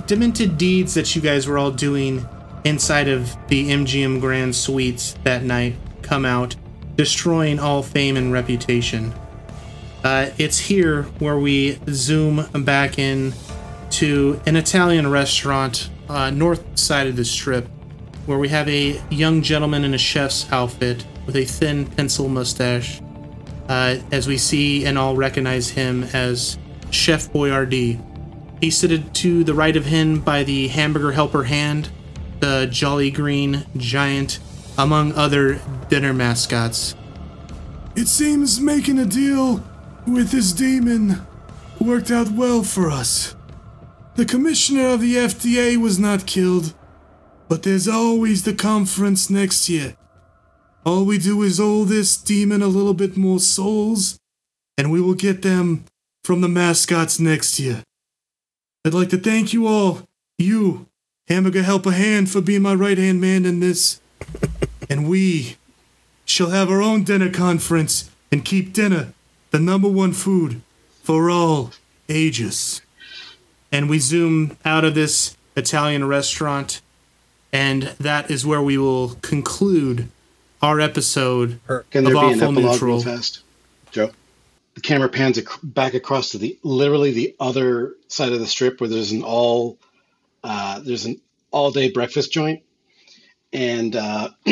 demented deeds that you guys were all doing inside of the MGM Grand Suites that night come out, destroying all fame and reputation. Uh, it's here where we zoom back in to an Italian restaurant uh, north side of the strip, where we have a young gentleman in a chef's outfit with a thin pencil mustache, uh, as we see and all recognize him as Chef Boyardee. He's seated to the right of him by the hamburger helper hand, the Jolly Green Giant, among other dinner mascots. It seems making a deal with this demon worked out well for us. The commissioner of the FDA was not killed, but there's always the conference next year. All we do is owe this demon a little bit more souls, and we will get them from the mascots next year. I'd like to thank you all you, Hamburger help a hand for being my right hand man in this. *laughs* and we shall have our own dinner conference and keep dinner the number one food for all ages. And we zoom out of this Italian restaurant, and that is where we will conclude our episode Can there of be an Awful epilogue Neutral. real fast, Joe? The camera pans ac- back across to the literally the other side of the strip where there's an all uh, there's an all day breakfast joint, and uh, *clears throat*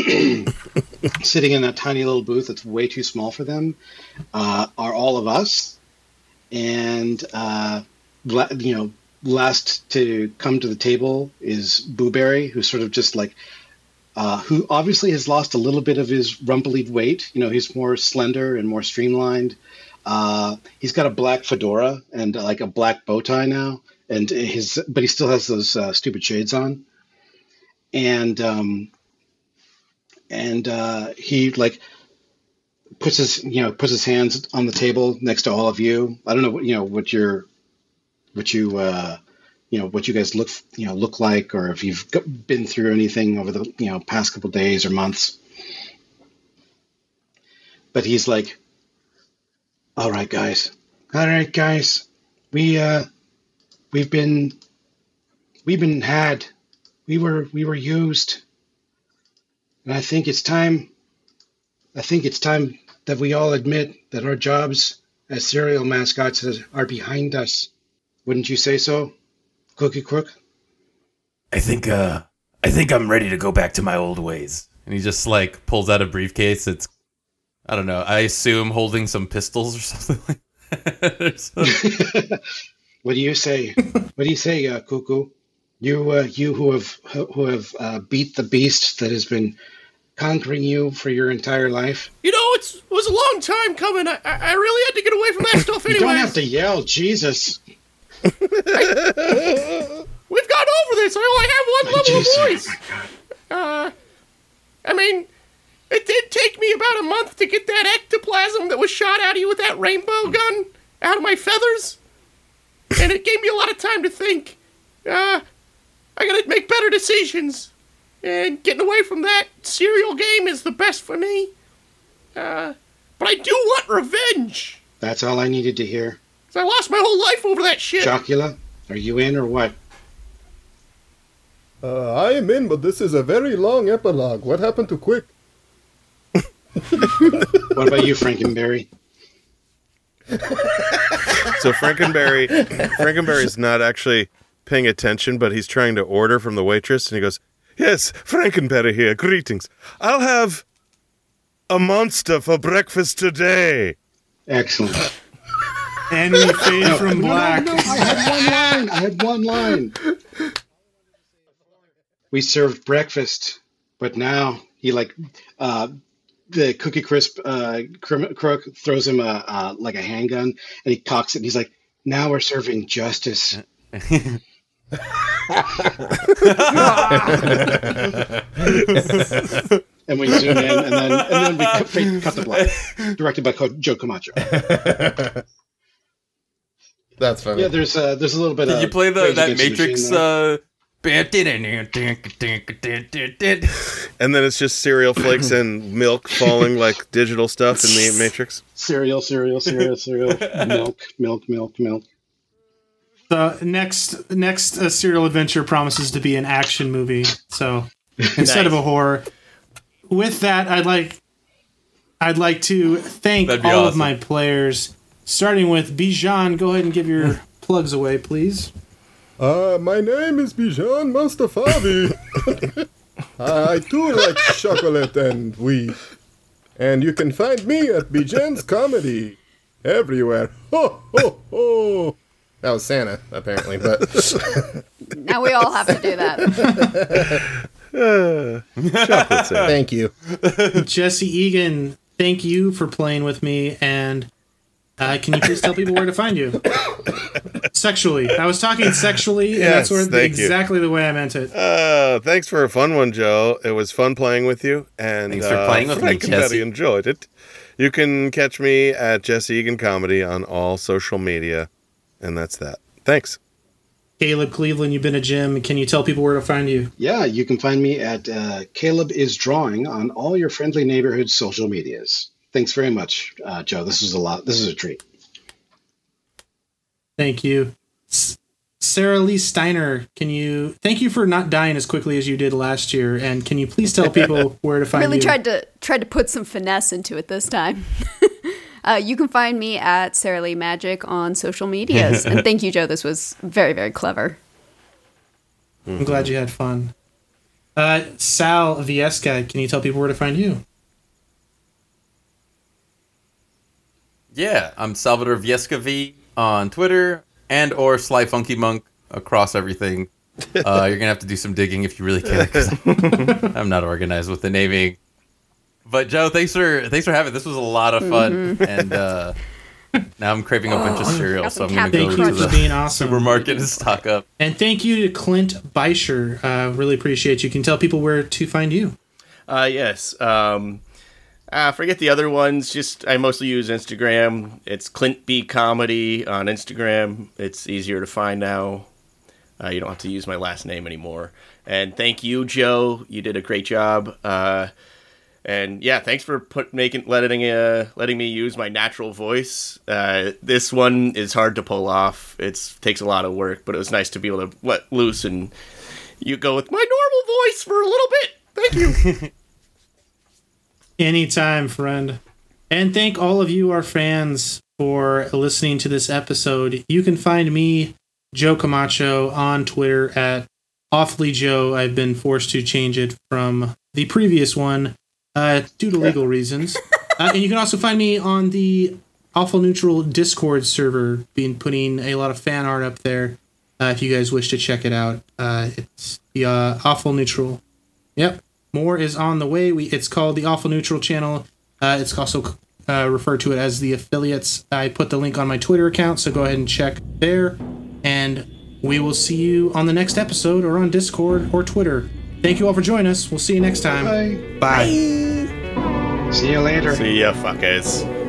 sitting in that tiny little booth that's way too small for them uh, are all of us, and uh, la- you know last to come to the table is Booberry, who's sort of just like uh, who obviously has lost a little bit of his rumply weight. You know, he's more slender and more streamlined. Uh, he's got a black fedora and uh, like a black bow tie now, and his but he still has those uh, stupid shades on. And um, and uh, he like puts his you know puts his hands on the table next to all of you. I don't know what you know what your what you uh, you know what you guys look you know look like or if you've been through anything over the you know past couple days or months. But he's like all right guys. All right guys. We uh we've been we've been had. We were we were used. And i think it's time i think it's time that we all admit that our jobs as cereal mascots are behind us. Wouldn't you say so cookie crook I think uh I think I'm ready to go back to my old ways. And he just like pulls out a briefcase. It's I don't know. I assume holding some pistols or *laughs* something like that. *laughs* What do you say? what do you say, uh, Cuckoo? You, uh, you who have who have uh, beat the beast that has been conquering you for your entire life. You know, it's, it was a long time coming. I, I I really had to get away from that *coughs* stuff anyway. You anyway. don't have to yell, Jesus. *laughs* We've got over this. I only have one level Jesus. of voice. Uh, I mean, it did take me about a month to get that ectoplasm that was shot out of you with that rainbow gun out of my feathers, and it gave me a lot of time to think. Uh, I gotta make better decisions, and getting away from that cereal game is the best for me. Uh, but I do want revenge. That's all I needed to hear. 'Cause I lost my whole life over that shit. Chocula, are you in or what? Uh, I am in, but this is a very long epilogue. What happened to Quik? What about you, Frankenberry? So Frankenberry, Frankenberry's not actually paying attention, but he's trying to order from the waitress, and he goes, "Yes, Frankenberry here. Greetings. I'll have a monster for breakfast today." Excellent. And we fade from black. No, I had one line. I had one line. We served breakfast, but now he like uh, the Cookie Crisp uh, crook throws him a uh, like a handgun, and he cocks it. and He's like, "Now we're serving justice." *laughs* *laughs* and we zoom in, and then and then we cut, fade- cut the black. Directed by Joe Camacho. That's funny. Yeah, there's uh, there's a little bit. Did of you play the that Matrix uh And then it's just cereal flakes and milk falling like digital stuff in the *laughs* Matrix. cereal, cereal, cereal, cereal, *laughs* milk, milk, milk, milk. The next next uh, serial adventure promises to be an action movie. So *laughs* instead of a horror, with that, I'd like I'd like to thank all That'd of my players, starting with Bijan. Go ahead and give your *laughs* plugs away, please. Uh, my name is Bijan Mustafavi. *laughs* I too like chocolate and wheat. And you can find me at Bijan's Comedy. Everywhere. Ho, ho, ho. That was Santa, apparently, but *laughs* Now we all have to do that. Chocolate sand. thank you. Jesse Egan, thank you for playing with me. And uh, can you please tell people where to find you? *coughs* sexually. I was talking sexually, and Yes, that's sort of thank you. exactly the way I meant it. Uh, thanks for a fun one, Joe. It was fun playing with you, and Thanks for uh, playing with me, Frankenberry Jesse. enjoyed it. You can catch me at Jesse Egan Comedy on all social media, and that's that. Thanks. Caleb Cleveland, you've been a Jim. Can you tell people where to find you? Yeah, you can find me at uh, Caleb is Drawing on all your friendly neighborhood social medias. Thanks very much, uh, Joe. This is a lot. This is a treat. Thank you. S- Sarah Lee Steiner, can you thank you for not dying as quickly as you did last year? And can you please tell people *laughs* where to find really you? tried to tried to put some finesse into it this time. *laughs* uh, you can find me at Sarah Lee Magic on social medias. and thank you, Joe. This was very very clever. I'm glad you had fun. Uh, Sal Viesca, can you tell people where to find you? Yeah, I'm Salvador Viesca V on Twitter and or Sly Funky Monk across everything. Uh, *laughs* you're gonna have to do some digging if you really can. 'cause *laughs* I'm not organized with the naming. But Joe, thanks for thanks for having. This was a lot of fun, and uh, now I'm craving a bunch of cereal, so I'm gonna Thank go you to for the being awesome. supermarket and stock up. And thank you to Clint Beischer. Uh, really appreciate you. Can tell people where to find you. Uh, yes. Um, uh, forget the other ones. Just I mostly use Instagram. It's Clint B Comedy on Instagram. It's easier to find now. Uh, you don't have to use my last name anymore. And thank you, Joe. You did a great job. Uh, and yeah, thanks for put making letting uh, letting me use my natural voice. Uh, this one is hard to pull off. It takes a lot of work, but it was nice to be able to let loose and you go with my normal voice for a little bit. Thank you. *laughs* Anytime, friend. And thank all of you, our fans, for listening to this episode. You can find me, Joe Camacho, on Twitter at Awfully Joe. I've been forced to change it from the previous one uh, due to legal reasons. *laughs* Uh, and you can also find me on the Awful Neutral Discord server, been putting a lot of fan art up there. Uh, if you guys wish to check it out, uh, it's the uh, Awful Neutral. Yep, more is on the way. We it's called the Awful Neutral channel. Uh, it's also uh, referred to it as the affiliates. I put the link on my Twitter account, so go ahead and check there. And we will see you on the next episode or on Discord or Twitter. Thank you all for joining us. We'll see you next time. Bye. Bye. See you later. See ya, fuckers.